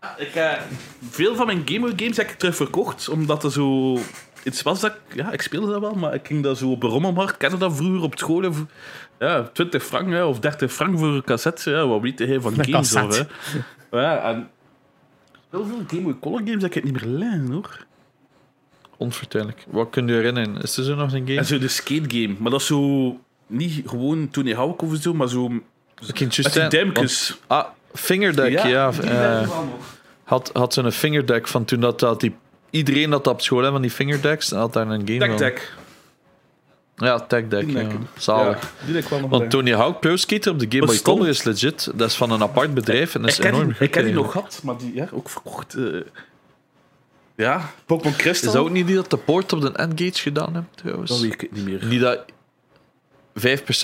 Ja, Ik, eh, veel van mijn Game Boy games heb ik terug verkocht, omdat er zo iets was dat ik, ja, ik speelde dat wel, maar ik ging dat zo op de rommelmarkt, kende dat vroeger op school, ja, 20 frank hè, of 30 frank voor een cassette, ja, wat weet hij van Een games of, hè. Ja, en heel veel Game Boy Color games heb ik niet meer liggen, hoor. Onvertuinlijk. Wat kun je herinneren? Is er zo nog een game? En zo de skate game, maar dat is zo niet gewoon Tony Hawk of zo, maar zo Ik met die zeggen, duimpjes. want- Ah, Fingerdeck, ja. die eh, had had zo'n fingerdeck van toen dat, dat die, iedereen dat op school had van die fingerdecks, en had daar een game Tech van. Deck. Ja, Tech Deck, ja. Zalig. Ja, die denk ik wel nog Want bij. Tony Hawk Pro Skater op de Game Boy. Color is legit. Dat is van een apart bedrijf en dat is ik enorm die, ik ken die nog gehad, maar die ja, ook verkocht. eh. ja, Pokémon Crystal. Is dat ook niet die dat de poort op de N-Gage gedaan hebt, trouwens? Dat weet ik niet meer. Niet dat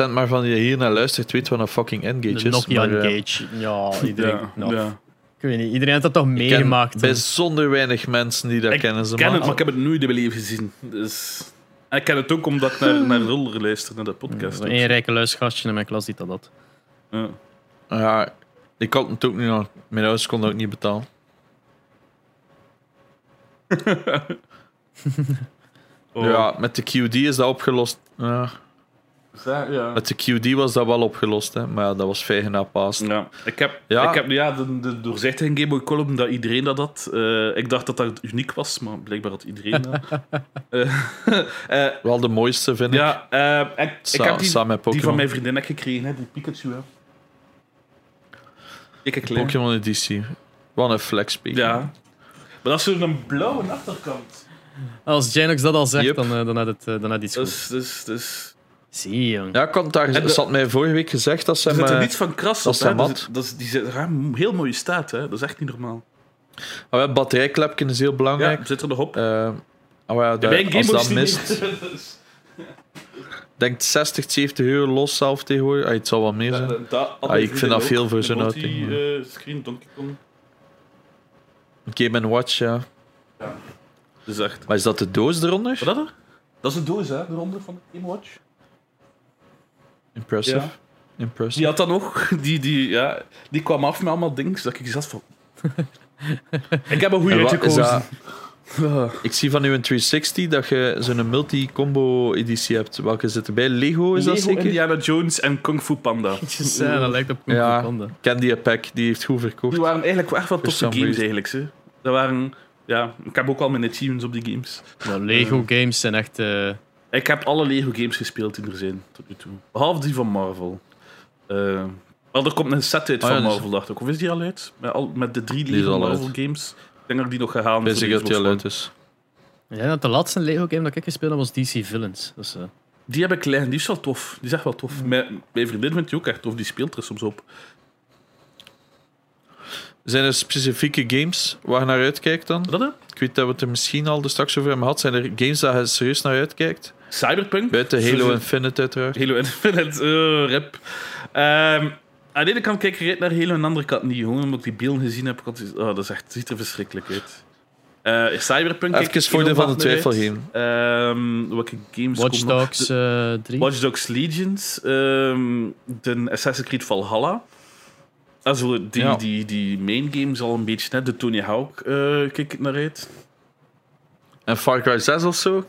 5% maar van die hier naar luistert weet wat een fucking N-Gage De is. Nokia maar, eh, Engage. Ja, iedereen. Ja, nou, ja. Ik weet niet, iedereen heeft dat toch ik ken meegemaakt. bijzonder weinig mensen die dat Ik kennen. Ze ken maar. het, maar ik heb het nooit in mijn leven gezien. Dus... En ik ken het ook omdat ik naar, naar Ruller luister, naar de podcast. ook. Eén rijke luisgastje in mijn klas die dat had. Ja. Ja, ik had het ook niet aan. Mijn ouders konden ook niet betalen. Oh. Ja, met de QD is dat opgelost. Ja, Ja, ja. met de QD was dat wel opgelost, hè. maar ja, dat was vijgen na paas. Ja, ik heb, Ja. Ik heb ja, de, de doorzichtige Game Boy column dat iedereen dat had. Eh, ik dacht dat dat uniek was, maar blijkbaar had iedereen dat. Eh, eh, Wel de mooiste, vind ik. ja, eh, ik, ik Sa- heb die, samen met die van mijn vriendin heb ik gekregen, hè, die Pikachu. Hè. Klein. Pokémon editie. Wat een flex Ja. Maar dat is zo'n blauwe achterkant. Als Janox dat al zegt, Yep. dan, dan had het, dan had iets goed. Dus, dus, dus. Zie, jong. Ja, ik had daar, En de- ze had mij vorige week gezegd dat ze Er hem... zit er eh, niets van kras dat op. hè. Dat is- dat is- Die zit een heel mooie staat. Hè. Dat is echt niet normaal. ah, ja, batterijklepje is heel Ja, belangrijk. zit er nog op. Eh, ah, ja, Ja, als dat mist, denkt 60, 70 euro los zelf tegenwoordig. Ah, het zal wel meer zijn. Ja, dat- Ah, ik vind dat veel voor zo'n auto. auto, Die screen Donkey Kong. Game Watch, ja. Dus echt. Maar is dat de doos eronder? Wat dat er? Dat is de doos, hè, eronder van de Game Watch. Impressive. Ja. Impressive. Die had dan nog, die, die, ja, die kwam af met allemaal dingen, dat ik zat van... ik heb een goede En wat is uitgekozen. dat? Ik zie van uw 360 dat je zo'n multi-combo editie hebt. Welke zit erbij? Lego is dat Lego, zeker? Indiana Jones en Kung Fu Panda. Ja, dat lijkt op Kung Fu. Panda. Candy Pack, die heeft goed verkocht. Die waren eigenlijk wel echt wel toffe games reason. eigenlijk. Ze. Dat waren, ja, ik heb ook al mijn achievements op die games. Ja, Lego games zijn echt... eh, Ik heb alle Lego games gespeeld die er zijn tot nu toe. Behalve die van Marvel. Maar er komt een set uit Ah, van ja, dus- Marvel, dacht ik. Of is die al uit? Met, al, met de drie is Lego Marvel uit. games. Ik denk dat ik die nog ga halen. Weet voor ik de dat die al uit is. Dat de laatste Lego game dat ik gespeeld heb was DC Villains. Dat is, eh, Die heb ik liggen, die is wel tof. Die is echt wel tof. Mijn, mijn vriendin vindt die ook echt tof, die speelt er soms op. Zijn er specifieke games waar je naar uitkijkt dan? Hè? Ik weet dat we het er misschien al er straks over hebben gehad. Zijn er games waar je serieus naar uitkijkt? Cyberpunk. Buiten Halo Infinite uiteraard. Halo Infinite, eh, rip. Ehm, aan de ene kant kijk ik naar Halo, aan de andere kant niet. Gewoon omdat ik die beelden gezien heb. ik Oh, dat is echt, ziet er verschrikkelijk uit. Eh, Cyberpunk. Even voordeel heel van de twijfel geven. Ehm, welke games Watch? Dogs De- eh 3. Watch Dogs Legions. ehm, de Assassin's Creed Valhalla. Also, die, Ja. die, die main games al een beetje. Hè. De Tony Hawk eh, kijk ik naar uit. En Far Cry 6 of zo?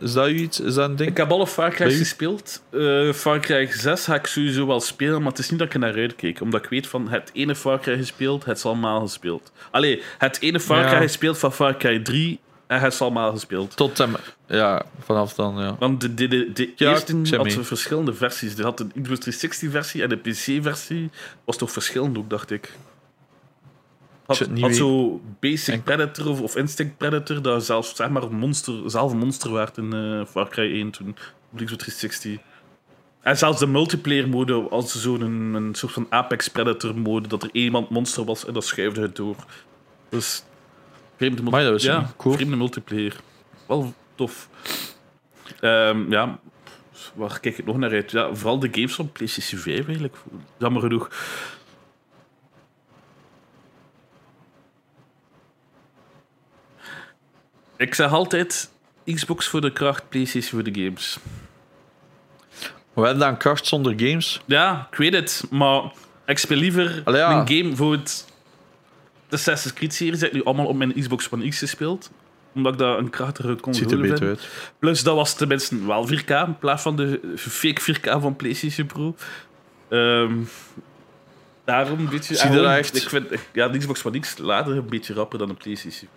Is dat iets? Is dat een ding? Ik heb alle Far Cry's gespeeld. Eh Far Cry 6 ga ik sowieso wel spelen, maar het is niet dat ik naar uitkeek. Omdat ik weet van het ene Far Cry gespeeld, het is allemaal gespeeld. Allee, het ene Far Cry Ja. gespeeld van Far Cry 3 en het is allemaal gespeeld. Tot met- Ja, vanaf dan, ja. Want de, de, de, de Ja, eerste had zo verschillende versies. Er had een Xbox 360 versie en de PC versie was toch verschillend ook, dacht ik. Had, had zo Basic En- Predator of, of Instinct Predator, dat zelfs zeg maar monster, zelf een monster werd in eh, Far Cry 1 toen, op Xbox 360. En zelfs de multiplayer mode, als zo'n een, een soort van Apex Predator mode, dat er iemand monster was en dat schuifde het door. Dus vreemde, multi- Maar dat was ja, cool. vreemde multiplayer. Wel tof. Ehm, ja, waar kijk ik nog naar uit? Ja, vooral de games van PlayStation 5 eigenlijk. Jammer genoeg. Ik zeg altijd Xbox voor de kracht, PlayStation voor de games. We hebben dan kracht zonder games. Ja, ik weet het, maar ik speel liever Allee, ja. een game voor het de Assassin's Creed-serie. Dat ik nu allemaal op mijn Xbox One X gespeeld. Omdat ik dat een krachtige console ziet er vind. beter uit. Plus, dat was tenminste wel 4K in plaats van de fake 4K van PlayStation Pro. Ehm, daarom een beetje. Zie je dat gewoon, echt? Ik vind ja, de Xbox One X later een beetje rapper dan de PlayStation.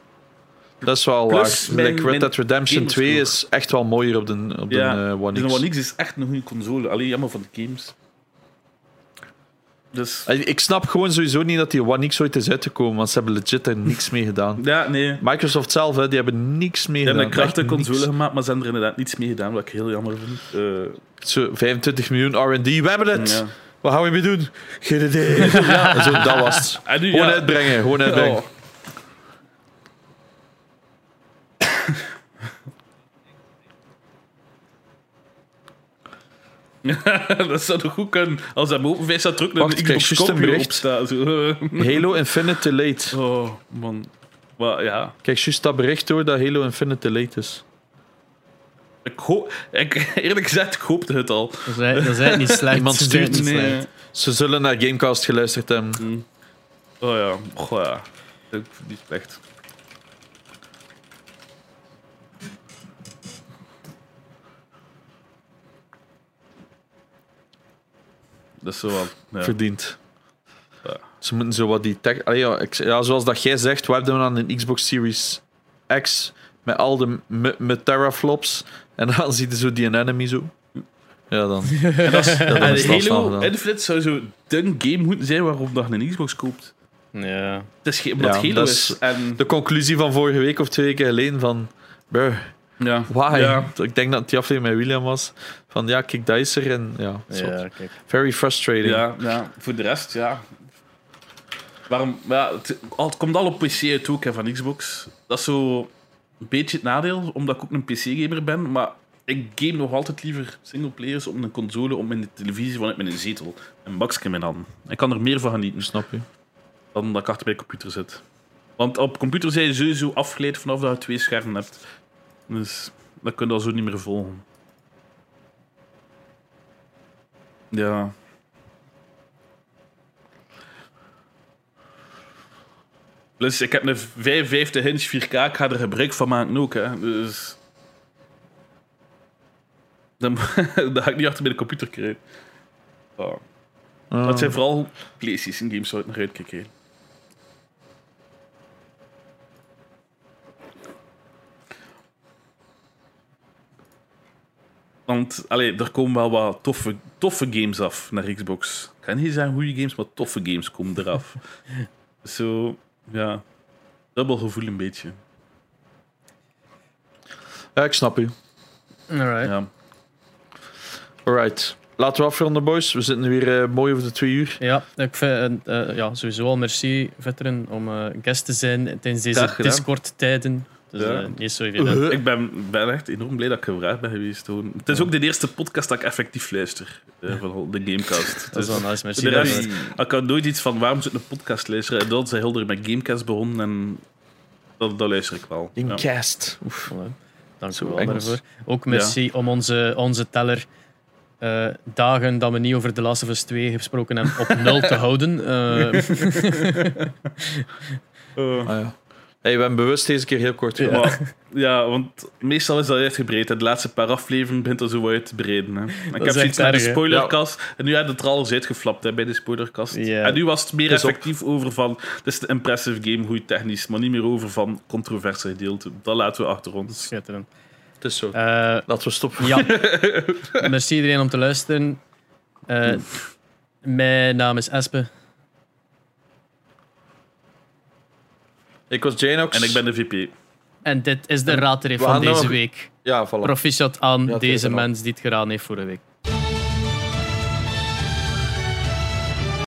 Dat is wel Plus waar. mijn- Like Red Dead Redemption gamerscore. 2 is echt wel mooier op de, op de eh, One X. een One X is echt een goede console. Alleen jammer van de games. Dus Ik snap gewoon sowieso niet dat die One X ooit is uitgekomen, want ze hebben legit er niks mee gedaan. ja, nee. Microsoft zelf, hè, die hebben niks mee Die hebben gedaan. een krachtige console gemaakt, maar ze hebben er inderdaad niets mee gedaan, wat ik heel jammer vind. Eh, Zo, 25 miljoen R&D, we hebben het! ja. Wat gaan we mee doen? Geen idee. ja, zo, dat was het. Nu, Gewoon ja, uitbrengen, gewoon uitbrengen. Oh. dat zou toch goed kunnen. Als hij open vijf staat terug, dan Wacht, een ik juist een bericht. Zo. Halo Infinite Late. Oh, man. Maar ja, Kijk, juist dat bericht hoor dat Halo Infinite Late is. ik hoop... Ik, eerlijk gezegd, ik hoopte het al. Dat is, dat is eigenlijk niet slecht. Iemand Dat is stuurt Nee. slecht. Ze zullen naar Gamecast geluisterd hebben. Oh ja, goh ja. Ik vind die slecht. Dat is zo wat. Ja. Verdiend. Ja. Ze moeten zo wat die tech... Allee, ja, ik- ja, zoals dat jij zegt, we hebben dan een Xbox Series X met al de m- met teraflops. En dan zie je zo die enemy zo. Ja, dan. En, dat is, Ja, dan en Halo. Infinite zou zo de game moeten zijn waarop dat je een Xbox koopt. Ja. Het is geen, omdat Ja, Halo dat is. is- En, De conclusie van vorige week of twee weken geleden van... Bruh, ja. why? Ja. Ik denk dat die aflevering met William was. Van ja, kijk, dat is er. En ja, ja, kijk. very frustrating. Ja, ja, voor de rest, ja. Waarom, ja, het, het komt al op PC uit ook hè, van Xbox. Dat is zo een beetje het nadeel, omdat ik ook een PC-gamer ben. Maar ik game nog altijd liever singleplayers op een console, op mijn televisie, vanuit mijn zetel. Een bakje in mijn hand. Ik kan er meer van genieten Snap je? dan dat ik achter bij de computer zit. Want op computer zijn je sowieso afgeleid vanaf dat je twee schermen hebt. Dus dat kun je al zo niet meer volgen. Ja. Plus, ik heb een 55 inch 4K, ik ga er gebruik van maken ook. Hè. Dus... Dan, dat ga ik niet achter bij de computer krijgen. Ah. Dat zijn vooral PlayStation games waar ik naar uitkijk. Want allee, er komen wel wat toffe, toffe games af naar Xbox. Ik kan niet zeggen goede games, maar toffe games komen eraf. Zo, ja. Dubbel gevoel een beetje. Ja, ik snap u. Alright. Ja. Alright. Laten we afronden, boys. We zitten weer eh, mooi over de twee uur. Ja, ik vind eh, eh, ja, sowieso al merci, Vetteren, om eh guest te zijn tijdens deze. Discord-tijden. Dus Ja. eh, niet zo evident. Uh-huh. Ik ben, ben echt enorm blij dat ik gevraagd ben geweest. Gewoon. Het is ook de eerste podcast dat ik effectief luister. eh, van de Gamecast. Dat is Dus- wel nice, merci de rest- daarvoor. Ik had nooit iets van waarom zit een podcast luisteren. En dan zijn Hilder met Gamecast begonnen en dat, dat luister ik wel. Ja. Cast. Oef. Voilà. Dank Zo u wel daarvoor. Ook merci om onze, onze teller eh, dagen dat we niet over The Last of Us 2 gesproken hebben op nul te houden. Eh, Eh, Ah, ja. Hey, we hebben bewust deze keer heel kort gedaan. maar, ja, want meestal is dat uitgebreid. De laatste paar afleveringen begint dat zo uit te breiden. Hè. Ik heb zoiets naar de spoilerkast. En nu had het er alles uitgeflapt hè, bij de spoilerkast. En nu was het meer op. effectief over van... Het is een impressive game, goed technisch. Maar niet meer over van controverse gedeelte. Dat laten we achter ons. schitterend. Het is zo. Eh, Laten we stoppen. ja, merci iedereen om te luisteren. Eh, mijn naam is Espe. Ik was Janox. En ik ben de VP. En dit is de raadreef van deze nog- week. Ja, voilà. Proficiat aan Ja, deze mens die het gedaan heeft vorige week.